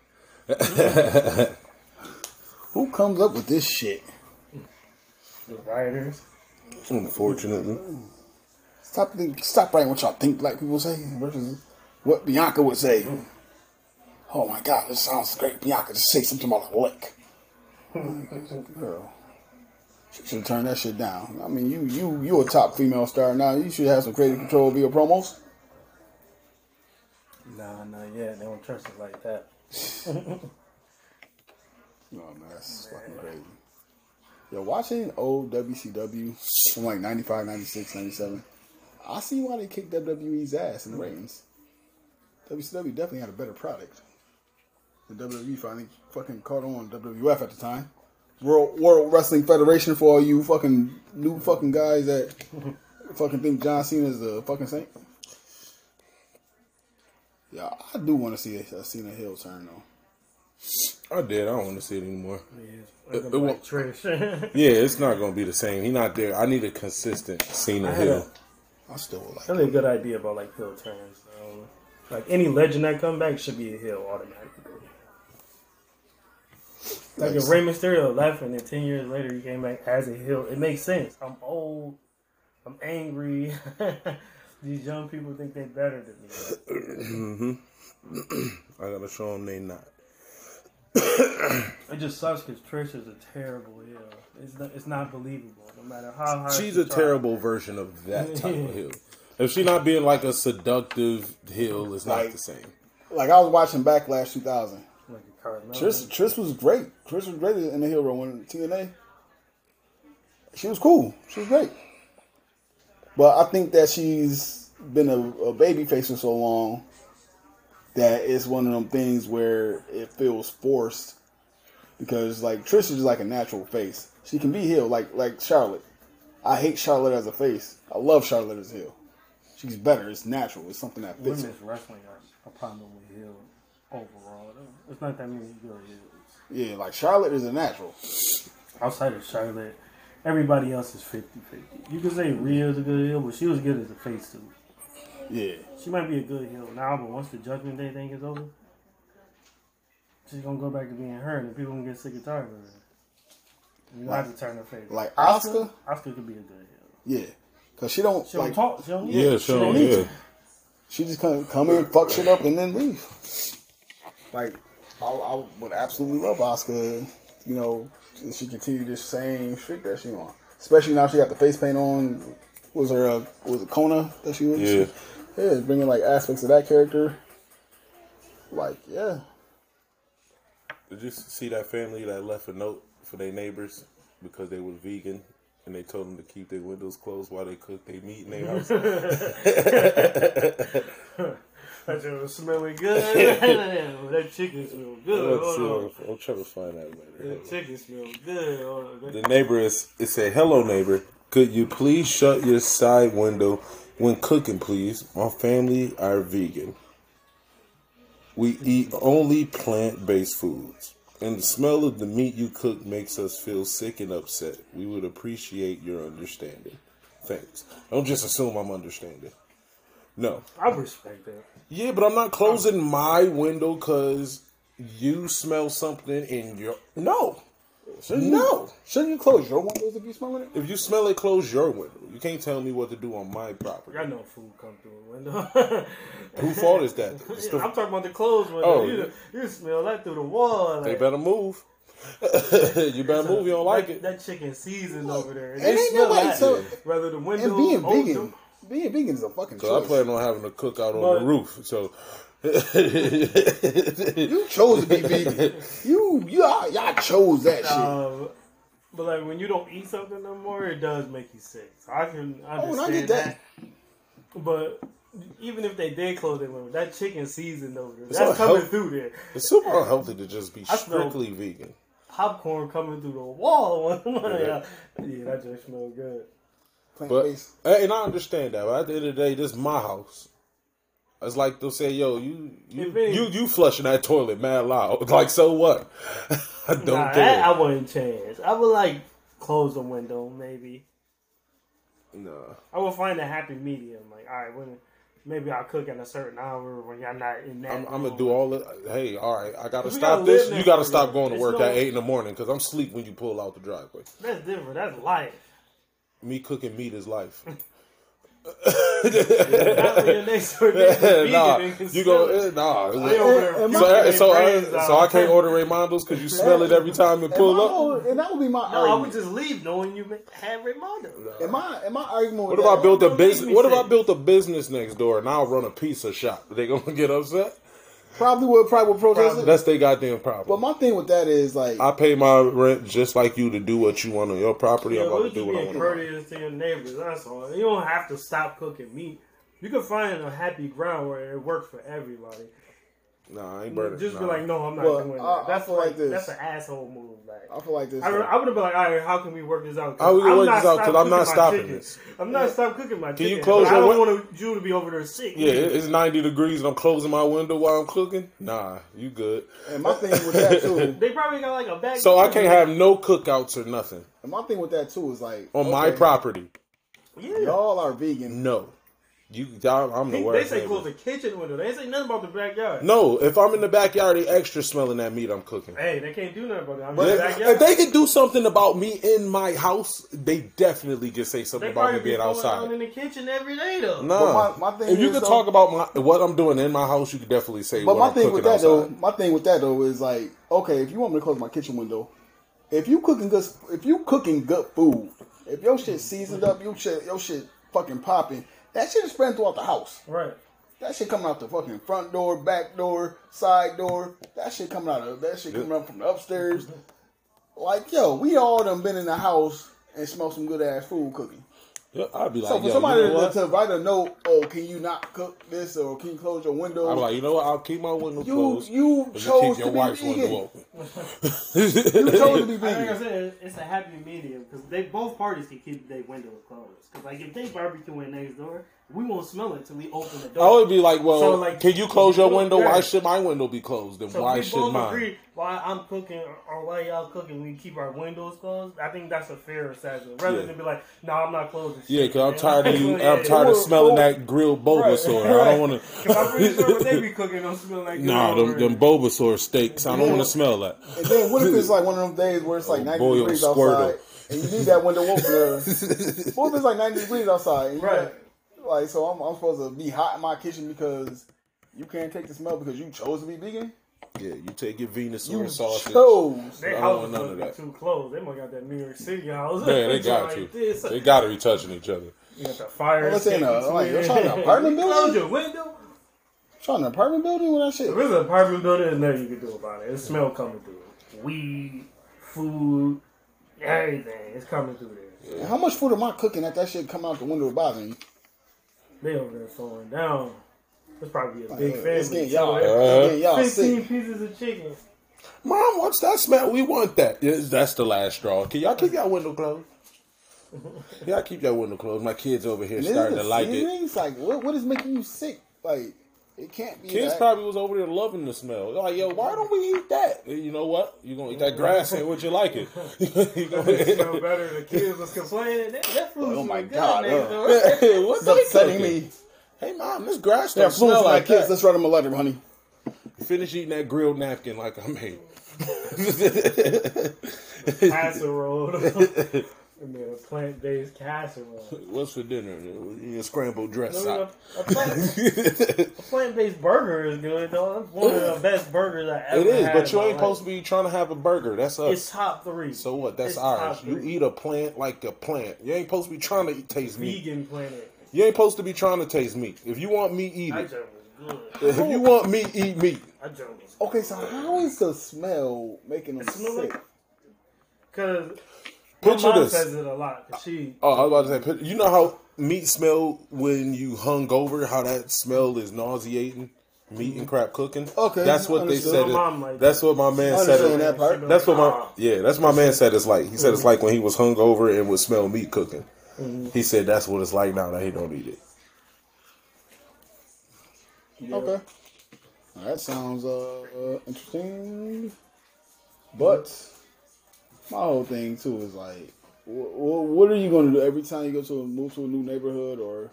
S1: Who comes up with this shit?
S2: The writers.
S3: Unfortunately,
S1: Stop think, stop writing what y'all think black people say versus what Bianca would say. Oh my god, this sounds great. Bianca just say something about a lick. Girl, she should turn that shit down. I mean, you you you a top female star now. You should have some creative control over your promos.
S2: Nah, not yet. They don't trust us like that.
S1: No man, that's fucking crazy. Yo, watching old WCW from like 95, 96, 97, I see why they kicked WWE's ass in the ratings. WCW definitely had a better product. The WWE finally fucking caught on WWF at the time. World World Wrestling Federation for all you fucking new fucking guys that fucking think John Cena is a fucking saint. Yeah, I do want to see a, a Cena heel turn though.
S3: I did. I don't want to see it anymore.
S2: Yeah,
S3: It-
S2: it,
S3: it
S2: like
S3: won't-
S2: Trish.
S3: Yeah, it's not gonna be the same. He's not there. I need a consistent Cena
S2: had
S3: Hill.
S1: I still would like.
S2: That's a good idea about like heel turns. Um, like any legend that come back should be a heel automatically. Like if Rey Mysterio left and then ten years later he came back as a heel, it makes sense. I'm old. I'm angry. These young people think they're better than me. Mm-hmm.
S3: I gotta show them they not.
S2: It just sucks because Trish is a terrible heel. It's not, it's not believable. No matter how hard
S3: She's
S2: she
S3: a
S2: tries.
S3: terrible version of that type of Hill. If she not being like a seductive Hill, it's not
S1: Like-
S3: the same.
S1: Like I was watching Backlash 2000.
S2: like a
S1: Trish, Trish was great. Trish was great in the heel role when TNA. She was cool. She was great. But I think that she's been a, a baby face for so long that it's one of them things where it feels forced because like Trish is like a natural face. She can be heel like like Charlotte. I hate Charlotte as a face. I love Charlotte as a heel. She's better. It's natural. It's something that fits.
S2: Women's wrestling are a problem with heel overall. It's not that many good heels.
S1: Yeah, like Charlotte is a natural.
S2: Outside of Charlotte, everybody else is 50-50. You can say Rhea's a good heel, but she was good as a face too.
S1: Yeah.
S2: She might be a good heel now, but once the Judgment Day thing is over, she's gonna go back to being her, and people gonna get sick and tired of her. You gonna have to turn her face.
S1: Like Asuka,
S2: Asuka could be a good heel.
S1: yeah, because she don't
S2: She don't
S1: like
S2: talk. She don't need
S3: Yeah,
S2: it.
S3: sure.
S1: don't need
S3: Yeah.
S1: to. she just come come in, fuck shit up, and then leave. Like I, I would absolutely love Asuka. You know, if she continued this same shit that she on, especially now she got the face paint on. Was her uh, was it Kana that she was?
S3: Yeah.
S1: yeah, bringing like aspects of that character. Like yeah,
S3: Did you see that family that left a note for their neighbors because they were vegan and they told them to keep their windows closed while they cook their meat in their house?
S2: That shit was smelling good. that chicken smell good.
S3: Let's see,
S2: Hold.
S3: I'll try to find that later.
S2: That chicken smell good.
S3: The neighbor is it said, "Hello neighbor, could you please shut your side window when cooking, please? My family are vegan. We eat only plant-based foods." And the smell of the meat you cook makes us feel sick and upset. We would appreciate your understanding. Thanks. Don't just assume I'm understanding. No.
S2: I respect that.
S3: Yeah, but I'm not closing my window because you smell something in your. No.
S1: Shouldn't mm.
S3: No.
S1: you, shouldn't you close your windows if you smell it?
S3: If you smell it, close your window. You can't tell me what to do on my property.
S2: I know food come through a window.
S3: Who fault is that? It's
S2: I'm talking about the clothes window.
S3: Oh,
S2: you, you smell that through the wall.
S3: they better move. you better move. You don't like
S2: that,
S3: it.
S2: That chicken seasoned over there.
S1: And ain't nobody tell-
S2: Rather the window
S1: And being
S2: open.
S1: Vegan, being vegan is a fucking
S3: So I plan on having a cookout on
S2: But-
S3: the roof. So
S1: You chose to be vegan. You y'all, y'all chose that shit.
S2: Um, but like when you don't eat something no more, it does make you sick. So I can
S1: Oh, and I
S2: understand
S1: get
S2: that.
S1: that.
S2: But even if they did close their window, that chicken seasoned over there,
S3: It's
S2: that's
S3: not
S2: coming
S3: healthy.
S2: through there.
S3: it's super unhealthy to just be
S2: I
S3: strictly vegan.
S2: Popcorn coming through the wall. yeah, yeah, that just smell good.
S3: But
S1: Plant-based.
S3: Eh, and I understand that. But at the end of the day, this is my house. It's like they'll say, "Yo, you you
S2: If
S3: you, you flushing that toilet mad loud." Like so what? I don't
S2: Nah,
S3: care.
S2: that I wouldn't change. I would like close the window, maybe.
S3: Nah.
S2: I would find a happy medium. Like, all right, when maybe I'll cook at a certain hour when y'all not in that.
S3: I'm, I'm gonna do all it. Hey, all right, I gotta stop
S2: gotta
S3: this. You gotta stop going to work
S2: no-
S3: at eight in the morning because I'm sleep when you pull out the driveway.
S2: That's different. That's life.
S3: Me cooking meat is life.
S2: Not when your next door neighbor's vegan
S3: nah, you go,
S2: it.
S3: eh, nah.
S2: They over
S3: So,
S2: puking
S3: eh, so, I, so. I can't order Raymondo's because you smell it every time you
S1: And,
S3: pull up.
S1: whole- and that would be my
S2: No, I would just leave knowing you had Raimondo.
S1: And my, and my argument
S3: What if I
S1: that-
S3: built a business? What if I
S2: it.
S3: built a business next door and I'll run a pizza shop? They gonna get upset?
S1: Probably would probably would protest it.
S3: That's their goddamn problem.
S1: But my thing with that is like,
S3: I pay my rent just like you to do what you want on your property.
S2: Yeah,
S3: I'm about to do what I
S2: being
S3: want.
S2: courteous to your neighbors. That's all. You don't have to stop cooking meat. You can find a happy ground where it works for everybody.
S3: Nah, I ain't burning.
S2: Just
S3: nah.
S2: be like, no, I'm not
S1: Well,
S2: doing that.
S1: I- I
S2: that's
S1: feel
S2: like,
S1: like this.
S2: that's an asshole move. Like,
S1: I feel like this.
S2: I, I would have been like, all right, how can we work this out?
S3: How we can
S2: I'm
S3: work
S2: not
S3: this out?
S2: stop
S3: 'Cause I'm not stopping
S2: chicken.
S3: this.
S2: I'm not stop cooking my chicken.
S3: you close
S2: but I don't
S3: win-
S2: want you to be over there sick.
S3: Yeah, it- it's 90 degrees and I'm closing my window while I'm cooking. Nah, you good.
S1: and my thing with that too,
S2: They probably got like a back.
S3: So I can't have no cookouts or nothing
S1: and my thing with that too is like
S3: on my property.
S2: Yeah.
S1: Y'all are vegan.
S3: No, you. y'all- I'm the
S2: They, they say
S3: neighbor.
S2: close the kitchen window. They ain't say nothing about the backyard.
S3: No, if I'm in the backyard, they extra smelling that meat I'm cooking.
S2: Hey, they can't do nothing about that. I'm
S1: But
S2: in
S1: if-
S2: the backyard.
S3: If they can do something about me in my house, they definitely can say something
S2: They
S3: about me
S2: be
S3: being
S2: going on
S3: outside.
S2: in the kitchen every day though.
S3: Nah,
S1: But my- my thing
S3: if you
S1: is,
S3: could
S1: though-
S3: talk about my, what I'm doing in my house, you could definitely say
S1: But
S3: what
S1: my
S3: I'm
S1: thing
S3: cooking
S1: with that
S3: outside.
S1: though, my thing with that though is like, okay, if you want me to close my kitchen window, if you cooking good, if you cooking good food, if your shit seasoned up, your shit, your shit fucking popping, that shit is spreading throughout the house.
S2: Right.
S1: That shit coming out the fucking front door, back door, side door. That shit coming out of that shit coming up from the upstairs. Like yo, we all done been in the house and smell some good ass food cooking.
S3: Yeah, I'd be like,
S1: So for
S3: yo,
S1: somebody
S3: you know
S1: to,
S3: what?
S1: to write a note, oh, can you not cook this or can you close your window?
S3: I'm like, you know what? I'll keep my window
S1: You-
S3: closed.
S1: you
S3: but
S1: chose
S3: keep
S1: to
S3: your
S1: be
S3: wife's
S1: vegan.
S3: window open.
S1: you chose to be
S2: I think I
S1: vegan.
S2: said it's a happy medium because they both parties can keep their windows closed. Because like if they barbecuing next door, we won't smell it till we open the door.
S3: I would be like, well,
S2: So, like,
S3: can you close your window? Why should my window be closed? And
S2: So
S3: why
S2: if we
S3: should
S2: both
S3: mine?
S2: agree while I'm cooking or while y'all cooking, we keep our windows closed. I think that's a fair assessment rather
S3: Yeah.
S2: than be like, no, I'm not closing.
S3: Yeah, because I'm tired of you. I'm tired of smelling
S1: well,
S3: that grilled Bulbasaur. I don't want to.
S2: Because I'm pretty sure what they be cooking don't smell like
S3: Nah, them, them Bulbasaur steaks. I don't want to smell that.
S1: And then what if it's like one of them days where it's like
S3: Oh,
S1: 90
S3: boy,
S1: degrees
S3: Squirtle.
S1: outside and you need that window open there? what if it's like 90 degrees outside? And you
S2: Right.
S1: got- like, so I'm, I'm supposed to be hot in my kitchen because you can't take the smell because you chose to be vegan?
S3: Yeah, you take your Venus
S1: You
S3: or sausage.
S1: chose.
S2: Their
S3: I don't want none of
S2: supposed to be
S3: that.
S2: too close. They might got that New York City house.
S3: Yeah, they got
S2: like
S3: to.
S2: This.
S3: They got to be touching each other.
S2: You got the fire.
S1: Well, let's say in a-
S2: escape uh,
S1: like, you're
S2: between-
S1: talking an apartment building?
S2: Close your window.
S1: Trying an apartment building with that shit.
S2: If there's an apartment building, there's nothing you can do about it. It's smell coming through it. Weed, food, everything. It's coming through there.
S1: And how much food am I cooking that that shit come out the window bothering you?
S2: They over there throwing down. It's probably a big
S1: It's
S2: family.
S1: getting y'all,
S2: So,
S1: it's getting y'all
S2: Fifteen
S1: sick.
S2: pieces of chicken.
S3: Mom, what's that smell? We want that. That's the last straw. Can y'all keep your window closed? Y'all keep your window closed. My kids over here
S1: And
S3: starting to like it.
S1: It's like what, what is making you sick? Like it can't be.
S3: Kids
S1: that.
S3: probably was over there loving the smell. They're like, yo, why don't we eat that? You know what? You gonna eat that grass and would you like it? You gonna-
S2: It smell better. The kids was complaining. That, that food
S1: Oh my
S2: good.
S1: God,
S2: next
S1: uh.
S3: What's
S1: It's
S3: they
S1: upsetting
S3: cooking?
S1: me.
S3: Hey mom, this grass
S1: Yeah,
S3: don't smell
S1: for my
S3: like
S1: kids.
S3: that.
S1: Let's write them a letter, honey.
S3: Finish eating that grilled napkin like I made.
S2: casserole. I made a plant-based casserole.
S3: What's for dinner? Your scrambled dress
S2: No, no,
S3: up.
S2: A plant- a plant-based burger is good though. That's one of the best burgers I ever
S3: It is,
S2: had
S3: but you
S2: in my
S3: ain't supposed to be trying to have a burger. That's us.
S2: It's top three.
S3: so what? That's
S2: It's
S3: ours. You eat a plant like a plant. You ain't supposed to be trying to eat, taste meat.
S2: vegan planet.
S3: You ain't supposed to be trying to taste meat. If you want meat, eat
S2: I
S3: it.
S2: good.
S3: If you want meat, eat meat.
S2: I joke
S1: Okay, so how is the smell making them
S2: smell
S1: sick?
S2: Cause my
S3: Picture
S2: mom
S3: this.
S2: says it a lot. 'cause she
S3: Oh, I was about to say, you know how meat smell when you hung over? How that smell is nauseating? Meat and crap cooking.
S1: Okay,
S3: that's what
S1: understood.
S3: they said. It-
S2: like
S3: that's what my man said.
S1: understand
S3: it-
S1: that part.
S3: That's what my
S2: Ah.
S3: yeah. That's my man said it's like. He said it's like when he was hung over and would smell meat cooking. He said that's what it's like now that he don't eat it.
S1: Okay, that sounds uh, interesting. But my whole thing too is like, wh- wh- what are you going to do every time you go to a, move to a new neighborhood or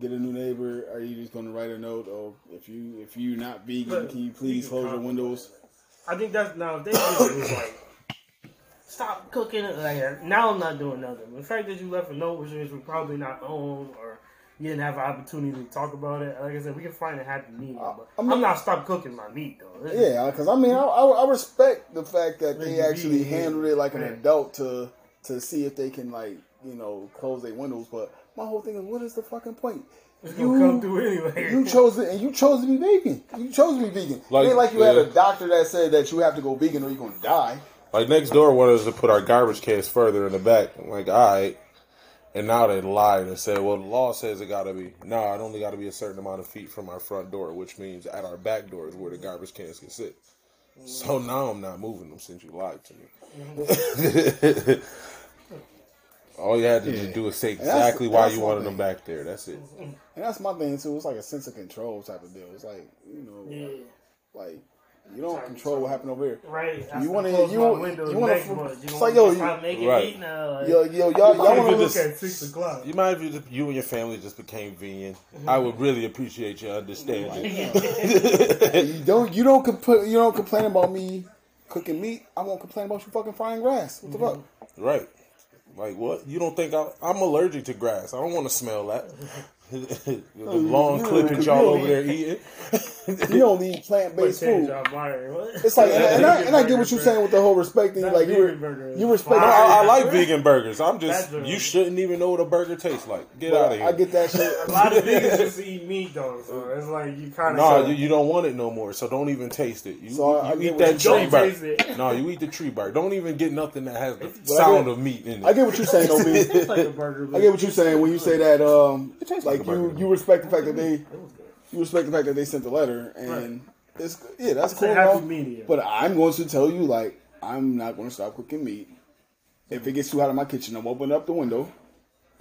S1: get a new neighbor? Are you just going to write a note? Oh, if you if you're not vegan,
S2: But
S1: can you please close your windows?
S2: I think that's now if they was like stop cooking like now I'm not doing nothing. The fact that you left a note which means we're probably not home or you didn't have an opportunity to talk about it. Like I said, we can find a happy medium. Uh, but
S1: I mean-
S2: I'm not stop cooking my meat though. This-
S1: Yeah, because I mean, I, I, I respect the fact that they actually
S2: be-
S1: handled it like an adult to to see if they can like you know close their windows. But my whole thing is, what is the fucking point?
S2: It's gonna come through anyway.
S1: You chose it, and you chose to be vegan. You chose to be vegan.
S3: Like,
S1: it ain't like you had a doctor that said that you have to go vegan or you're gonna die.
S3: Like next door wanted us to put our garbage cans further in the back. I'm like, all right. And now they lied and said, well, the law says it got to be. No, it only got to be a certain amount of feet from our front door, which means at our back door is where the garbage cans can sit. So mm. now I'm not moving them since you lied to me. All you had to
S1: Yeah.
S3: do is say exactly why you wanted
S1: thing.
S3: them back there. That's it.
S1: And that's my thing too. It's like a sense of control type of deal. It's like you know,
S2: Yeah.
S1: like you don't control what happened over here.
S2: Right.
S1: You wanna-
S2: close
S1: you want-
S2: windows
S1: you wanna
S2: next
S1: it's like, yo, you-
S3: Right.
S2: now? Like,
S1: Yo, yo, y'all,
S2: you
S1: y'all
S2: want
S1: want
S2: to
S1: to
S2: look at six o'clock.
S3: You mind if you, just, you and your family just became vegan? Mm-hmm. I would really appreciate your understanding.
S1: you don't you don't compl- you don't complain about me cooking meat. I won't complain about you fucking frying grass. What the mm-hmm. fuck?
S3: Right. Like what? You don't think I, I'm allergic to grass? I don't want to smell that. the long
S1: you-
S3: clippings
S1: you-
S3: y'all over there eating.
S1: You don't need plant based food.
S2: our mind. What?
S1: It's like, and, and I, and I get what you're saying with the whole respect thing.
S2: That
S1: Like you,
S2: vegan burger
S1: you respect.
S3: No. I, I like vegan burgers. I'm just
S2: That's
S3: you shouldn't even know what a burger tastes like. Get
S1: but
S3: out of here.
S1: I get that shit.
S2: A lot of vegans just eat meat though, so it's like you kind
S3: No,
S2: of
S3: you, you don't want it no more, so don't even taste it. You,
S1: So I- I
S3: you eat that tree bark.
S2: Don't taste it.
S3: No, you eat the tree bark. Don't even get nothing that has the sound
S1: get-
S3: of meat in it.
S1: I get what you're saying, though, man.
S2: It's like a burger.
S1: I get what you're saying when you say that. Um, it
S3: tastes
S1: like
S3: like
S1: you, you respect the fact that they, you respect the fact that they sent the letter, and it's yeah, that's
S2: It's
S1: cool.
S2: a happy
S1: all.
S2: medium.
S1: But I'm going to tell you, like, I'm not going to stop cooking meat. If it gets too hot in my kitchen, I'm opening up the window.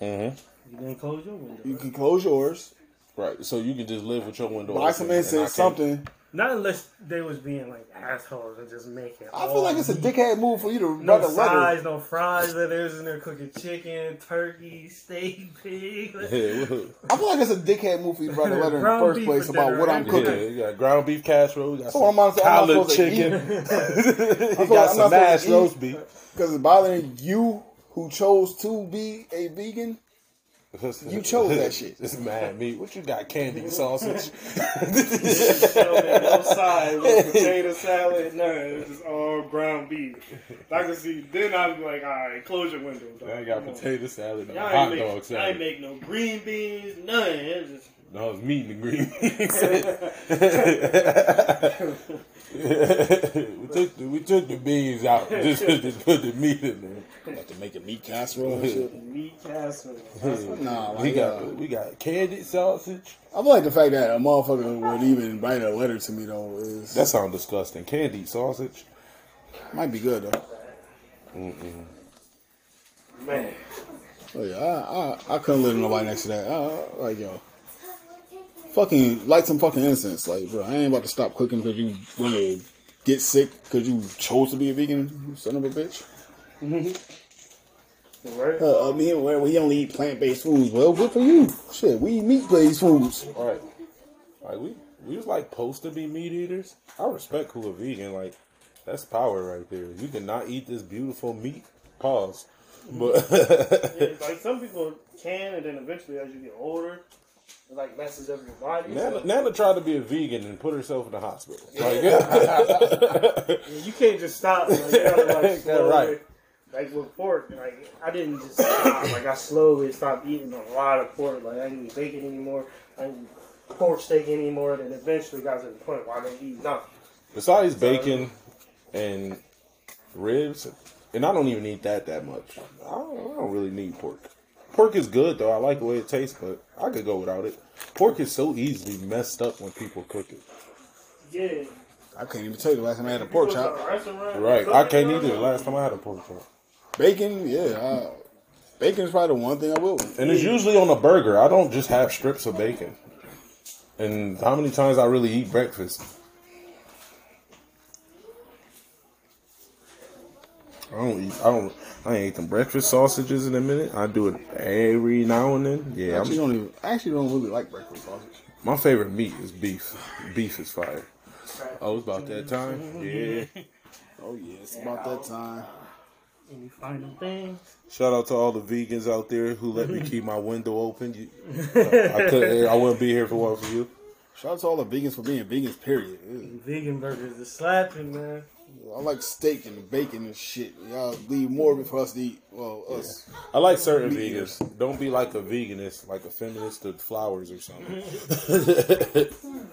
S1: Mm-hmm.
S2: you didn't close your window.
S1: You can close yours,
S3: Right, so you can just live with your window.
S1: buy some
S3: open, and
S1: incense,
S3: can't.
S1: something.
S2: Not unless they was being like assholes and just making.
S1: I feel like it's a dickhead move for you to
S2: no
S1: write a letter.
S2: sides, no fries. That is in there cooking chicken, turkey, steak, pig.
S3: Yeah,
S1: I feel like it's a dickhead move for you to write a letter in the first place about
S2: dinner,
S1: what I'm
S2: right?
S1: cooking.
S3: yeah, you got ground beef casserole. You got
S1: So
S3: some
S1: I'm not- I'm not
S3: collard
S1: supposed to
S3: chicken.
S1: eat.
S3: you
S1: I'm
S3: got
S1: not
S3: some
S1: supposed
S3: mashed
S1: to eat.
S3: roast beef.
S1: Because it's bothering you who chose to be a vegan. You chose that shit.
S3: It's mad meat. What you got? Candy sausage.
S2: no side, potato salad, none. It's just all ground beef. I can see. Then I'd be like, all right, close your window. Dog.
S3: I got
S2: Come on.
S3: potato salad and hot
S2: ain't,
S3: dog
S2: make, y'all ain't make no green beans, none. It's just
S3: No, it's meat and green beans. We took the, we took the beans out. Just, just put the meat in there.
S1: About to make a meat casserole
S2: meat casserole.
S1: Nah,
S3: We got
S1: uh,
S3: we got candied sausage.
S1: I feel like the fact that a motherfucker would even write a letter to me though is
S3: That sounds disgusting. Candied sausage.
S1: might be good though.
S2: Man,
S1: Oh yeah, I I, I couldn't live with nobody next to that. Uh, like yo, fucking light some fucking incense. Like bro, I ain't about to stop cooking because you want to get sick because you chose to be a vegan. Son of a bitch.
S2: right?
S1: Uh, I mean, well, we only eat plant based foods. Well, good for you. Shit, we eat meat based foods.
S3: Right. Like we we was like supposed to be meat eaters. I respect who a vegan. Like that's power right there. You cannot eat this beautiful meat. Pause. But
S2: Yeah, like some people can, and then eventually, as you get older, it like messes up your body.
S3: Nana,
S2: So,
S3: Nana tried to be a vegan and put herself in the hospital. Like,
S2: yeah, you can't just stop. Like, you gotta like
S3: Yeah, right.
S2: Like with pork, like I didn't just stop. Like I slowly stopped eating a lot of pork. Like I didn't eat bacon anymore. I didn't eat pork steak anymore. And eventually got to the point where I didn't eat nothing.
S3: besides bacon and ribs, and I don't even eat that that much. I don't, I don't really need pork. Pork is good though. I like the way it tastes, but I could go without it. Pork is so easily messed up when people cook it.
S2: Yeah.
S1: I can't even tell you the last time I had a pork chop.
S2: start
S3: Right. I can't either. The last time I had a pork chop.
S1: Bacon, yeah. Uh, bacon is probably the one thing I will. eat.
S3: And it's usually on a burger. I don't just have strips of bacon. And how many times I really eat breakfast? I don't eat. I don't. I ain't ate them breakfast sausages in a minute. I do it every now and then. Yeah, I'm,
S1: don't even. I actually don't really like breakfast sausage.
S3: my favorite meat is beef. Beef is fire. Oh, it's about that time. Yeah.
S1: Oh yeah, it's about that time.
S2: Any final things?
S3: Shout out to all the vegans out there who let me keep my window open. You, I could, I wouldn't be here if it wasn't for you.
S1: Shout out to all the vegans for being vegans. Period. Ew.
S2: Vegan burgers are slapping, man.
S1: I like steak and bacon and shit. Y'all leave more for us to eat. Well, us.
S3: I like certain vegans. Don't be like a veganist, like a feminist to flowers or something.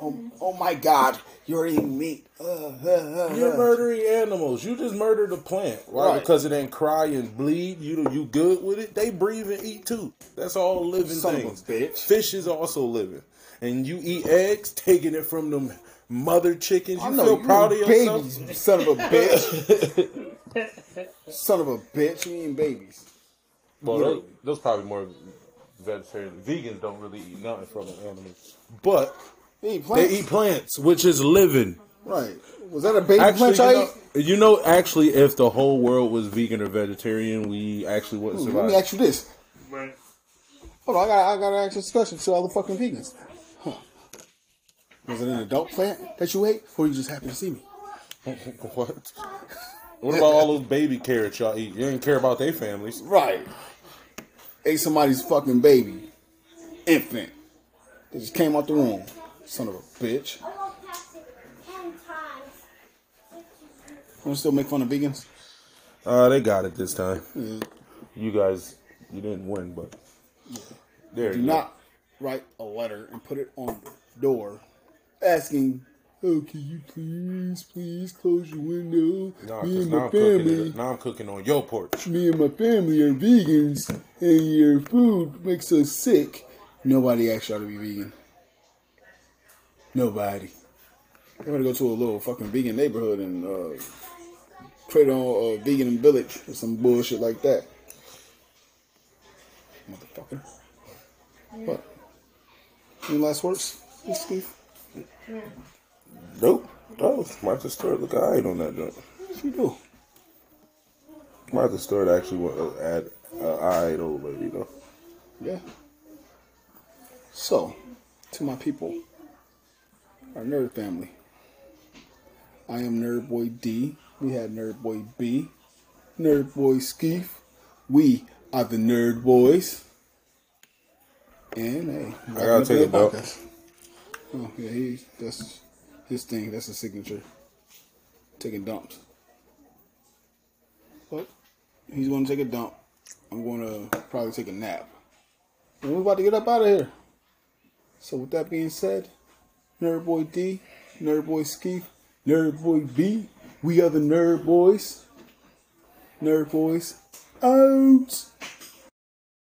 S1: Oh, oh my God, you're eating meat. Uh, uh, uh,
S3: You're
S1: uh.
S3: murdering animals. You just murdered a plant, right?
S1: Right.
S3: Because it didn't cry and bleed. You you good with it? They breathe and eat too. That's all living
S1: Son
S3: things.
S1: bitch.
S3: Fish is also living, and you eat eggs, taking it from them mother chickens.
S1: I
S3: You
S1: know
S3: feel
S1: you
S3: proud of yourself?
S1: babies, you son of a bitch. son of a bitch. You mean babies.
S3: Well, those, those probably more vegetarian. Vegans don't really eat nothing from an animal, but
S1: They eat
S3: they
S1: plants.
S3: eat plants, which is living.
S1: Right. Was that a baby
S3: Actually,
S1: plant
S3: you know, you know, actually, if the whole world was vegan or vegetarian, we actually wouldn't
S1: Let
S3: survive.
S1: me ask you this.
S2: Right.
S1: Hold on, I got I got to ask this question to all the fucking vegans. Was it an adult plant that you ate, or you just happened to see me?
S3: what? What about all those baby carrots y'all eat? You didn't care about their families.
S1: Right. Ate somebody's fucking baby, infant. They just came out the womb. Son of a bitch. To still make fun of vegans?
S3: Uh, they got it this time. You guys, you didn't win, but there
S1: Do
S3: you go.
S1: not write a letter and put it on the door asking, "Oh, can you please, please close your window?
S3: Nah,
S1: Me and
S3: now
S1: my family,
S3: now I'm cooking on your porch.
S1: me and my family are vegans, and your food makes us sick." Nobody asked y'all to be vegan. Nobody. I'm gonna go to a little fucking vegan neighborhood and uh, create on a vegan village or some bullshit like that. Motherfucker. What? Any last words, Steve?
S3: Nope. Oh, to start look alright on that joint.
S1: You do?
S3: To start actually want to add uh, alright old lady though.
S1: Yeah. So, to my people, our nerd family. I am Nerd Boy D. We had Nerd Boy B. Nerd Boy Skeef. We are the Nerd Boyz. And hey,
S3: I gotta take a dump.
S1: Oh yeah, he that's his thing. That's his signature. Taking dumps. But he's gonna take a dump. I'm gonna probably take a nap. And we're about to get up out of here. So with that being said, Nerd Boy D, Nerd Boy Skeef, Nerd Boy B, we are the Nerd Boyz. Nerd Boyz out.